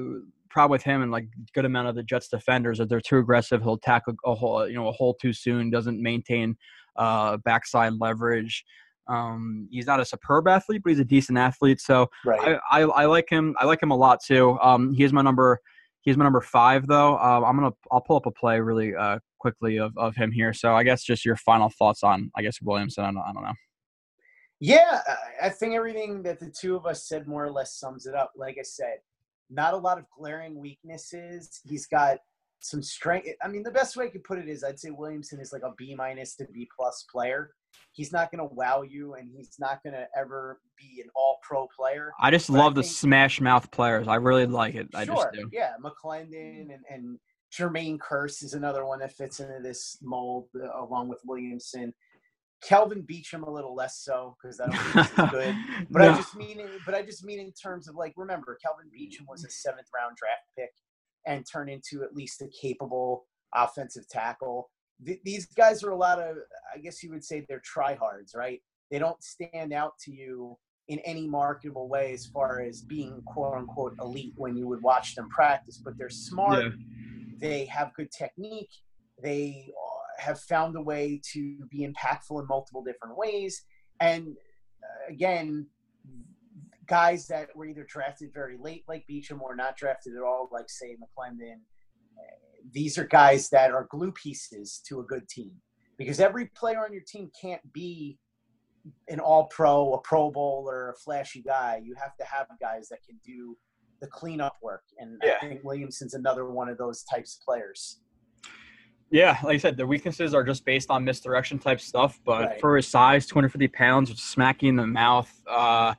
problem with him and like good amount of the Jets defenders that they're too aggressive. He'll tackle a hole, you know, a hole too soon. Doesn't maintain uh, backside leverage. Um, he's not a superb athlete, but he's a decent athlete. So Right. I, I, I like him. I like him a lot too. Um, he is my number. He's my number five though. Um, I'm gonna. I'll pull up a play really uh, quickly of, of him here. So I guess just your final thoughts on I guess Williamson. I don't, I don't know. Yeah, I- I think everything that the two of us said more or less sums it up. Like I said, not a lot of glaring weaknesses. He's got some strength. I mean, the best way I could put it is I'd say Williamson is like a B minus to B plus player. He's not going to wow you, and he's not going to ever be an all pro player. I just But I love the smash mouth players. I really like it. I just sure, do. yeah, McLendon and, and Jermaine Kearse is another one that fits into this mold uh, along with Williamson. Kelvin Beachum a little less so because I don't think good. But No. I just mean, but I just mean in terms of like, remember, Kelvin Beachum was a seventh round draft pick and turned into at least a capable offensive tackle. Th- these guys are a lot of, I guess you would say, they're tryhards, right? They don't stand out to you in any marketable way as far as being quote unquote elite when you would watch them practice, but they're smart. Yeah. They have good technique. They have found a way to be impactful in multiple different ways. And uh, again, guys that were either drafted very late, like Beachum, or not drafted at all, like say McLendon. uh, These are guys that are glue pieces to a good team because every player on your team can't be an all pro, a pro bowler, a flashy guy. You have to have guys that can do the cleanup work. And Yeah. I think Williamson's another one of those types of players. Yeah, like I said, the weaknesses are just based on misdirection type stuff. But Right. for his size, 250 pounds, smacking in the mouth, uh,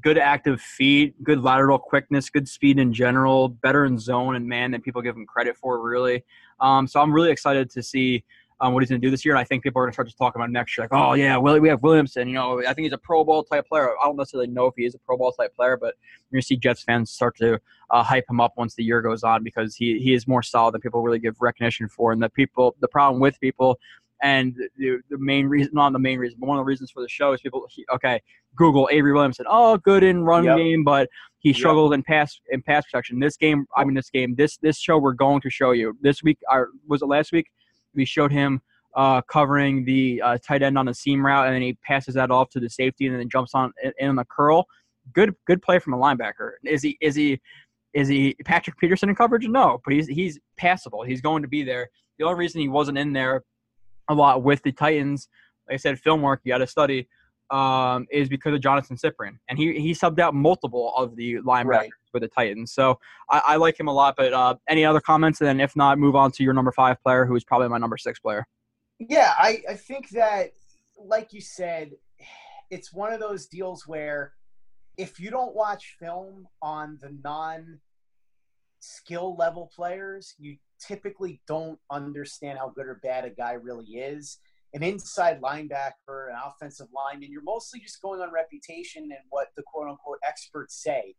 good active feet, good lateral quickness, good speed in general, better in zone and man than people give him credit for, really. Um, so I'm really excited to see um, what he's going to do this year. And I think people are going to start to talk about next year, like, oh, yeah, Willie, we have Williamson. You know, I think he's a Pro Bowl type player. I don't necessarily know if he is a Pro Bowl type player, but you're going to see Jets fans start to uh, hype him up once the year goes on because he, he is more solid than people really give recognition for. And the people, the problem with people, and the, the main reason, not the main reason, but one of the reasons for the show is people, he, okay, Google Avery Williamson. Oh, good in run Yep. game, but he Yep. struggled in pass in pass protection. This game, I mean, this game, this this show, we're going to show you this week. Or was it last week? We showed him uh, covering the uh, tight end on the seam route, and then he passes that off to the safety, and then jumps on in, the curl. Good, good play from a linebacker. Is he? Is he? Is he Patrick Peterson in coverage? No, but he's he's passable. He's going to be there. The only reason he wasn't in there a lot with the Titans, like I said, film work you got to study, um, is because of Johnathan Cyprien, and he he subbed out multiple of the linebackers Right. With the Titans. So I, I like him a lot. But uh, any other comments? And then if not, move on to your number five player, who is probably my number six player. Yeah, I, I think that, like you said, it's one of those deals where if you don't watch film on the non skill level players, you typically don't understand how good or bad a guy really is. An inside linebacker, an offensive lineman, you're mostly just going on reputation and what the quote unquote experts say.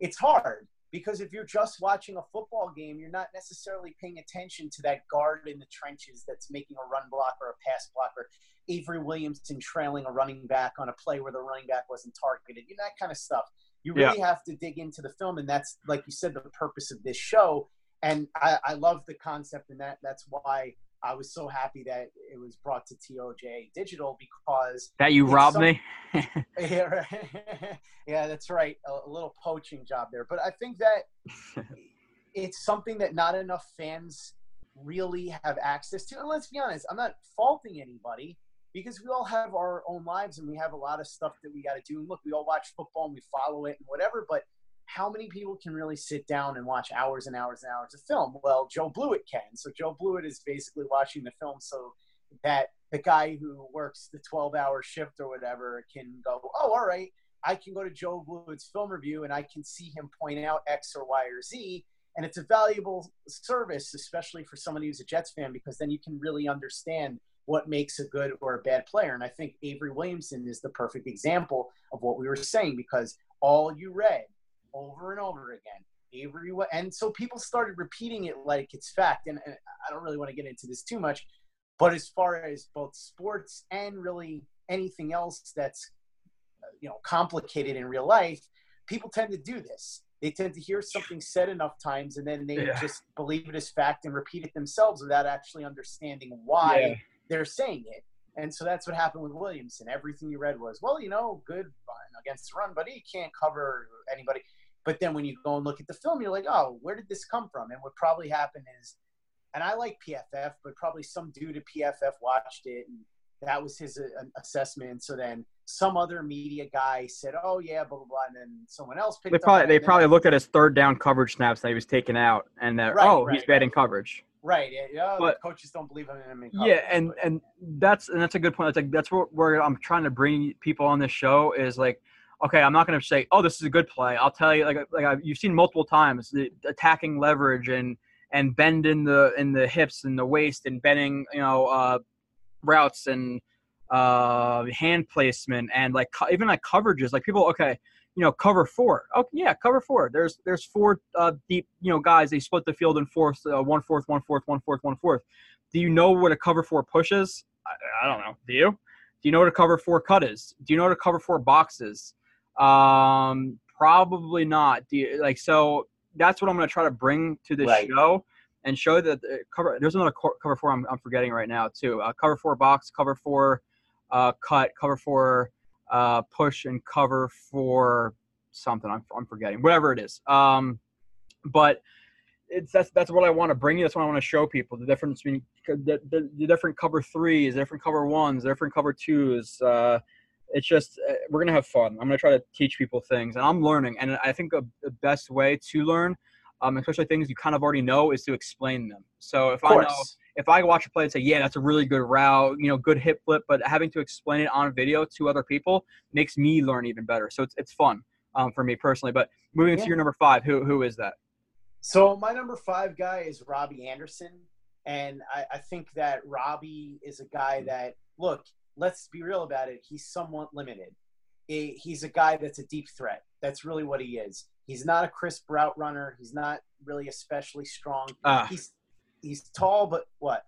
It's hard because if you're just watching a football game, you're not necessarily paying attention to that guard in the trenches that's making a run block or a pass block or Avery Williamson trailing a running back on a play where the running back wasn't targeted, you know, that kind of stuff. You really have to dig into the film, and that's like you said, the purpose of this show. And I, I love the concept, and that that's why I was so happy that it was brought to TOJ Digital because That you robbed me. yeah, yeah, that's right. A, a little poaching job there, but I think that it's something that not enough fans really have access to. And let's be honest, I'm not faulting anybody because we all have our own lives and we have a lot of stuff that we got to do. And look, we all watch football and we follow it and whatever, but how many people can really sit down and watch hours and hours and hours of film? Well, Joe Blewett can. So Joe Blewett is basically watching the film so that the guy who works the 12 hour shift or whatever can go, oh, all right, I can go to Joe Blewett's film review and I can see him point out X or Y or Z. And it's a valuable service, especially for somebody who's a Jets fan, because then you can really understand what makes a good or a bad player. And I think Avery Williamson is the perfect example of what we were saying because all you read over and over again, Avery, and so people started repeating it like it's fact. And, and I don't really want to get into this too much, but as far as both sports and really anything else that's uh, you know complicated in real life, people tend to do this. They tend to hear something said enough times and then they Yeah. just believe it as fact and repeat it themselves without actually understanding why Yeah. they're saying it. And so that's what happened with Williamson. Everything you read was, well, you know, good run against the run, but he can't cover anybody. But then when you go and look at the film, you're like, oh, where did this come from? And what probably happened is, and I like PFF, but probably some dude at PFF watched it and that was his uh, assessment. So then some other media guy said, "Oh yeah, blah blah blah," and then someone else picked. They probably up they probably looked at his third down coverage snaps that he was taking out, and that Right, oh right, he's bad in coverage. right. Yeah, But- coaches don't believe in him. In Yeah, and and that's and that's a good point. That's like that's what where I'm trying to bring people on this show is like, okay, I'm not going to say, oh, this is a good play. I'll tell you, like like I've, you've seen multiple times the attacking leverage and and bend in the in the hips and the waist and bending, you know, uh, routes and uh hand placement and like co- even like coverages like people okay you know cover four. Oh yeah cover four. There's there's four uh deep you know guys they split the field in fourth uh, one fourth one fourth one fourth one fourth. Do you know what a cover four push is I, I don't know. Do you? Do you know what a cover four cut is? Do you know what a cover four box is um probably not. Do you like so that's what i'm going to try to bring to this Right. show and show that the cover there's another co- cover four I'm, I'm forgetting right now too. Uh, cover four box cover four uh, cut cover four uh, push and cover for something. I'm, I'm forgetting. Whatever it is. Um, but it's that's that's what I want to bring you. That's what I want to show people. The difference between the, the, the different cover threes different cover ones different cover twos uh, it's just uh, we're gonna have fun I'm gonna try to teach people things and I'm learning and I think the, the best way to learn um, especially things you kind of already know is to explain them so if I know if I watch a play and say, yeah, that's a really good route, you know, good hip flip, but having to explain it on video to other people makes me learn even better. So it's, it's fun um, for me personally. But moving Yeah. to your number five, who who is that? So my number five guy is Robbie Anderson, and I, I think that Robbie is a guy that look. Let's be real about it. He's somewhat limited. He's a guy that's a deep threat. That's really what he is. He's not a crisp route runner. He's not really especially strong. Uh, He's he's tall, but what?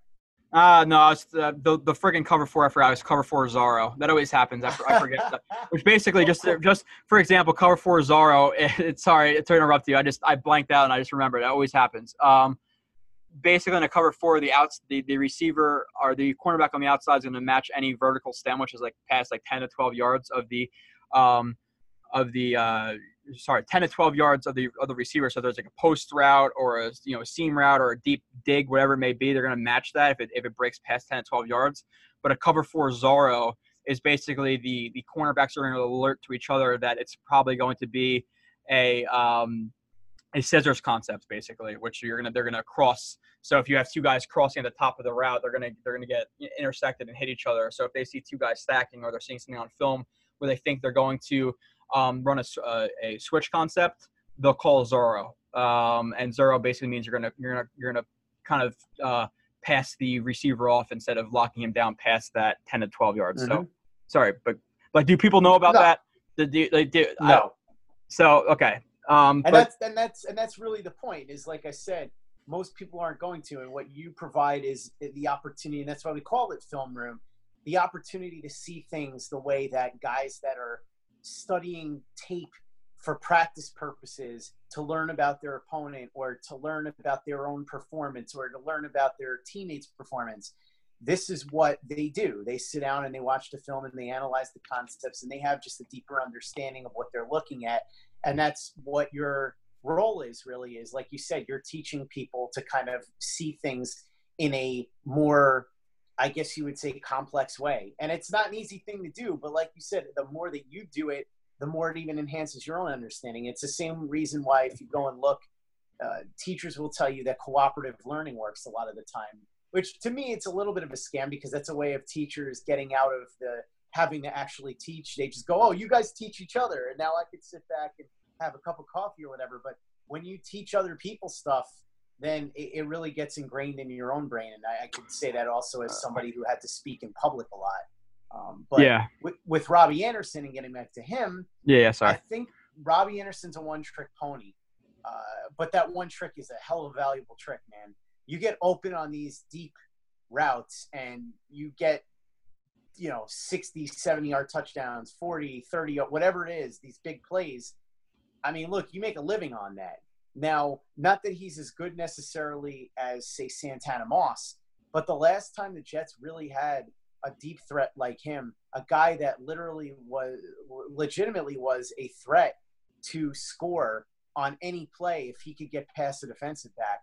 uh no, it's the the, the friggin' cover four. I forgot. It's cover four Zorro. That always happens. I, I forget. Which basically just just for example, cover four Zorro. It's sorry to interrupt you. I just I blanked out and I just remembered. It always happens. Um, basically in a cover four, the outs the, the receiver or the cornerback on the outside is going to match any vertical stem, which is like past like ten to twelve yards of the um of the uh sorry 10 to 12 yards of the of the receiver. So there's like a post route or a you know a seam route or a deep dig whatever it may be they're going to match that if it, if it breaks past 10 to 12 yards. But a cover four Zorro is basically the the cornerbacks are going to alert to each other that it's probably going to be a um a scissors concept basically which you're gonna they're gonna cross so if you have two guys crossing at the top of the route they're gonna they're gonna get intersected and hit each other so if they see two guys stacking or they're seeing something on film where they think they're going to um, run a, uh, a switch concept they'll call Zorro um, and Zorro basically means you're gonna you're gonna you're gonna kind of uh, pass the receiver off instead of locking him down past that 10 to 12 yards so Mhm. sorry but like do people know about No. that do, they do, I- No. so okay um and but- that's and that's and that's really the point is like i said most people aren't going to and what you provide is the opportunity and that's why we call it film room the opportunity to see things the way that guys that are studying tape for practice purposes to learn about their opponent or to learn about their own performance or to learn about their teammates performance this is what they do. They sit down and they watch the film and they analyze the concepts and they have just a deeper understanding of what they're looking at and that's what your role is really is like you said you're teaching people to kind of see things in a more i guess you would say complex way. And it's not an easy thing to do but like you said the more that you do it the more it even enhances your own understanding. It's the same reason why if you go and look uh, teachers will tell you that cooperative learning works a lot of the time which to me it's a little bit of a scam because that's a way of teachers getting out of the having to actually teach they just go oh you guys teach each other and now i could sit back and have a cup of coffee or whatever. But when you teach other people stuff, then it, it really gets ingrained in your own brain. And I, I could say that also as somebody who had to speak in public a lot. Um, but yeah with, with Robbie Anderson and getting back to him, yeah yeah I think Robbie Anderson's a one trick pony. Uh, but that one trick is a hell of a valuable trick, man. You get open on these deep routes and you get, you know, 60, 70 yard touchdowns, 40, 30, whatever it is, these big plays. I mean, look, you make a living on that. Now, not that he's as good necessarily as, say, Santana Moss, but the last time the Jets really had a deep threat like him, a guy that literally was legitimately was a threat to score on any play if he could get past the defensive back,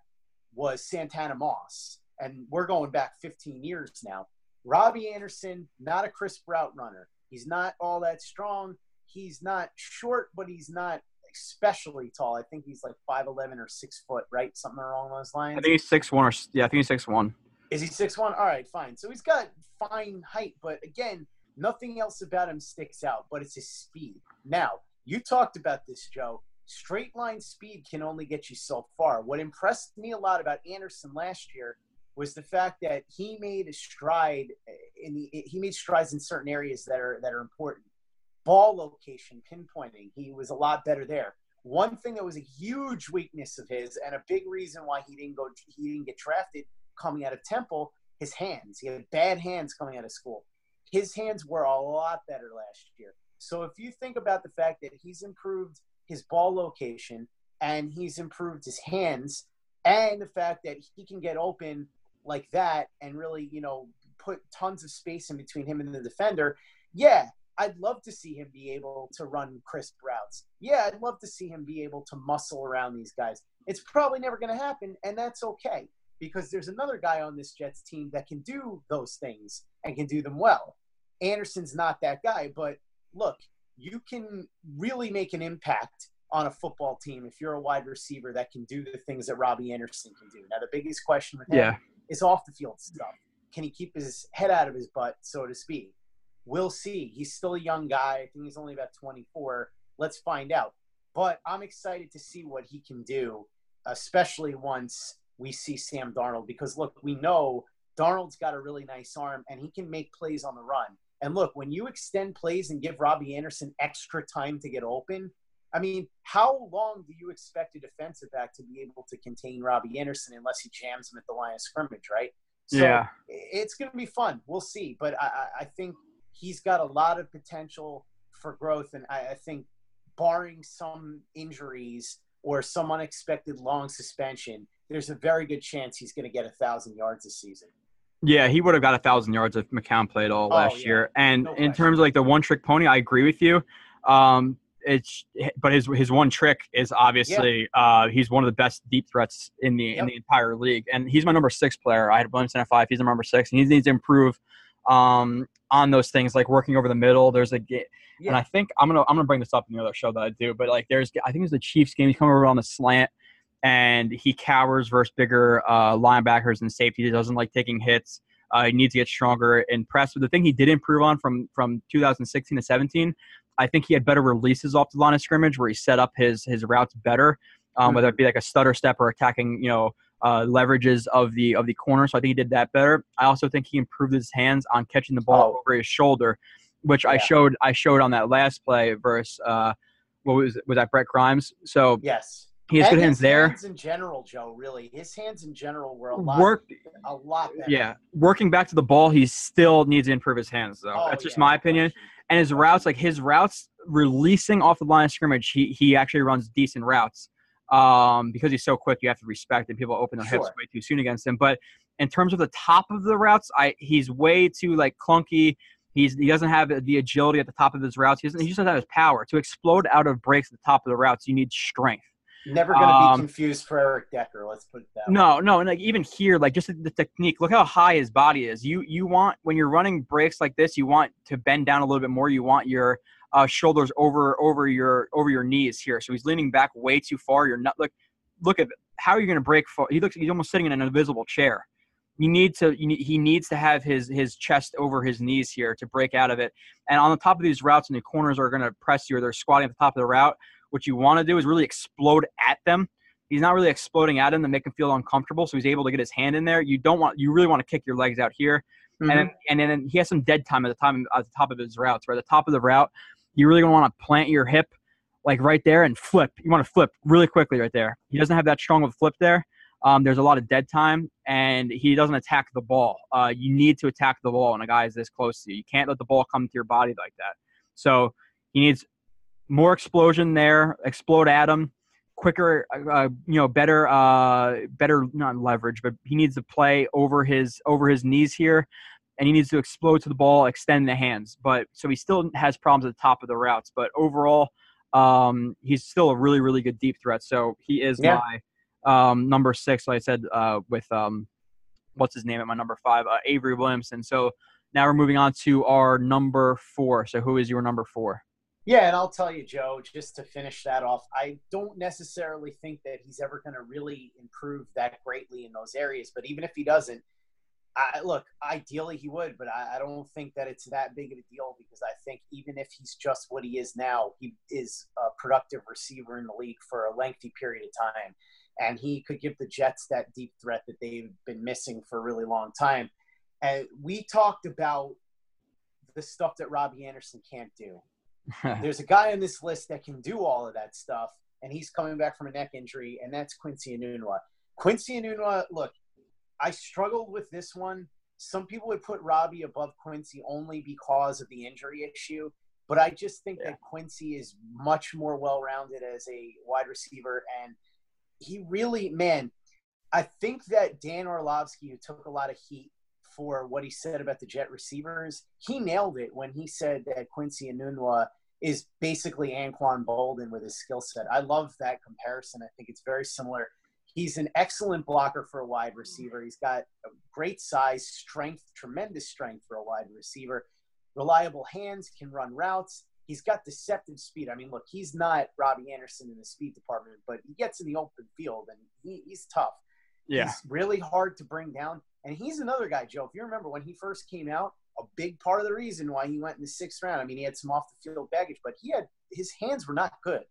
was Santana Moss. And we're going back 15 years now. Robbie Anderson, not a crisp route runner. He's not all that strong. He's not short, but he's not especially tall. I think he's like 5'11 or 6 foot, right? Something along those lines. I think he's six one or yeah, I think he's six one. Is he six one? All right, fine. So he's got fine height, but again, nothing else about him sticks out. But it's his speed. Now you talked about this, Joe. Straight line speed can only get you so far. What impressed me a lot about Anderson last year was the fact that he made a stride in the he made strides in certain areas that are that are important. Ball location, pinpointing, he was a lot better there. One thing that was a huge weakness of his, and a big reason why he didn't go he didn't get drafted coming out of Temple, his hands. He had bad hands coming out of school. His hands were a lot better last year. So if you think about the fact that he's improved his ball location and he's improved his hands and the fact that he can get open like that and really, you know, put tons of space in between him and the defender, yeah, I'd love to see him be able to run crisp routes. Yeah, I'd love to see him be able to muscle around these guys. It's probably never going to happen, and that's okay because there's another guy on this Jets team that can do those things and can do them well. Anderson's not that guy, but look, you can really make an impact on a football team if you're a wide receiver that can do the things that Robbie Anderson can do. Now, the biggest question with him Yeah. Is off the field stuff. Can he keep his head out of his butt, so to speak? We'll see. He's still a young guy. I think he's only about 24. Let's find out. But I'm excited to see what he can do, especially once we see Sam Darnold. Because look, we know Darnold's got a really nice arm and he can make plays on the run. And look, when you extend plays and give Robbie Anderson extra time to get open, I mean, how long do you expect a defensive back to be able to contain Robbie Anderson unless he jams him at the line of scrimmage, right? So Yeah. it's going to be fun. We'll see. But I, I- think he's got a lot of potential for growth. And I, I think, barring some injuries or some unexpected long suspension, there's a very good chance he's going to get a thousand yards this season. Yeah, he would have got a thousand yards if McCown played all Oh, last yeah. year. And No in question. terms of like the one trick pony, I agree with you. Um, it's but his his one trick is obviously uh, he's one of the best deep threats in the in the entire league, and he's my number six player. I had Williams at five. He's my number six, and he needs to improve um, on those things like working over the middle. There's a ga- and I think I'm gonna I'm gonna bring this up in the other show that I do, but like there's I think it's the Chiefs game. He's coming over on the slant and he cowers versus bigger uh, linebackers and safety. He doesn't like taking hits. Uh, he needs to get stronger in press. But the thing he did improve on from from 2016 to 17, I think he had better releases off the line of scrimmage where he set up his his routes better, um, whether it be like a stutter step or attacking, you know, uh, leverages of the of the corner. So I think he did that better. I also think he improved his hands on catching the ball Oh. over his shoulder, which I showed I showed on that last play versus uh, what was it? was that Brent Grimes? So Yes. he has And good hands his there. Hands in general, Joe. Really, his hands in general were a lot, Work a lot better. Yeah, working back to the ball, he still needs to improve his hands, though. Oh, That's just yeah, my no opinion. And his routes, like his routes, releasing off the line of scrimmage, he he actually runs decent routes. Um, because he's so quick, you have to respect him. People open their hips way too soon against him. But in terms of the top of the routes, I he's way too like clunky. He's he doesn't have the agility at the top of his routes. He doesn't. He just doesn't have his power to explode out of breaks at the top of the routes. You need strength. Never going to Um, be confused for Eric Decker. Let's put it that way. No, no, and like even here, like just the technique. Look how high his body is. You you want when you're running breaks like this, you want to bend down a little bit more. You want your uh, shoulders over over your over your knees here. So he's leaning back way too far. You're not look look at how are you going to break? For, he looks he's almost sitting in an invisible chair. You need to you need, he needs to have his his chest over his knees here to break out of it. And on the top of these routes, and the corners are going to press you, or they're squatting at the top of the route. What you want to do is really explode at them he's not really exploding at him to make him feel uncomfortable. So he's able to get his hand in there. You don't want you really want to kick your legs out here, Mhm. and then, and then he has some dead time at the time at the top of his routes. Right at the top of the route, you really gonna want to plant your hip like right there and flip. You want to flip really quickly right there. He doesn't have that strong of a flip there. Um, there's a lot of dead time, and he doesn't attack the ball. Uh, you need to attack the ball when a guy is this close to you. You can't let the ball come to your body like that. So he needs more explosion there. Explode Adam, quicker, uh, you know, better, uh, better not leverage, but he needs to play over his over his knees here, and he needs to explode to the ball, extend the hands. But so he still has problems at the top of the routes. But overall, um, he's still a really, really good deep threat. So he is Yeah. my um, number six, like I said, uh, with um, what's his name at my number five, uh, Avery Williamson. So now we're moving on to our number four. So who is your number four? Yeah, and I'll tell you, Joe, just to finish that off, I don't necessarily think that he's ever going to really improve that greatly in those areas. But even if he doesn't, I, look, ideally he would, but I, I don't think that it's that big of a deal because I think even if he's just what he is now, he is a productive receiver in the league for a lengthy period of time. And he could give the Jets that deep threat that they've been missing for a really long time. And we talked about the stuff that Robbie Anderson can't do there's a guy on this list that can do all of that stuff, and he's coming back from a neck injury, and that's Quincy Enunwa. Quincy Enunwa, look, I struggled with this one. Some people would put Robbie above Quincy only because of the injury issue, but I just think Yeah. that Quincy is much more well-rounded as a wide receiver, and he really, man, I think that Dan Orlovsky, who took a lot of heat for what he said about the Jet receivers, he nailed it when he said that Quincy Enunwa is basically Anquan Boldin with his skill set. I love that comparison. I think it's very similar. He's an excellent blocker for a wide receiver. He's got a great size, strength, tremendous strength for a wide receiver. Reliable hands, can run routes. He's got deceptive speed. I mean, look, he's not Robbie Anderson in the speed department, but he gets in the open field and he, he's tough. Yeah. He's really hard to bring down. And he's another guy, Joe. If you remember when he first came out, a big part of the reason why he went in the sixth round. I mean, he had some off the field baggage, but he had his hands were not good.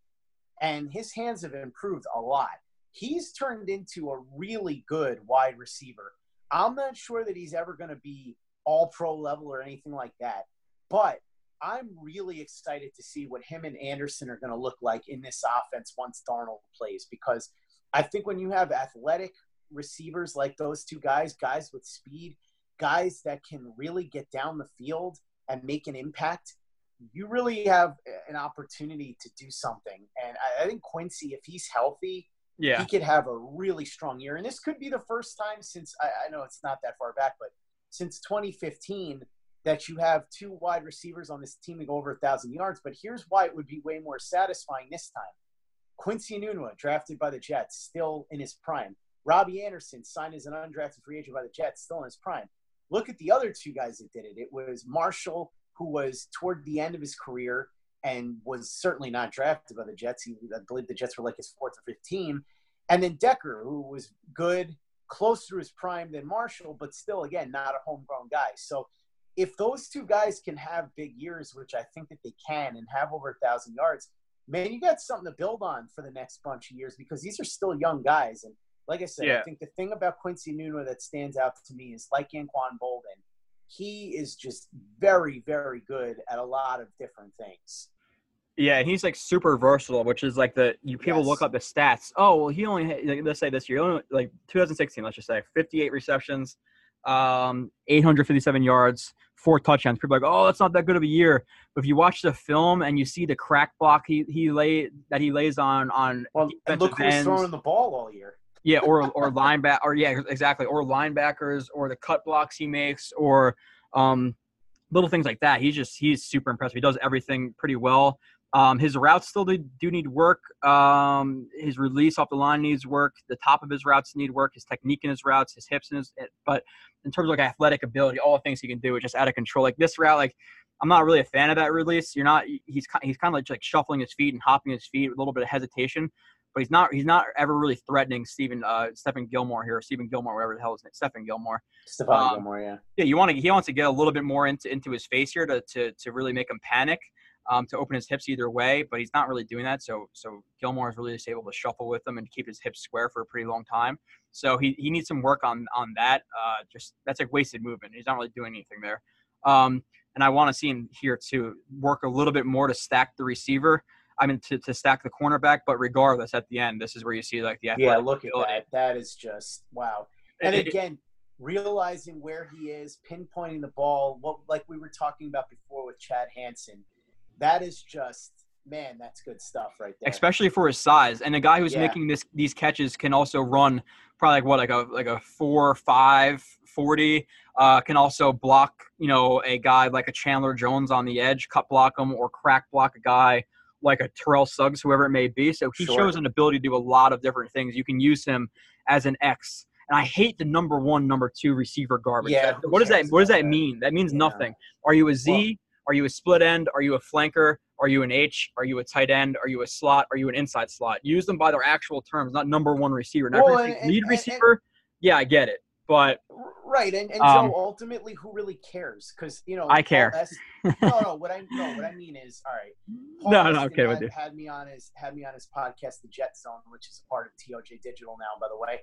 And his hands have improved a lot. He's turned into a really good wide receiver. I'm not sure that he's ever going to be all pro level or anything like that. But I'm really excited to see what him and Anderson are going to look like in this offense once Darnold plays because I think when you have athletic receivers like those two guys, guys with speed, guys that can really get down the field and make an impact, you really have an opportunity to do something. And I, I think Quincy, if he's healthy, Yeah. he could have a really strong year. And this could be the first time since I, I know it's not that far back, but since 2015 that you have two wide receivers on this team to go over a thousand yards. But here's why it would be way more satisfying this time. Quincy Enunwa, drafted by the Jets, still in his prime. Robbie Anderson signed as an undrafted free agent by the Jets, still in his prime. Look at the other two guys that did it. It was Marshall, who was toward the end of his career and was certainly not drafted by the Jets. He, I believe the Jets were like his fourth or fifth team. And then Decker, who was good, close to his prime than Marshall, but still, again, not a homegrown guy. So if those two guys can have big years, which I think that they can, and have over a thousand yards, man, you got something to build on for the next bunch of years because these are still young guys. And like I said, Yeah. I think the thing about Quincy Nuno that stands out to me is like Anquan Boldin, he is just very, very good at a lot of different things. Yeah, and he's like super versatile, which is like the you people Yes. look up the stats. Oh, well, he only had, like, let's say this year, only, like 2016, let's just say 58 receptions, um, 857 yards, four touchdowns. People are like, oh, that's not that good of a year. But if you watch the film and you see the crack block he he lay that he lays on on Well, and look who's ends, throwing the ball all year. Yeah, or or linebacker, or yeah, exactly, or linebackers, or the cut blocks he makes, or um, little things like that. He's just he's super impressive. He does everything pretty well. Um, his routes still do, do need work. Um, his release off the line needs work. The top of his routes need work. His technique in his routes, his hips and his. But in terms of like athletic ability, all the things he can do are just out of control. Like this route, like I'm not really a fan of that release. You're not. He's he's kind of like, like shuffling his feet and hopping his feet with a little bit of hesitation. But he's not. He's not ever really threatening Stephen uh, Stephen Gilmore here, or Stephen Gilmore, whatever the hell his name, Stephen Gilmore. Stephon Um, Gilmore, yeah. Yeah, you want to. He wants to get a little bit more into into his face here to to to really make him panic, um, to open his hips either way. But he's not really doing that. So so Gilmore is really just able to shuffle with them and keep his hips square for a pretty long time. So he, he needs some work on on that. Uh, just that's like wasted movement. He's not really doing anything there. Um, and I want to see him here to work a little bit more to stack the receiver. I mean, to, to stack the cornerback. But regardless, at the end, this is where you see like the Yeah, look at ability. that. That is just wow. And again, realizing where he is, pinpointing the ball, what like we were talking about before with Chad Hansen, that is just man, that's good stuff right there. especially for his size. And a guy who's Yeah. making this these catches can also run probably like what like a like a four five forty. Uh, can also block you know a guy like a Chandler Jones on the edge, cut block him or crack block a guy like a Terrell Suggs, whoever it may be. So he Sure. shows an ability to do a lot of different things. You can use him as an X. And I hate the number one, number two receiver garbage. Yeah, what does that What does that that? mean? That means Yeah. nothing. Are you a Z? Well- are you a split end? Are you a flanker? Are you an H? Are you a tight end? Are you a slot? Are you an inside slot? Use them by their actual terms, not number one receiver. If Well, and- and- lead and- receiver, yeah, I get it. But Right, and, and Um, Joe, ultimately, who really cares? Because you know, I care. S- no, no. What I no, what I mean is, all right. Paul No, no, okay, with had, you. had me on his had me on his podcast, The Jet Zone, which is a part of TOJ Digital now, by the way.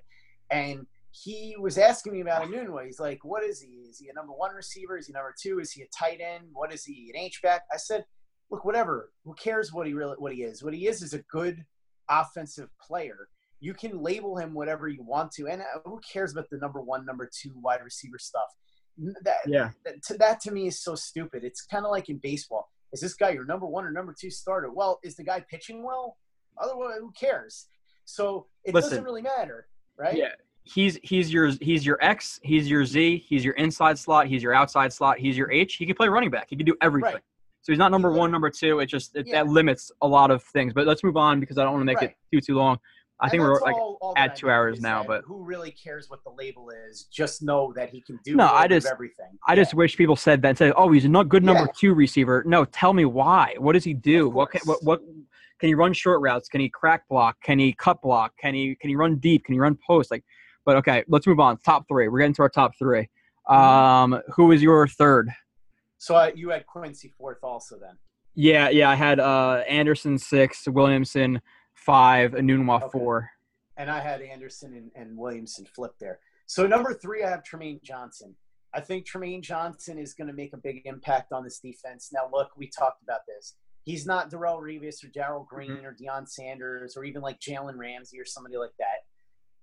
And he was asking me about Enunwa. He's like, "What is he? Is he a number one receiver? Is he number two? Is he a tight end? What is he? An H back?" I said, "Look, whatever. Who cares what he really what he is? What he is is a good offensive player." You can label him whatever you want to, and uh, who cares about the number one, number two wide receiver stuff? That, yeah, that to, that to me is so stupid. It's kind of like in baseball. Is this guy your number one or number two starter? Well, is the guy pitching well? Otherwise, who cares? So it Listen. doesn't really matter, right? yeah. He's he's your he's your X. He's your Z. He's your inside slot. He's your outside slot. He's your H. He can play running back. He can do everything. Right. So he's not number one, number two. It just it, Yeah. that limits a lot of things. But let's move on because I don't want to make Right. it too too long. I think we're that's like all- all at two hours now, but- who really cares what the label is? Just know that he can do No, I just- everything. I just wish people said that. Say, oh, he's a not good number Yeah. two receiver. No, tell me why. What does he do? What can, what what can he run short routes? Can he crack block? Can he cut block? Can he can he run deep? Can he run post? Like, but okay, let's move on. Top three. We're getting to our top three. Mm-hmm. Um, who is your third? So uh, you had Quincy fourth also then. Yeah, yeah, I had uh Anderson six, Williamson five, Enunwa Okay. four. and I had Anderson and, and Williamson flip there. So number three, I have Trumaine Johnson. I think Trumaine Johnson is going to make a big impact on this defense. Now, look, we talked about this. He's not Darrelle Revis or Darrell Green or Deion Sanders or even like Jalen Ramsey or somebody like that.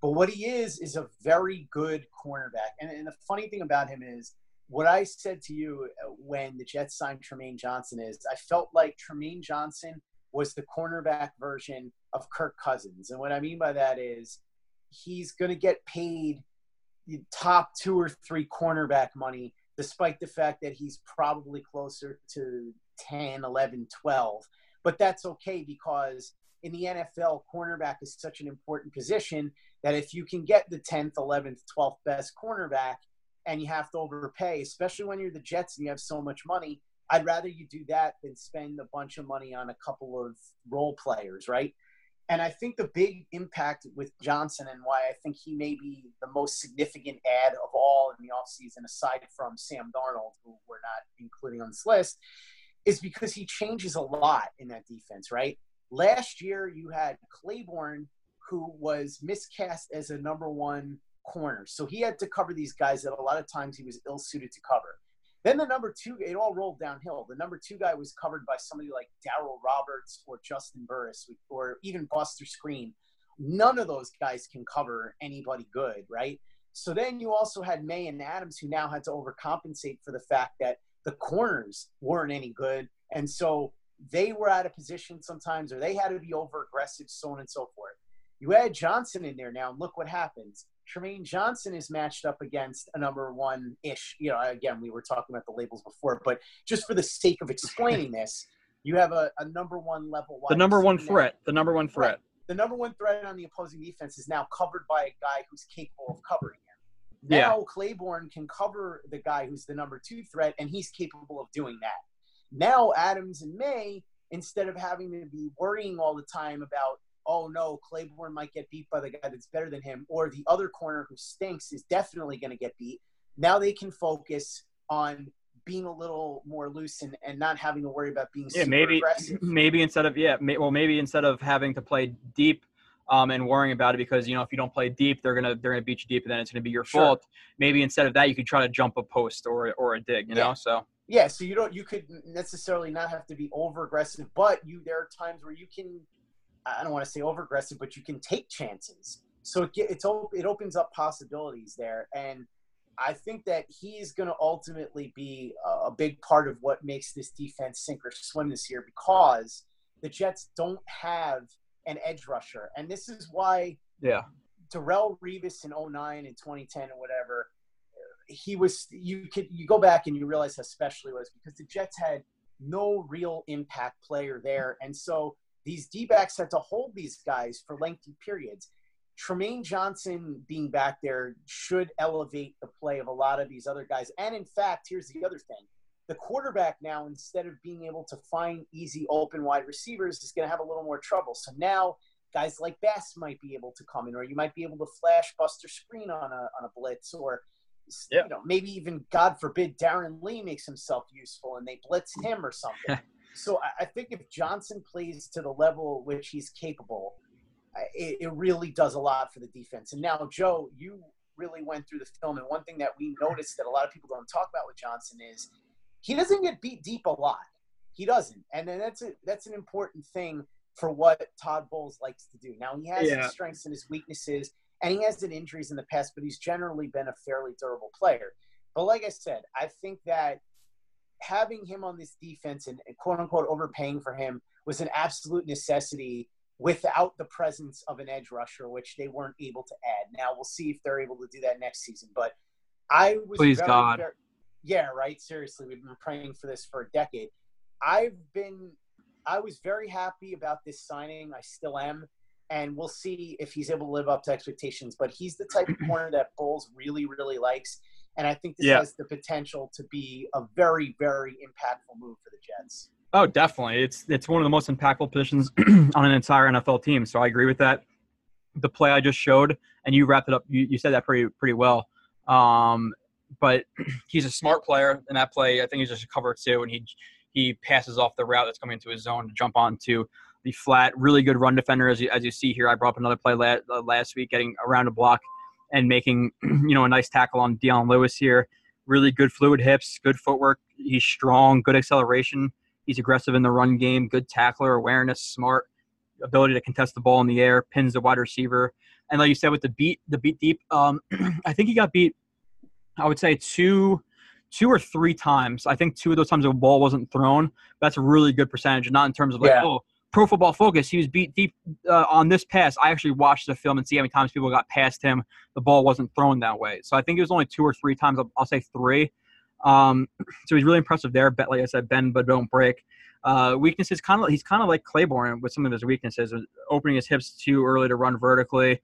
But what he is is a very good cornerback. And, and the funny thing about him is what I said to you uh, when the Jets signed Trumaine Johnson is I felt like Trumaine Johnson was the cornerback version of Kirk Cousins. And what I mean by that is he's going to get paid top two or three cornerback money, despite the fact that he's probably closer to 10, 11, 12. But that's okay because in the NFL, cornerback is such an important position that if you can get the 10th, 11th, 12th best cornerback and you have to overpay, especially when you're the Jets and you have so much money, I'd rather you do that than spend a bunch of money on a couple of role players, right? And I think the big impact with Johnson and why I think he may be the most significant ad of all in the offseason, aside from Sam Darnold, who we're not including on this list, is because he changes a lot in that defense, right? Last year, you had Claiborne, who was miscast as a number one corner. So he had to cover these guys that a lot of times he was ill suited to cover. Then the number two, it all rolled downhill. The number two guy was covered by somebody like Darryl Roberts or Juston Burris or even Buster Skrine. None of those guys can cover anybody good, right? So then you also had Maye and Adams who now had to overcompensate for the fact that the corners weren't any good. And so they were out of position sometimes or they had to be over aggressive, so on and so forth. You add Johnson in there now, and look what happens. Trumaine Johnson is matched up against a number one ish. You know, again, we were talking about the labels before, but just for the sake of explaining this, you have a, a number one level. The number one threat. The number one threat. The number one threat on the opposing defense is now covered by a guy who's capable of covering him. Yeah. Now Claiborne can cover the guy who's the number two threat, and he's capable of doing that. Now Adams and Maye, instead of having to be worrying all the time about, oh no, Claiborne might get beat by the guy that's better than him, or the other corner who stinks is definitely going to get beat. Now they can focus on being a little more loose and, and not having to worry about being Yeah, super maybe aggressive. maybe instead of yeah, may, well maybe instead of having to play deep um, and worrying about it because you know if you don't play deep, they're gonna they're gonna beat you deep, and then it's gonna be your Sure. fault. Maybe instead of that, you could try to jump a post or or a dig. You Yeah. know, so Yeah, so you don't you could necessarily not have to be over aggressive, but you there are times where you can I don't want to say over aggressive, but you can take chances. So it it's op- it opens up possibilities there, and I think that he's going to ultimately be a, a big part of what makes this defense sink or swim this year because the Jets don't have an edge rusher. And this is why Yeah. Darrelle Revis in 09 and 2010 and whatever, he was you could you go back and you realize how special he was because the Jets had no real impact player there. And so these D backs had to hold these guys for lengthy periods. Trumaine Johnson being back there should elevate the play of a lot of these other guys. And in fact, here's the other thing the quarterback now, instead of being able to find easy open wide receivers, is going to have a little more trouble. So now guys like Bass might be able to come in, or you might be able to flash Buster Skrine on a, on a blitz, or Yeah. you know maybe even God forbid Darron Lee makes himself useful and they blitz him or something. so I, think if Johnson plays to the level which he's capable, it, it really does a lot for the defense. And now, Joe, you really went through the film, and one thing that we noticed that a lot of people don't talk about with Johnson is he doesn't get beat deep a lot. He doesn't, and then that's a that's an important thing for what Todd Bowles likes to do. Now he has Yeah. his strengths and his weaknesses, and he has had injuries in the past, but he's generally been a fairly durable player. But like I said, I think that having him on this defense and, and quote unquote overpaying for him was an absolute necessity without the presence of an edge rusher, which they weren't able to add. Now we'll see if they're able to do that next season. But I was Please, very, God. very- yeah, right. Seriously, we've been praying for this for a decade. I've been, I was very happy about this signing. I still am, and we'll see if he's able to live up to expectations. But he's the type of corner that Bowles really, really likes, and I think this Yeah. has the potential to be a very, very impactful move for the Jets. Oh, definitely. It's it's one of the most impactful positions on an entire NFL team. So I agree with that. The play I just showed, and you wrapped it up. You, you said that pretty pretty well. Um, but he's a smart player in that play. I think he's just a cover two, and he he passes off the route that's coming into his zone to jump onto the flat. Really good run defender, as you as you see here. I brought up another play la- uh, last week, getting around a block and making you know a nice tackle on Dion Lewis here. Really good fluid hips, good footwork. He's strong, good acceleration. He's aggressive in the run game, good tackler, awareness, smart, ability to contest the ball in the air, pins the wide receiver. And like you said, with the beat, the beat deep, um, I think he got beat. I would say two, two or three times. I think two of those times the ball wasn't thrown. That's a really good percentage, not in terms of like, Yeah. oh, Pro Football Focus, he was beat deep uh, on this pass. I actually watched the film and see how many times people got past him. The ball wasn't thrown that way. So I think it was only two or three times. I'll, I'll say three. Um, so he's really impressive there. Bet, like I said, bend but don't break. Uh, weaknesses kind of he's kind of like Claiborne with some of his weaknesses, opening his hips too early to run vertically,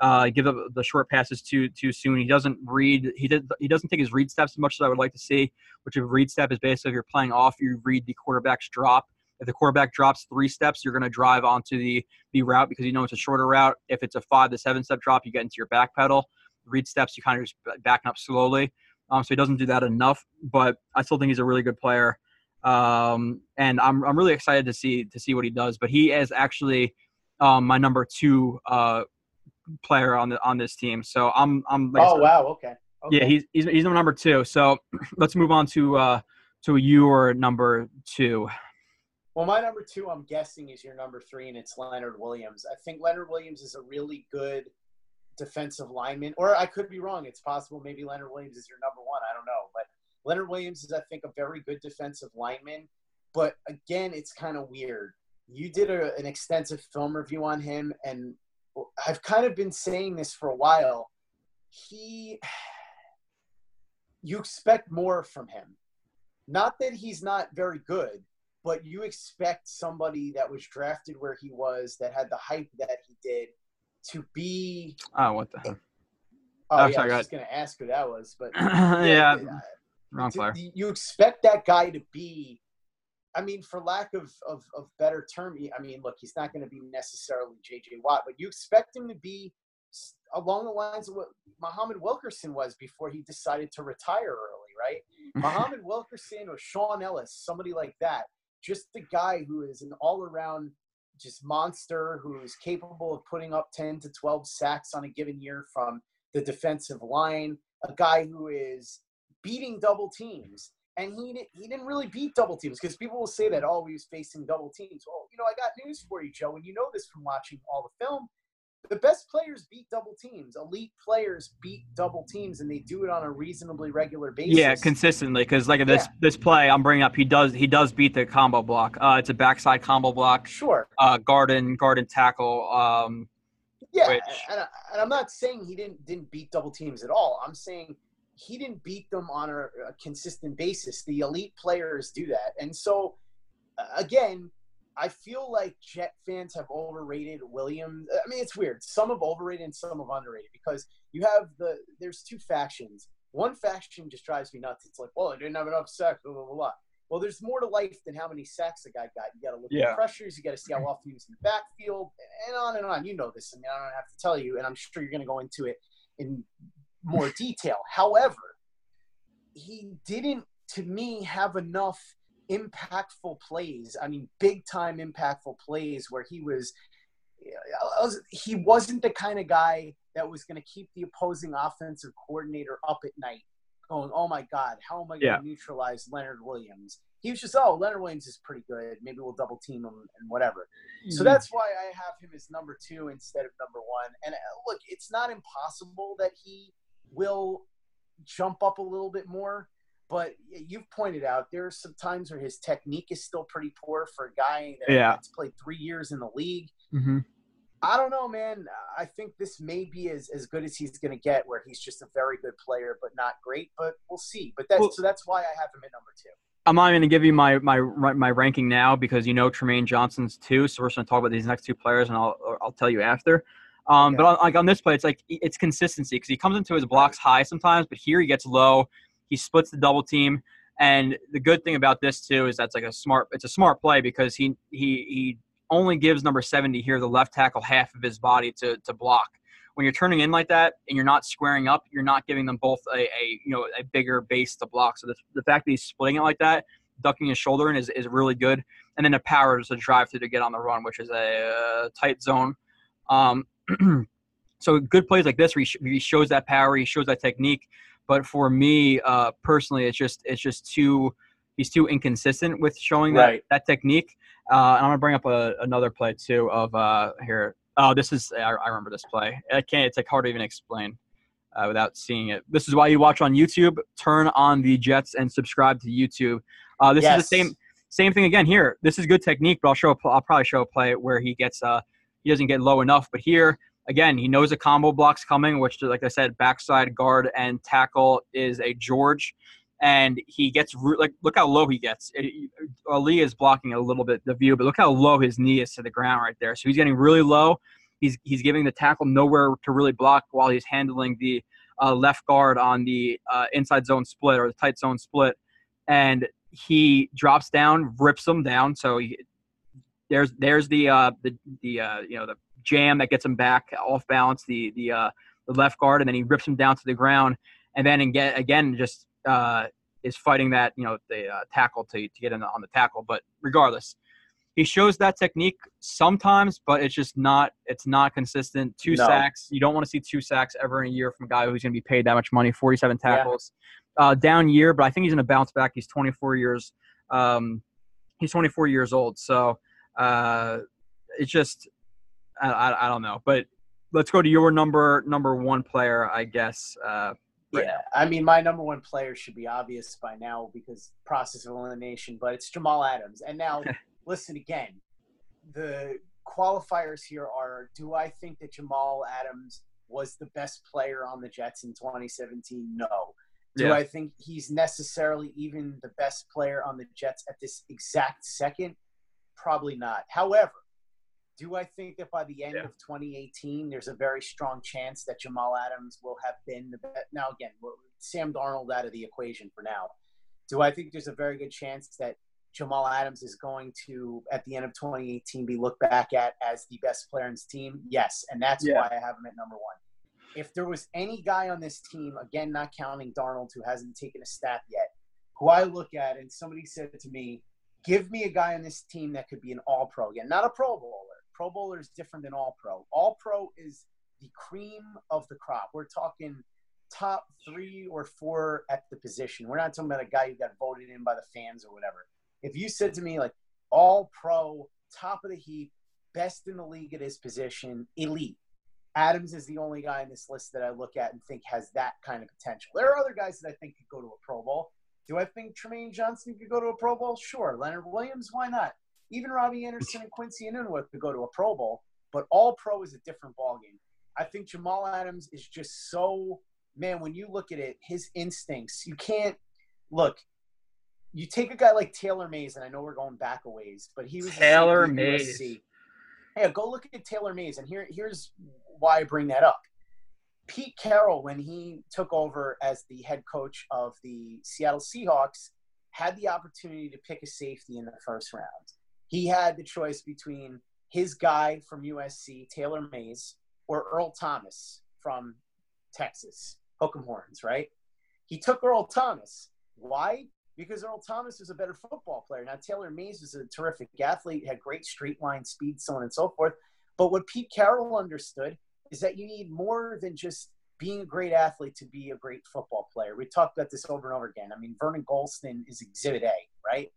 uh, give up the short passes too too soon. He doesn't read. He did. He doesn't take his read steps as much as I would like to see. Which a read step is basically if you're playing off, you read the quarterback's drop. If the quarterback drops three steps, you're going to drive onto the the route because you know it's a shorter route. If it's a five to seven step drop, you get into your back pedal. Read steps, you kind of just backing up slowly. Um, so he doesn't do that enough, but I still think he's a really good player. Um, and I'm, I'm really excited to see to see what he does. But he is actually um, my number two uh, player on the on this team. So I'm I'm like oh said, wow, okay. okay. yeah he's, he's he's number two. So let's move on to uh, to your number two. Well, my number two, I'm guessing, is your number three, and it's Leonard Williams. I think Leonard Williams is a really good defensive lineman, or I could be wrong. It's possible maybe Leonard Williams is your number one. I don't know, but Leonard Williams is, I think, a very good defensive lineman. But again, it's kind of weird. You did a, an extensive film review on him, and I've kind of been saying this for a while. He, you expect more from him. Not that he's not very good, but you expect somebody that was drafted where he was, that had the hype that he did, to be. Oh, what the heck? Oh, Oh, yeah, sorry, I was just going to ask who that was, but yeah, uh, wrong player. You expect that guy to be. I mean, for lack of, of, of better term, I mean, look, he's not going to be necessarily J.J. Watt, but you expect him to be along the lines of what Muhammad Wilkerson was before he decided to retire early, right? Muhammad Wilkerson or Shaun Ellis, somebody like that. Just the guy who is an all around just monster who is capable of putting up 10 to 12 sacks on a given year from the defensive line, a guy who is beating double teams. And he, he didn't really beat double teams because people will say that, oh, he was facing double teams. Well, you know, I got news for you, Joe, and you know this from watching all the film. The best players beat double teams. Elite players beat double teams, and they do it on a reasonably regular basis. Yeah, consistently. Because like this Yeah. this play I'm bringing up, he does he does beat the combo block. Uh, it's a backside combo block. sure. Uh, garden garden tackle. Um, Yeah, which- and, I, and I'm not saying he didn't didn't beat double teams at all. I'm saying he didn't beat them on a, a consistent basis. The elite players do that, and so again, I feel like Jet fans have overrated Williams. I mean, it's weird. Some have overrated and some have underrated because you have the there's two factions. One faction just drives me nuts. It's like, well, I didn't have enough sacks, blah blah blah. blah. Well, there's more to life than how many sacks a guy got. You got to look Yeah. at pressures. You got to see how often he was in the backfield, and on and on. You know this. I mean, I don't have to tell you, and I'm sure you're going to go into it in more detail. However, he didn't, to me, have enough impactful plays. I mean, big time impactful plays where he was. Was- He wasn't the kind of guy that was going to keep the opposing offensive coordinator up at night, going, "Oh my God, how am I going Yeah. to neutralize Leonard Williams?" He was just, "Oh, Leonard Williams is pretty good. Maybe we'll double team him and whatever." So that's why I have him as number two instead of number one. And uh, look, it's not impossible that he will jump up a little bit more. But you've pointed out there are some times where his technique is still pretty poor for a guy that, Yeah. that's played three years in the league. Mhm. I don't know, man. I think this may be as, as good as he's going to get, where he's just a very good player, but not great. But we'll see. But that's Well- so that's why I have him at number two. I'm not going to give you my my my ranking now because you know Trumaine Johnson's two. So we're going to talk about these next two players, and I'll I'll tell you after. Um, But on, like on this play, it's like it's consistency because he comes into his blocks high sometimes, but here he gets low. He splits the double team, and the good thing about this too is that's like a smart. It's a smart play because he he he only gives number seventy here the left tackle half of his body to to block. When you're turning in like that and you're not squaring up, you're not giving them both a, a you know a bigger base to block. So the, the fact that he's splitting it like that, ducking his shoulder in is, is really good. And then the power to drive through to get on the run, which is a uh, tight zone. Um, so good plays like this where he, sh- he shows that power, he shows that technique. But for me uh, personally, it's just it's just too he's too inconsistent with showing that Right. that technique. Uh, and I'm gonna bring up a, another play too of uh, here. Oh, this is I, I remember this play. I can't. It's like hard to even explain uh, without seeing it. This is why you watch on YouTube. Turn on the Jets and subscribe to YouTube. Uh, this is the same same thing again here. This is good technique, but I'll show. A, pl- I'll probably show a play where he gets uh he doesn't get low enough. But here again, he knows a combo block's coming, which like I said, backside guard and tackle is a George. And he gets like look how low he gets. It, Ali is blocking a little bit the view, but look how low his knee is to the ground right there. So he's getting really low. He's he's giving the tackle nowhere to really block while he's handling the uh, left guard on the uh, inside zone split or the tight zone split, and he drops down, rips him down. So he, there's there's the uh, the the uh, you know the jam that gets him back off balance, the the uh, the left guard, and then he rips him down to the ground, and then again again just uh, is fighting that you know the uh, tackle to to get in the, on the tackle. But regardless, he shows that technique sometimes, but it's just not it's not consistent. Two No. sacks, you don't want to see two sacks ever in a year from a guy who's going to be paid that much money. Forty-seven Yeah. tackles, uh, down year, but I think he's going to bounce back. He's 24 years. Um, he's 24 years old, so uh, it's just I, I, I don't know. But let's go to your number number one player, I guess. Uh, right Yeah, I mean, my number one player should be obvious by now because process of elimination, but it's Jamal Adams. And now, listen again. The qualifiers here are: Do I think that Jamal Adams was the best player on the Jets in 2017? No. Do Yeah. I think he's necessarily even the best player on the Jets at this exact second? Probably not. However, do I think that by the end Yeah. of 2018, there's a very strong chance that Jamal Adams will have been the best? Now, again, Sam Darnold out of the equation for now. Do I think there's a very good chance that Jamal Adams is going to, at the end of 2018, be looked back at as the best player on his team? Yes, and that's Yeah. why I have him at number one. If there was any guy on this team, again, not counting Darnold, who hasn't taken a snap yet, who I look at and somebody said to me, give me a guy on this team that could be an all pro again, not a pro bowler. Pro bowler is different than all pro. All pro is the cream of the crop. We're talking top three or four at the position. We're not talking about a guy who got voted in by the fans or whatever. If you said to me, like, all pro, top of the heap, best in the league at his position, elite, Adams is the only guy in this list that I look at and think has that kind of potential. There are other guys that I think could go to a Pro Bowl. Do I think Trumaine Johnson could go to a Pro Bowl? Sure. Leonard Williams, why not? Even Robbie Anderson and Quincy Enunwa could go to a Pro Bowl, but all pro is a different ballgame. I think Jamal Adams is just so man. When you look at it, his instincts, you can't look. You take a guy like Taylor Mays, and I know we're going back a ways, but he was Taylor Mays. Hey, go look at Taylor Mays, and here here's why I bring that up. Pete Carroll, when he took over as the head coach of the Seattle Seahawks, had the opportunity to pick a safety in the first round. He had the choice between his guy from USC, Taylor Mays, or Earl Thomas from Texas, Hook'em Horns, right? He took Earl Thomas. Why? Because Earl Thomas was a better football player. Now, Taylor Mays was a terrific athlete, had great straight line speed, so on and so forth. But what Pete Carroll understood is that you need more than just being a great athlete to be a great football player. We talked about this over and over again. I mean, Vernon Gholston is exhibit A, right?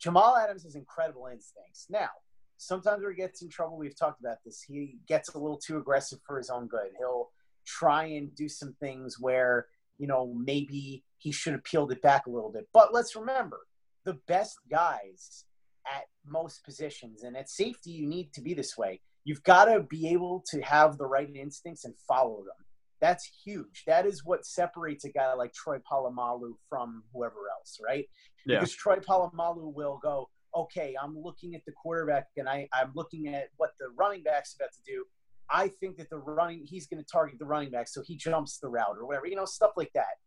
Jamal Adams has incredible instincts. Now, sometimes he gets in trouble, we've talked about this, he gets a little too aggressive for his own good. He'll try and do some things where, you know, maybe he should have peeled it back a little bit. But let's remember, the best guys at most positions, and at safety, you need to be this way. You've got to be able to have the right instincts and follow them. That's huge. That is what separates a guy like Troy Polamalu from whoever else, right? Yeah. Because Troy Polamalu will go, okay, I'm looking at the quarterback and I, I'm looking at what the running back's about to do. I think that the running, he's going to target the running back, so he jumps the route or whatever, you know, stuff like that.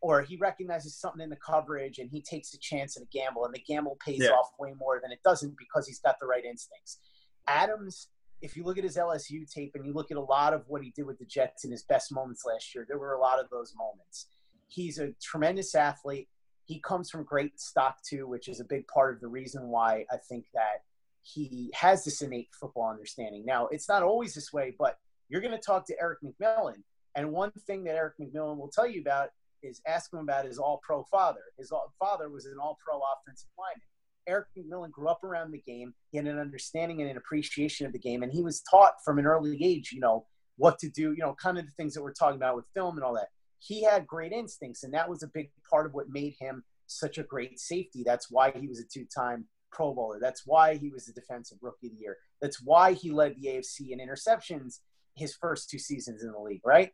Or he recognizes something in the coverage and he takes a chance and a gamble, and the gamble pays Yeah. off way more than it doesn't because he's got the right instincts. Adams, if you look at his LSU tape and you look at a lot of what he did with the Jets in his best moments last year, there were a lot of those moments. He's a tremendous athlete. He comes from great stock too, which is a big part of the reason why I think that he has this innate football understanding. Now, it's not always this way, but you're going to talk to Erik McMillan, and one thing that Erik McMillan will tell you about is ask him about his All-Pro father. His father was an All-Pro offensive lineman. Erik McMillan grew up around the game. He had an understanding and an appreciation of the game, and he was taught from an early age, you know, what to do, you know, kind of the things that we're talking about with film and all that. He had great instincts, and that was a big part of what made him such a great safety. That's why he was a two-time Pro Bowler. That's why he was the Defensive Rookie of the Year. That's why he led the AFC in interceptions his first two seasons in the league, right?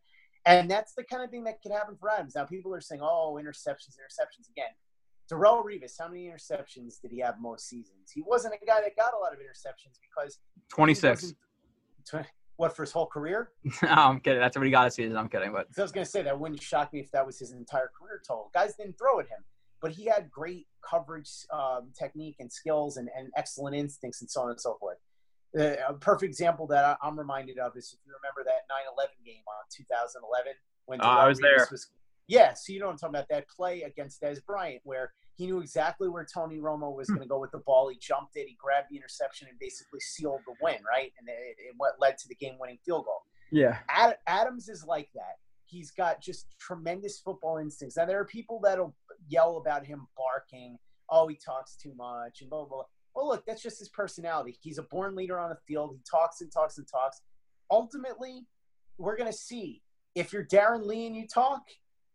And that's the kind of thing that could happen for Adams. Now, people are saying, "Oh, interceptions, interceptions." Again, Darrelle Revis, how many interceptions did he have most seasons? He wasn't a guy that got a lot of interceptions because 26. What for his whole career? no, I'm kidding. That's what he got a season. I'm kidding, but So I was going to say that wouldn't shock me if that was his entire career total. Guys didn't throw at him, but he had great coverage um, technique and skills and, and excellent instincts and so on and so forth. Uh, a perfect example that I'm reminded of is if you remember that 9/11 game on 2011 when Oh, I was there. Was yeah, so you know what I'm talking about that play against Dez Bryant where he knew exactly where Tony Romo was hmm. going to go with the ball. He jumped it, he grabbed the interception, and basically sealed the win, right? And it, it what led to the game-winning field goal. yeah, Ad- Adams is like that. He's got just tremendous football instincts. Now there are people that'll yell about him barking. Oh, he talks too much and blah blah. blah. Well, look, that's just his personality. He's a born leader on the field. He talks and talks and talks. Ultimately, we're gonna see if you're Darron Lee and you talk,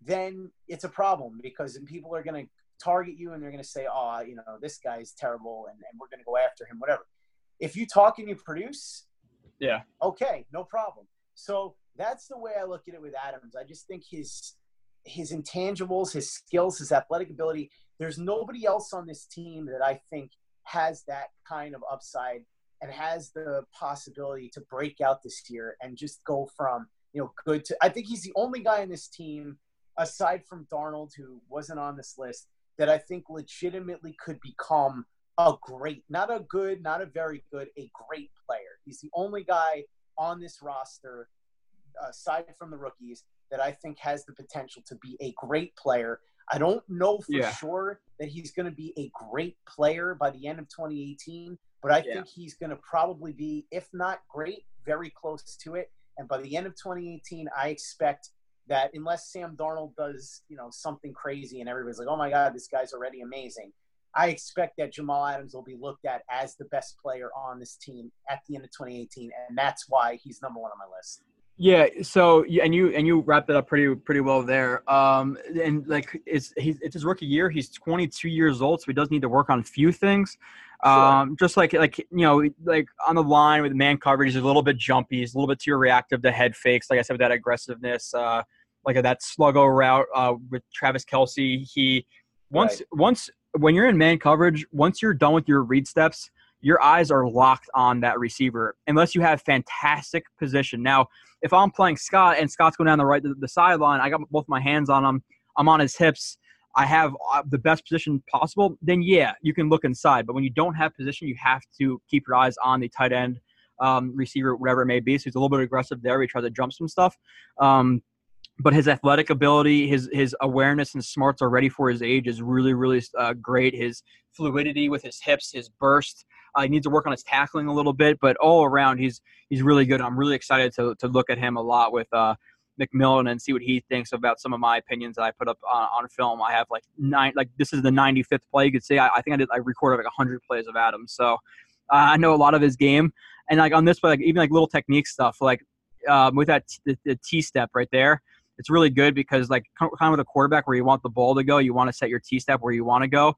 then it's a problem because people are gonna target you and they're gonna say, "Oh, you know, this guy's terrible," and, and we're gonna go after him. Whatever. If you talk and you produce, yeah. okay, no problem. So that's the way I look at it with Adams. I just think his his intangibles, his skills, his athletic ability. There's nobody else on this team that I think has that kind of upside and has the possibility to break out this year and just go from you know good to. I think he's the only guy in this team aside from Darnold who wasn't on this list that I think legitimately could become a great, not a good, not a very good, a great player. He's the only guy on this roster, aside from the rookies, that I think has the potential to be a great player. I don't know for Yeah. sure that he's going to be a great player by the end of 2018, but I Yeah. think he's going to probably be, if not great, very close to it. And by the end of 2018, I expect that unless Sam Darnold does, you know, something crazy and everybody's like, "Oh my God, this guy's already amazing," I expect that Jamal Adams will be looked at as the best player on this team at the end of 2018, and that's why he's number one on my list. Yeah. So and you and you wrapped it up pretty pretty well there. Um, and like it's he's it's his rookie year. He's 22 years old, so he does need to work on a few things. Um, just like like you know like on the line with man coverage, he's a little bit jumpy. He's a little bit too reactive to head fakes. Like I said, with that aggressiveness, uh, like that sluggo route uh, with Travis Kelce. He once Right. once when you're in man coverage, once you're done with your read steps, your eyes are locked on that receiver unless you have fantastic position. Now, if I'm playing Scott and Scott's going down the right the, the sideline, I got both my hands on him. I'm on his hips. I have uh, the best position possible. Then yeah, you can look inside. But when you don't have position, you have to keep your eyes on the tight end, um, receiver, whatever it may be. So he's a little bit aggressive there. He tries to jump some stuff. Um, but his athletic ability, his his awareness and smarts already for his age is really really uh, great. His fluidity with his hips, his burst. Uh, he needs to work on his tackling a little bit, but all around he's he's really good. I'm really excited to to look at him a lot with uh, McMillan and see what he thinks about some of my opinions that I put up on, on film. I have like nine, like this is the 95th play. You could say I, I think I did I recorded like 100 plays of Adams, so uh, I know a lot of his game. And like on this play, like even like little technique stuff, like um, with that t- the, the T step right there, it's really good because like kind of with a quarterback where you want the ball to go, you want to set your T step where you want to go,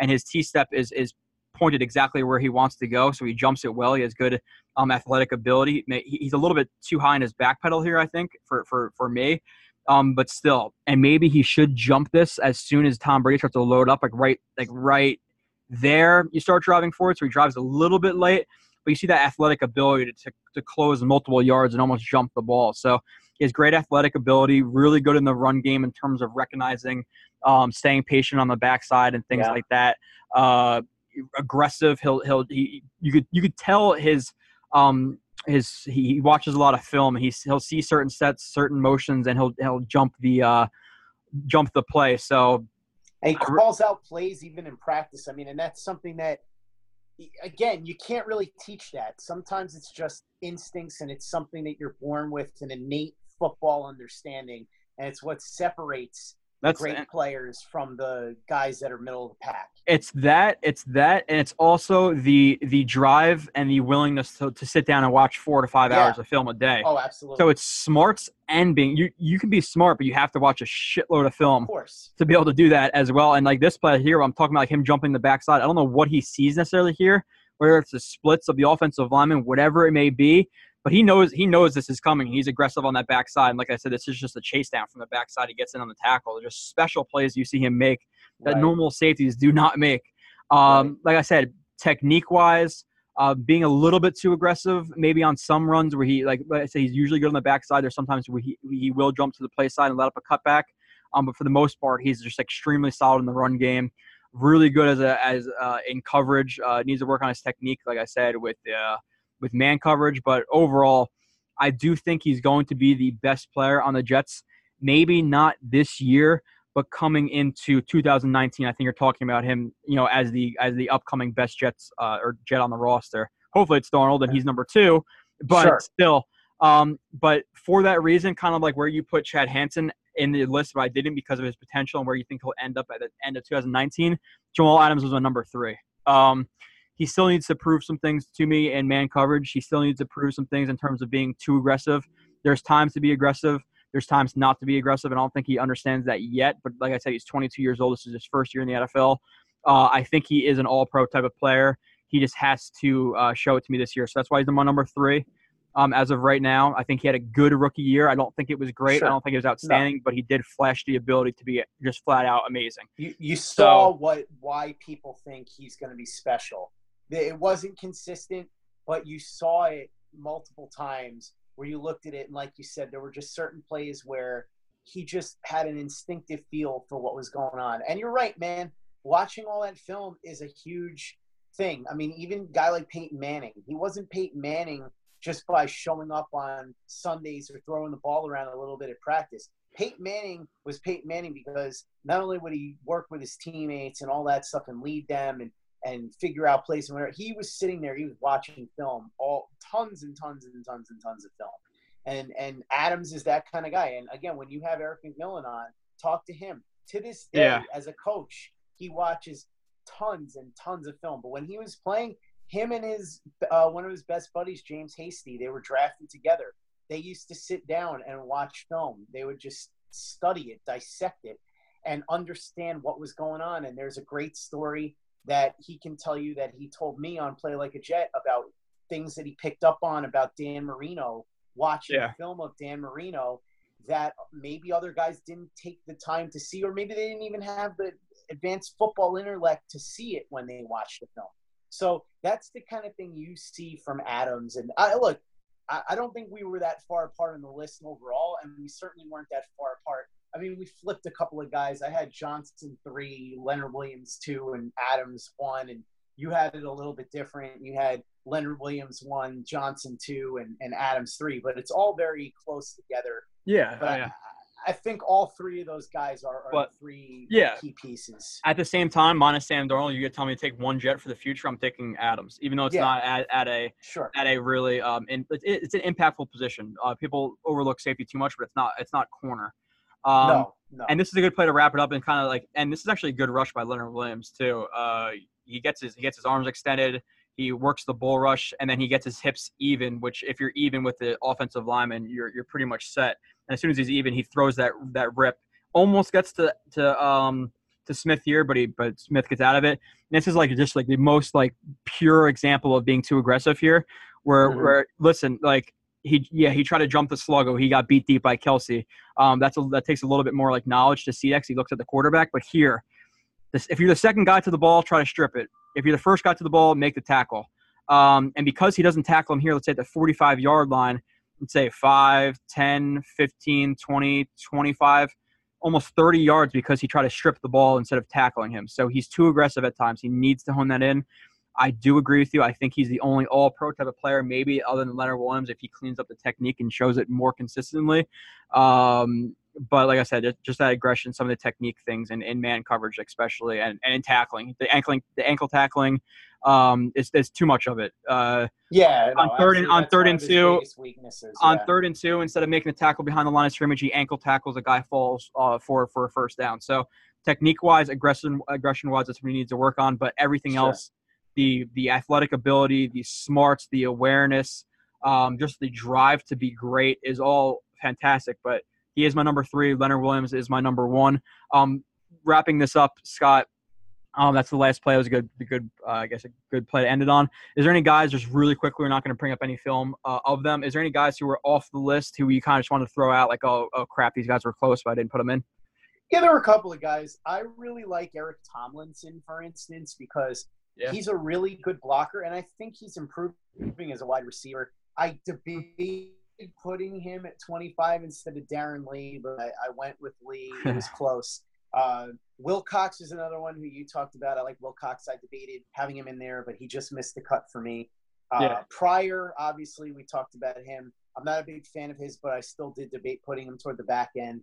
and his T step is is pointed exactly where he wants to go, so he jumps it well. He has good um, athletic ability. He's a little bit too high in his back pedal here, I think, for for for me. Um, but still, and maybe he should jump this as soon as Tom Brady starts to load up, like right, like right there. You start driving forward, so he drives a little bit late, but you see that athletic ability to, to, to close multiple yards and almost jump the ball. So he has great athletic ability, really good in the run game in terms of recognizing, um, staying patient on the backside and things Yeah. like that. Uh, aggressive. He'll he'll he, you could you could tell his um his he watches a lot of film. He's he'll see certain sets, certain motions, and he'll he'll jump the uh jump the play. So And he calls out plays even in practice. I mean, and that's something that, again, you can't really teach that. Sometimes it's just instincts and it's something that you're born with an innate football understanding. And it's what separates that's great players from the guys that are middle of the pack. it's that it's that and it's also the the drive and the willingness to, to sit down and watch four to five Yeah. hours of film a day Oh, absolutely. so it's smarts and being you you can be smart but you have to watch a shitload of film of course. to be able to do that as well and like this play here i'm talking about like him jumping the backside i don't know what he sees necessarily here whether it's the splits of the offensive lineman whatever it may be but he knows he knows this is coming he's aggressive on that backside and like i said this is just a chase down from the backside he gets in on the tackle They're just special plays you see him make that Right. normal safeties do not make. Um, Like I said, technique wise, uh, being a little bit too aggressive, maybe on some runs where he, like, like I say, he's usually good on the backside. There's sometimes where he, he will jump to the play side and let up a cutback. Um, but for the most part, he's just extremely solid in the run game. Really good as a as uh, in coverage. Uh, needs to work on his technique, like I said, with uh, with man coverage. But overall, I do think he's going to be the best player on the Jets. Maybe not this year, but coming into 2019, I think you're talking about him, you know, as the as the upcoming best Jets uh, or Jet on the roster. Hopefully, it's Darnold and he's number two, but Sure. still. Um, but for that reason, kind of like where you put Chad Hansen in the list, but I didn't because of his potential and where you think he'll end up at the end of 2019. Jamal Adams was my number three. Um, he still needs to prove some things to me in man coverage. He still needs to prove some things in terms of being too aggressive. There's times to be aggressive. There's times not to be aggressive, and I don't think he understands that yet. But like I said, he's 22 years old. This is his first year in the NFL. Uh, I think he is an all-pro type of player. He just has to uh, show it to me this year. So that's why he's my number three. Um, as of right now, I think he had a good rookie year. I don't think it was great. Sure. I don't think it was outstanding, but he did flash the ability to be just flat out amazing. You, you saw So- what why people think he's going to be special. It wasn't consistent, but you saw it multiple times where you looked at it and, like you said, there were just certain plays where he just had an instinctive feel for what was going on. And you're right, man. Watching all that film is a huge thing. I mean, even guy like Peyton Manning, he wasn't Peyton Manning just by showing up on Sundays or throwing the ball around a little bit at practice. Peyton Manning was Peyton Manning because not only would he work with his teammates and all that stuff and lead them and and figure out plays and whatever, he was sitting there, he was watching film, all tons and tons and tons and tons of film. And and Adams is that kind of guy. And again, when you have Erik McMillan on, talk to him. To this day, Yeah. as a coach, he watches tons and tons of film. But when he was playing, him and his uh, one of his best buddies, James Hasty, they were drafted together. they used to sit down and watch film. They would just study it, dissect it, and understand what was going on. And there's a great story that he can tell you that he told me on Play Like a Jet about things that he picked up on about Dan Marino, watching Yeah. film of Dan Marino that maybe other guys didn't take the time to see, or maybe they didn't even have the advanced football intellect to see it when they watched the film. So that's the kind of thing you see from Adams. And I look, I, I don't think we were that far apart in the list overall, and we certainly weren't that far apart. I mean, we flipped a couple of guys. I had Johnson three, Leonard Williams two, and Adams one, and you had it a little bit different. You had Leonard Williams one, Johnson two, and, and Adams three, but it's all very close together. Yeah, But yeah. I, I think all three of those guys are, are But- three yeah. key pieces. At the same time, minus Sam Darnold, you get to tell me to take one jet for the future. I'm taking Adams, even though it's Yeah. not at, at a Sure. at a really um, in, it, it's an impactful position. Uh, people overlook safety too much, but it's not it's not corner. Um, no, no. And this is a good play to wrap it up and kind of like, and this is actually a good rush by Leonard Williams too. Uh, he gets his he gets his arms extended, he works the bull rush, and then he gets his hips even. Which, if you're even with the offensive lineman, you're you're pretty much set. And as soon as he's even, he throws that that rip, almost gets to to um to Smith here, but he but Smith gets out of it. And this is like just like the most like pure example of being too aggressive here, where Mhm. where listen like. He yeah he tried to jump the sluggo. He got beat deep by Kelce. Um, that's a, that takes a little bit more like knowledge to see that he looks at the quarterback. But here, this, if you're the second guy to the ball, try to strip it. If you're the first guy to the ball, make the tackle. Um, and because he doesn't tackle him here, let's say at the 45 yard line, let's say 5, 10, 15, 20, 25, almost 30 yards because he tried to strip the ball instead of tackling him. So he's too aggressive at times. He needs to hone that in. I do agree with you. I think he's the only all pro type of player, maybe other than Leonard Williams, if he cleans up the technique and shows it more consistently. Um, but like I said, just- that aggression, some of the technique things, and in man coverage especially, and, and in tackling, the ankling, the ankle tackling, um, is too much of it. Uh, Yeah, On no, third and- on third and two- on yeah. third and two, instead of making the tackle behind the line of scrimmage, he ankle tackles a guy falls uh, for for a first down. So technique wise, aggression aggression wise, that's what he needs to work on. But everything Sure. else, the the athletic ability, the smarts, the awareness, um, just the drive to be great is all fantastic. But he is my number three. Leonard Williams is my number one. Um, wrapping this up, Scott. Um, that's the last play. It was a good, a good, uh, I guess, a good play to end it on. Is there any guys, just really quickly, we're not going to bring up any film uh, of them. Is there any guys who were off the list who you kind of just wanted to throw out, like, oh, oh, crap, these guys were close, but I didn't put them in? Yeah, there were a couple of guys. I really like Eric Tomlinson, for instance, because Yeah. he's a really good blocker, and I think he's improving as a wide receiver. I debated putting him at 25 instead of Darron Lee, but I, I went with Lee. It was close. Uh, Wilcox is another one who you talked about. I like Wilcox. I debated having him in there, but he just missed the cut for me. Uh, Yeah. Pryor, obviously, we talked about him. I'm not a big fan of his, but I still did debate putting him toward the back end.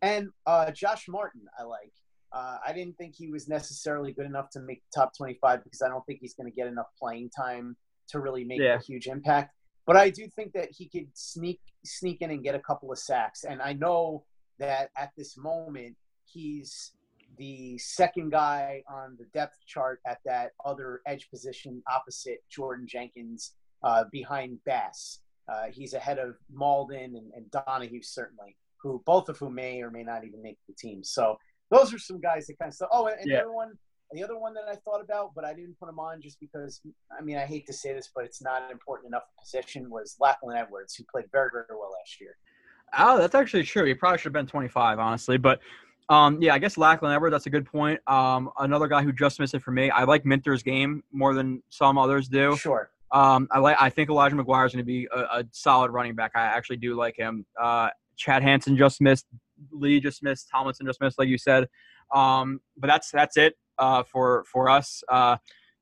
And uh, Josh Martin, I like. Uh, I didn't think he was necessarily good enough to make top 25 because I don't think he's going to get enough playing time to really make Yeah. a huge impact. But I do think that he could sneak sneak in and get a couple of sacks. And I know that at this moment he's the second guy on the depth chart at that other edge position opposite Jordan Jenkins uh, behind Bass. Uh, he's ahead of Malden and, and Donahue certainly, who both of whom may or may not even make the team. So those are some guys that kind of stuff. Oh, and, and Yeah. the other one, the other one that I thought about, but I didn't put him on just because. I mean, I hate to say this, but it's not an important enough position. Was Lachlan Edwards, who played very very well last year. Oh, that's actually true. He probably should have been 25, honestly. But um, yeah, I guess Lachlan Edwards, that's a good point. Um, another guy who just missed it for me. I like Minter's game more than some others do. Sure. Um, I like. I think Elijah McGuire is going to be a, a solid running back. I actually do like him. Uh, Chad Hansen just missed. Lee just missed. Tomlinson just missed, like you said. Um, but that's that's it uh, for for us. Uh,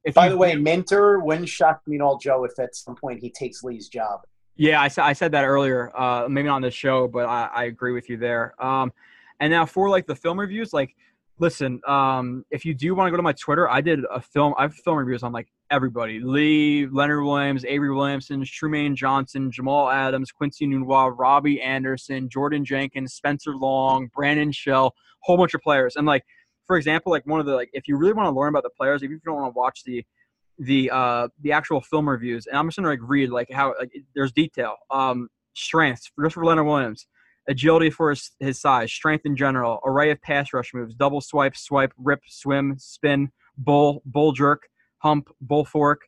if By you- the way, Minter wouldn't shock me at all, Joe, if at some point he takes Lee's job. Yeah, I, I said that earlier. Uh, maybe not on this show, but I, I agree with you there. Um, and now for like the film reviews, like, listen, um, if you do want to go to my Twitter, I did a film. I have film reviews on like everybody: Lee, Leonard Williams, Avery Williamson, Trumaine Johnson, Jamal Adams, Quincy Enunwa, Robbie Anderson, Jordan Jenkins, Spencer Long, Brandon Shell, whole bunch of players. And like, for example, like one of the like, if you really want to learn about the players, if you don't want to watch the the uh the actual film reviews and i'm just gonna like read like how like there's detail um strengths just for Leonard Williams, agility for his, his size, strength in general, array of pass rush moves, double swipe, swipe, rip, swim, spin, bull, bull jerk, hump, bull fork,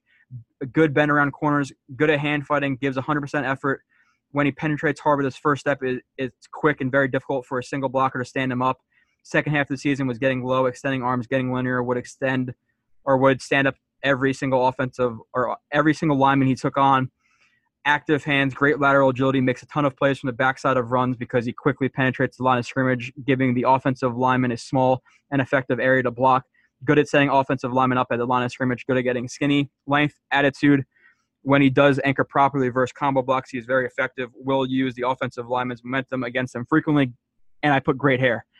good bend around corners, good at hand fighting, gives 100% effort. When he penetrates hard with his first step, it, it's quick and very difficult for a single blocker to stand him up. Second half of the season was getting low, extending arms, getting linear, would extend or would stand up every single offensive or every single lineman he took on. Active hands, great lateral agility, makes a ton of plays from the backside of runs because he quickly penetrates the line of scrimmage, giving the offensive lineman a small and effective area to block. Good at setting offensive linemen up at the line of scrimmage, good at getting skinny, length, attitude. When he does anchor properly versus combo blocks, he is very effective. Will use the offensive lineman's momentum against them frequently, and I put great hair.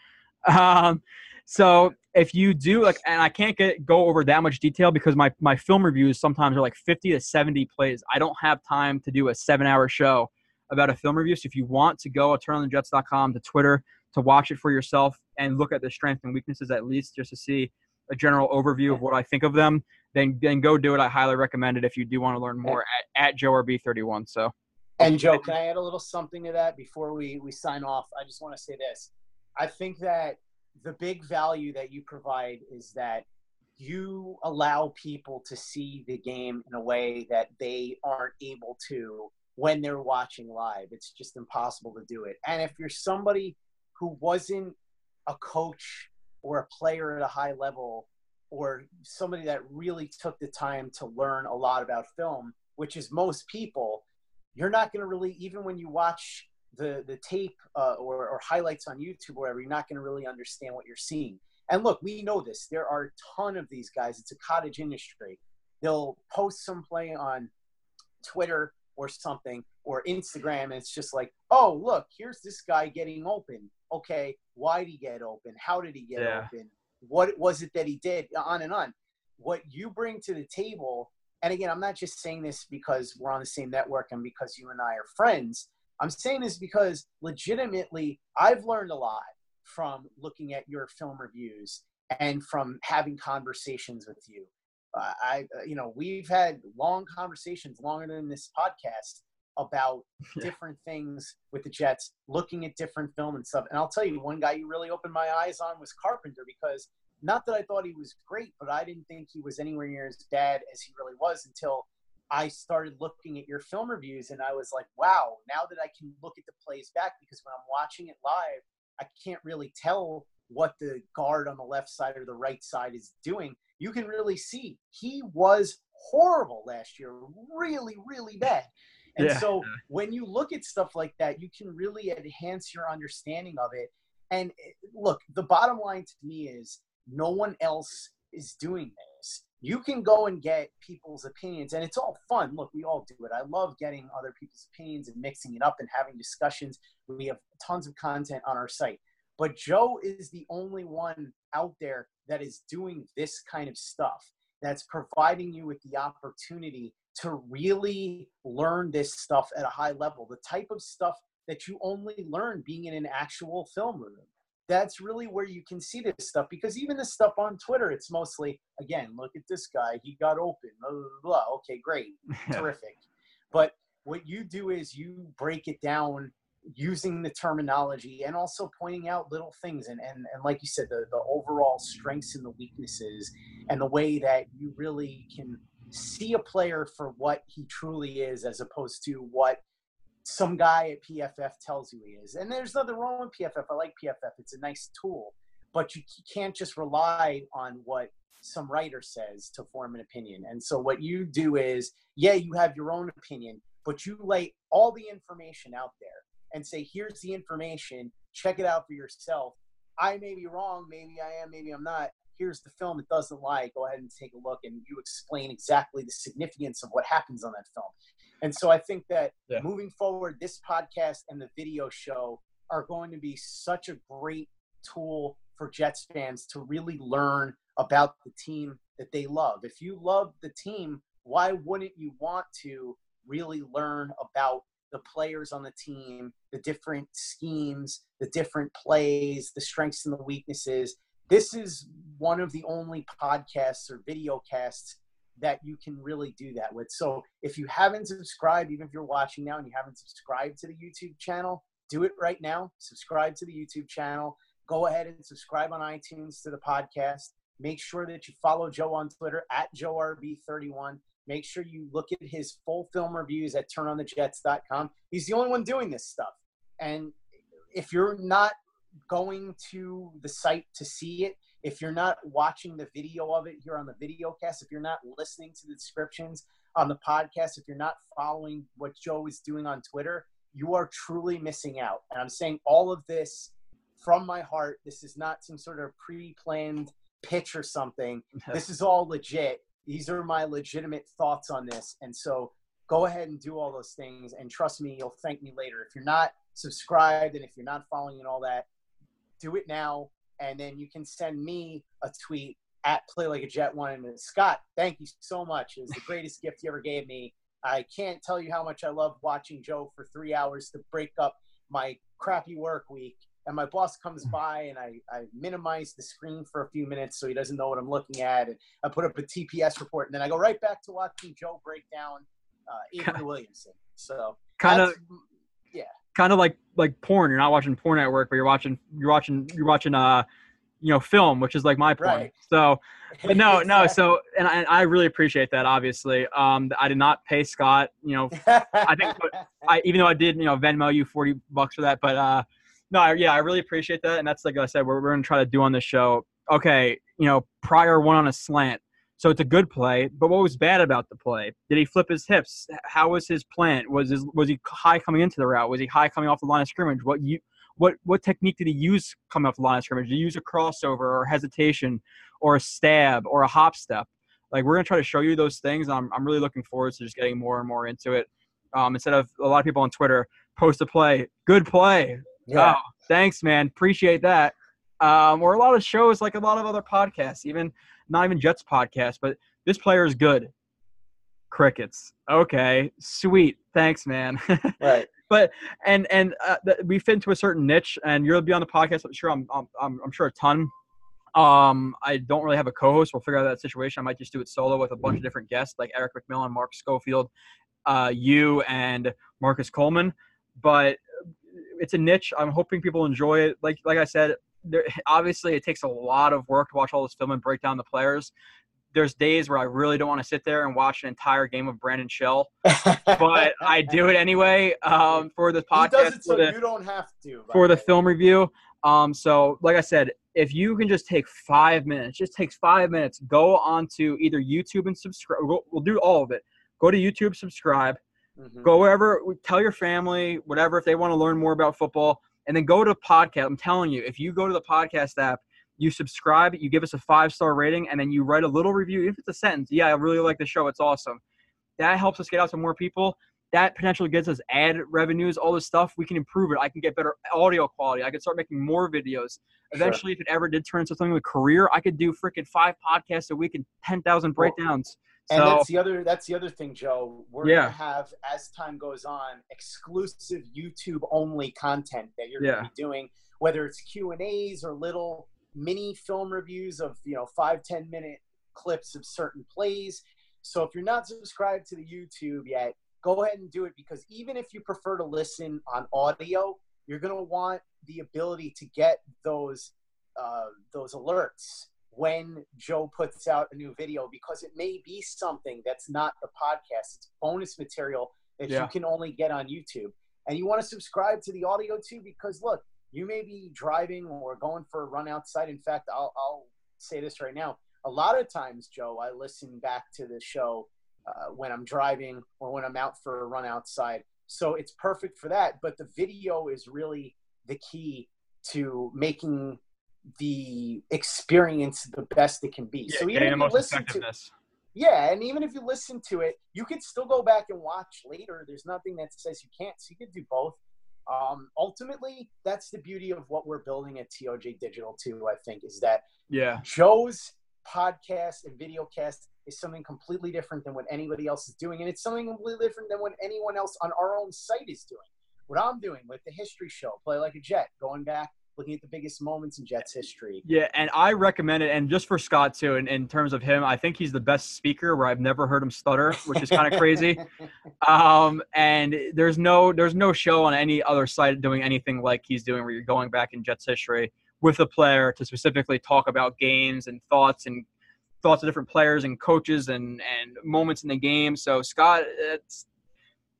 Um, so if you do like, and I can't get go over that much detail because my my film reviews sometimes are like 50 to 70 plays. I don't have time to do a seven hour show about a film review. So if you want to go to turnonthejets.com to Twitter to watch it for yourself and look at the strengths and weaknesses at least just to see a general overview of what I think of them, then then go do it. I highly recommend it if you do want to learn more at, at Joe RB31. So And Joe, can I add a little something to that before we, we sign off? I just want to say this. I think that the big value that you provide is that you allow people to see the game in a way that they aren't able to when they're watching live. It's just impossible to do it. And if you're somebody who wasn't a coach or a player at a high level or somebody that really took the time to learn a lot about film, which is most people, you're not going to really, even when you watch the the tape uh, or, or highlights on YouTube or whatever, you're not going to really understand what you're seeing. And look, we know this. There are a ton of these guys. It's a cottage industry. They'll post some play on Twitter or something or Instagram, and it's just like, oh, look, here's this guy getting open. Okay, why did he get open? How did he get Yeah. open? What was it that he did? On and on. What you bring to the table, and again, I'm not just saying this because we're on the same network and because you and I are friends. I'm saying this because legitimately, I've learned a lot from looking at your film reviews and from having conversations with you. Uh, I, uh, you know, we've had long conversations, longer than this podcast, about different things with the Jets, looking at different film and stuff. And I'll tell you, one guy you really opened my eyes on was Carpenter because not that I thought he was great, but I didn't think he was anywhere near as bad as he really was until I started looking at your film reviews and I was like, wow, now that I can look at the plays back because when I'm watching it live, I can't really tell what the guard on the left side or the right side is doing. You can really see he was horrible last year, really, really bad. And Yeah. so when you look at stuff like that, you can really enhance your understanding of it. And eh, look, the bottom line to me is no one else is doing this. You can go and get people's opinions, and it's all fun. Look, we all do it. I love getting other people's opinions and mixing it up and having discussions. We have tons of content on our site. But Joe is the only one out there that is doing this kind of stuff, that's providing you with the opportunity to really learn this stuff at a high level, the type of stuff that you only learn being in an actual film room. That's really where you can see this stuff because even the stuff on Twitter, it's mostly, again, look at this guy, he got open, blah, blah, blah. Okay, great, terrific. But what you do is you break it down using the terminology and also pointing out little things and, and, and like you said, the, the overall strengths and the weaknesses and the way that you really can see a player for what he truly is as opposed to what some guy at PFF tells you he is. And there's nothing wrong with PFF. I like PFF. It's a nice tool, but you can't just rely on what some writer says to form an opinion. And so what you do is, yeah, you have your own opinion, but you lay all the information out there and say, here's the information, check it out for yourself. I may be wrong, maybe I am, maybe I'm not. Here's the film it doesn't lie. Go ahead and take a look, and you explain exactly the significance of what happens on that film. And so I think that Yeah. moving forward, this podcast and the video show are going to be such a great tool for Jets fans to really learn about the team that they love. If you love the team, why wouldn't you want to really learn about the players on the team, the different schemes, the different plays, the strengths and the weaknesses? This is one of the only podcasts or video casts that you can really do that with. So if you haven't subscribed, even if you're watching now and you haven't subscribed to the YouTube channel, do it right now. Subscribe to the YouTube channel. Go ahead and subscribe on iTunes to the podcast. Make sure that you follow Joe on Twitter at JoeRB31. Make sure you look at his full film reviews at turnonthejets.com. He's the only one doing this stuff. And if you're not going to the site to see it, if you're not watching the video of it here on the video cast, if you're not listening to the descriptions on the podcast, if you're not following what Joe is doing on Twitter, you are truly missing out. And I'm saying all of this from my heart. This is not some sort of pre planned pitch or something. this is all legit. These are my legitimate thoughts on this. And so go ahead and do all those things. And trust me, you'll thank me later. If you're not subscribed and if you're not following and all that, do it now. And then you can send me a tweet at Play Like a Jet One. And Scott, thank you so much. It was the greatest gift you ever gave me. I can't tell you how much I love watching Joe for three hours to break up my crappy work week and my boss comes by and I, I minimize the screen for a few minutes so he doesn't know what I'm looking at and I put up a TPS report and then I go right back to watching Joe break down uh, Avery Williamson. So kind of kind of like like porn. You're not watching porn at work, but you're watching you're watching you're watching uh you know film, which is like my porn. Right. So but no no so and I, and I really appreciate that. Obviously, um, I did not pay Scott. You know, I think I even though I did, you know, Venmo you forty bucks for that, but uh, no, I, yeah, I really appreciate that, and that's like I said, we're we're gonna try to do on this show. Okay, you know, Pryor one on a slant, so it's a good play. But what was bad about the play? Did he flip his hips? How was his plant? Was his was he high coming into the route? Was he high coming off the line of scrimmage? What you what what technique did he use coming off the line of scrimmage? Did he use a crossover or hesitation or a stab or a hop step? Like we're gonna try to show you those things. I'm I'm really looking forward to just getting more and more into it. Um, instead of a lot of people on Twitter post a play, good play. yeah. Oh, thanks, man. Appreciate that. Um, or a lot of shows like a lot of other podcasts, even not even Jets podcast, but this player is good. Crickets. Okay, sweet. Thanks, man. right. But and and uh, we fit into a certain niche, and you'll be on the podcast. I'm sure. I'm I'm, I'm, I'm sure a ton. Um, I don't really have a co-host. We'll figure out that situation. I might just do it solo with a bunch of different guests, like Erik McMillan, Mark Schofield, uh, you, and Marcus Coleman. But it's a niche. I'm hoping people enjoy it. Like like I said, there, obviously it takes a lot of work to watch all this film and break down the players. There's days where I really don't want to sit there and watch an entire game of Brandon Shell, but I do it anyway um, for the He podcast. does it so the, you don't have to. for the film review. Um, so, like I said, if you can just take five minutes, just takes five minutes, go onto either YouTube and subscribe. We'll, we'll do all of it. Go to YouTube, subscribe, Mhm. go wherever, tell your family, whatever, if they want to learn more about football, and then go to podcast. I'm telling you, if you go to the podcast app, you subscribe, you give us a five star rating, and then you write a little review. If it's a sentence, yeah, I really like the show, it's awesome. That helps us get out to more people. That potentially gets us ad revenues, all this stuff. We can improve it. I can get better audio quality. I can start making more videos. Eventually, if it ever did turn into something with career, I could do freaking five podcasts a week and ten thousand Well, breakdowns. And so that's the other that's the other thing, Joe. We're Yeah. gonna have as time goes on exclusive YouTube only content that you're Yeah. gonna be doing, whether it's Q and A's or little mini film reviews of you know five ten minute clips of certain plays. So if you're not subscribed to the YouTube yet, go ahead and do it because even if you prefer to listen on audio, you're gonna want the ability to get those uh, those alerts when Joe puts out a new video because it may be something that's not the podcast. It's bonus material that Yeah. you can only get on YouTube. And you want to subscribe to the audio too because look, you may be driving or going for a run outside. In fact, I'll, I'll say this right now. A lot of times, Joe, I listen back to the show uh, when I'm driving or when I'm out for a run outside. So it's perfect for that. But the video is really the key to making the experience the best it can be. so even if you listen to yeah, and even if you listen to it, you could still go back and watch later. There's nothing that says you can't. So you could do both. Um, ultimately, that's the beauty of what we're building at TOJ Digital too. I think is that Yeah. Joe's podcast and video cast is something completely different than what anybody else is doing, and it's something completely different than what anyone else on our own site is doing. What I'm doing with the History Show, Play Like a Jet, going back looking at the biggest moments in Jets history. Yeah, and I recommend it. And just for Scott too, in, in terms of him, I think he's the best speaker where I've never heard him stutter, which is kind of crazy. Um, and there's no there's no show on any other site doing anything like he's doing, where you're going back in Jets history with a player to specifically talk about games and thoughts and thoughts of different players and coaches and and moments in the game. So Scott,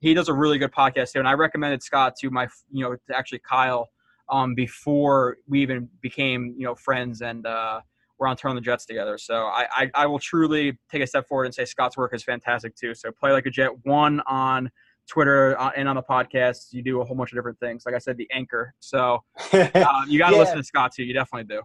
he does a really good podcast here, and I recommended Scott to my you know to actually Kyle um, before we even became you know friends and uh, we're on Turn the Jets together. So I, I, I will truly take a step forward and say Scott's work is fantastic too. So play like a Jet one on Twitter uh, and on the podcast. You do a whole bunch of different things. Like I said, the anchor. So uh, you got to Yeah. listen to Scott too. You definitely do.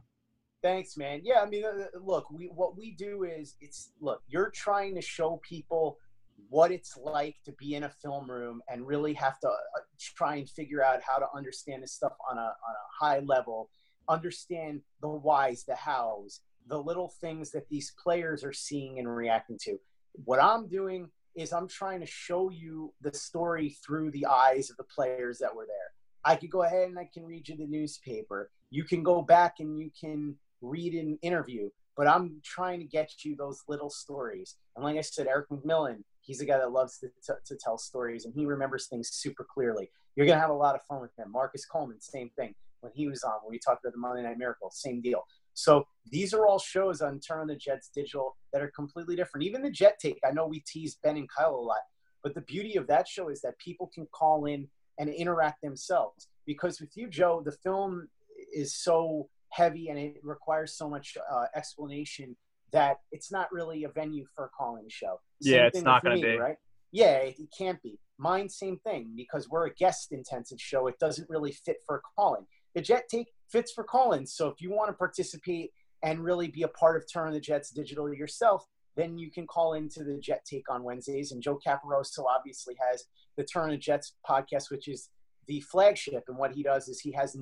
Thanks, man. Yeah, I mean, uh, look, we what we do is it's look, you're trying to show people what it's like to be in a film room and really have to uh, try and figure out how to understand this stuff on a on a high level, understand the whys, the hows, the little things that these players are seeing and reacting to. What I'm doing is I'm trying to show you the story through the eyes of the players that were there. I could go ahead and I can read you the newspaper. You can go back and you can read an interview, but I'm trying to get you those little stories. And like I said, Erik McMillan, he's a guy that loves to, to, to tell stories and he remembers things super clearly. You're going to have a lot of fun with him. Marcus Coleman, same thing. When he was on, when we talked about the Monday Night Miracle, same deal. So these are all shows on Turn on the Jets Digital that are completely different. Even the Jet Take, I know we tease Ben and Kyle a lot, but the beauty of that show is that people can call in and interact themselves. Because with you, Joe, the film is so heavy and it requires so much uh, explanation that it's not really a venue for a calling show. Yeah, it's not gonna be. right. Yeah, it, it can't be. Mine, same thing, because we're a guest intensive show. It doesn't really fit for calling. The Jet Take fits for calling. So if you want to participate and really be a part of Turn on the Jets digital yourself, then you can call into the Jet Take on Wednesdays. And Joe Caporoso obviously has the Turn on the Jets podcast, which is the flagship. And what he does is he has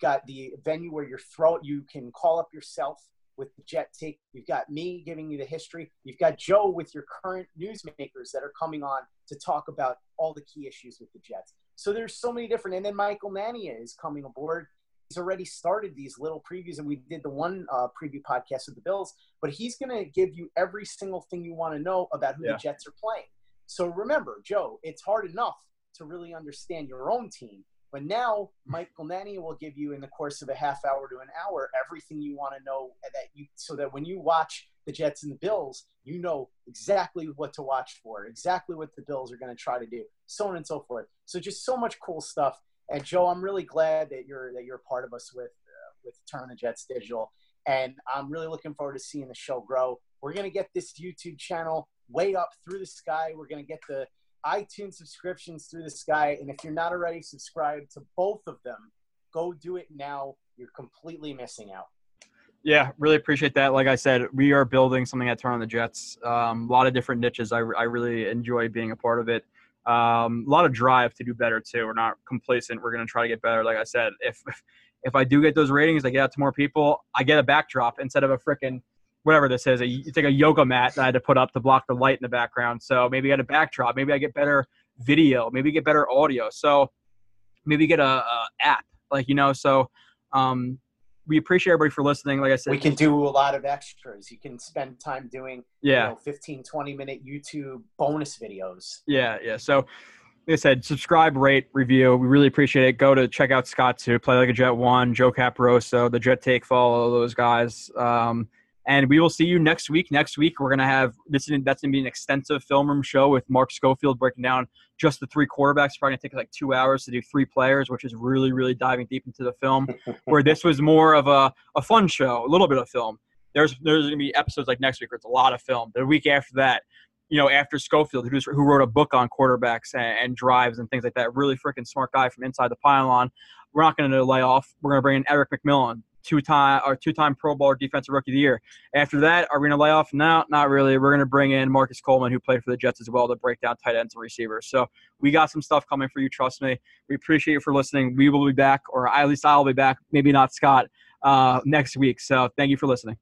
got the venue where you're throw you can call up yourself with the jet take you've got me giving you the history. You've got joe with your current newsmakers that are coming on to talk about all the key issues with the jets. So there's so many different and then michael nania is coming aboard. He's already started these little previews and we did the one uh, preview podcast with the bills but he's going to give you every single thing you want to know about who Yeah. the jets are playing. So remember joe it's hard enough to really understand your own team but now Michael Nania will give you in the course of a half hour to an hour everything you want to know that you so that when you watch the Jets and the Bills, you know exactly what to watch for, exactly what the Bills are going to try to do, so on and so forth. So just so much cool stuff. And Joe, I'm really glad that you're that you're a part of us with uh, with Turn the Jets Digital, and I'm really looking forward to seeing the show grow. We're going to get this YouTube channel way up through the sky. We're going to get the iTunes subscriptions through the sky. And if you're not already subscribed to both of them, go do it now. You're completely missing out. Yeah, really appreciate that. Like I said, we are building something at Turn on the Jets. Um, a lot of different niches. I, I really enjoy being a part of it. Um, a lot of drive to do better too. We're not complacent. We're going to try to get better. Like I said, if if I do get those ratings, I get out to more people. I get a backdrop instead of a freaking whatever this is. It's like a yoga mat that I had to put up to block the light in the background. So maybe I get a backdrop. Maybe I get better video. Maybe get better audio. So maybe get a, a app like you know. So um, we appreciate everybody for listening. Like I said, We can do a lot of extras. You can spend time doing yeah. you know, 15, 20 minute YouTube bonus videos. Yeah, yeah. So, like I said, subscribe, rate, review. We really appreciate it. Go to check out Scott too. Play like a Jet One, Joe Caporoso, the Jet Take. Follow those guys. Um, and we will see you next week. Next week we're gonna have this. Is, that's gonna be an extensive film room show with Mark Schofield breaking down just the three quarterbacks. Probably gonna take like two hours to do three players, which is really, really diving deep into the film. where this was more of a, a fun show, a little bit of film. There's there's gonna be episodes like next week where it's a lot of film. The week after that, you know, after Schofield, who's, who wrote a book on quarterbacks and, and drives and things like that, really freaking smart guy from inside the pylon. We're not going to lay off. We're going to bring in Erik McMillan, two-time or two-time Pro Bowl Defensive Rookie of the Year. After that, are we going to lay off? No, not really. We're going to bring in Marcus Coleman, who played for the Jets as well, to break down tight ends and receivers. So we got some stuff coming for you. Trust me. We appreciate you for listening. We will be back, or at least I'll be back. Maybe not Scott uh, next week. So thank you for listening.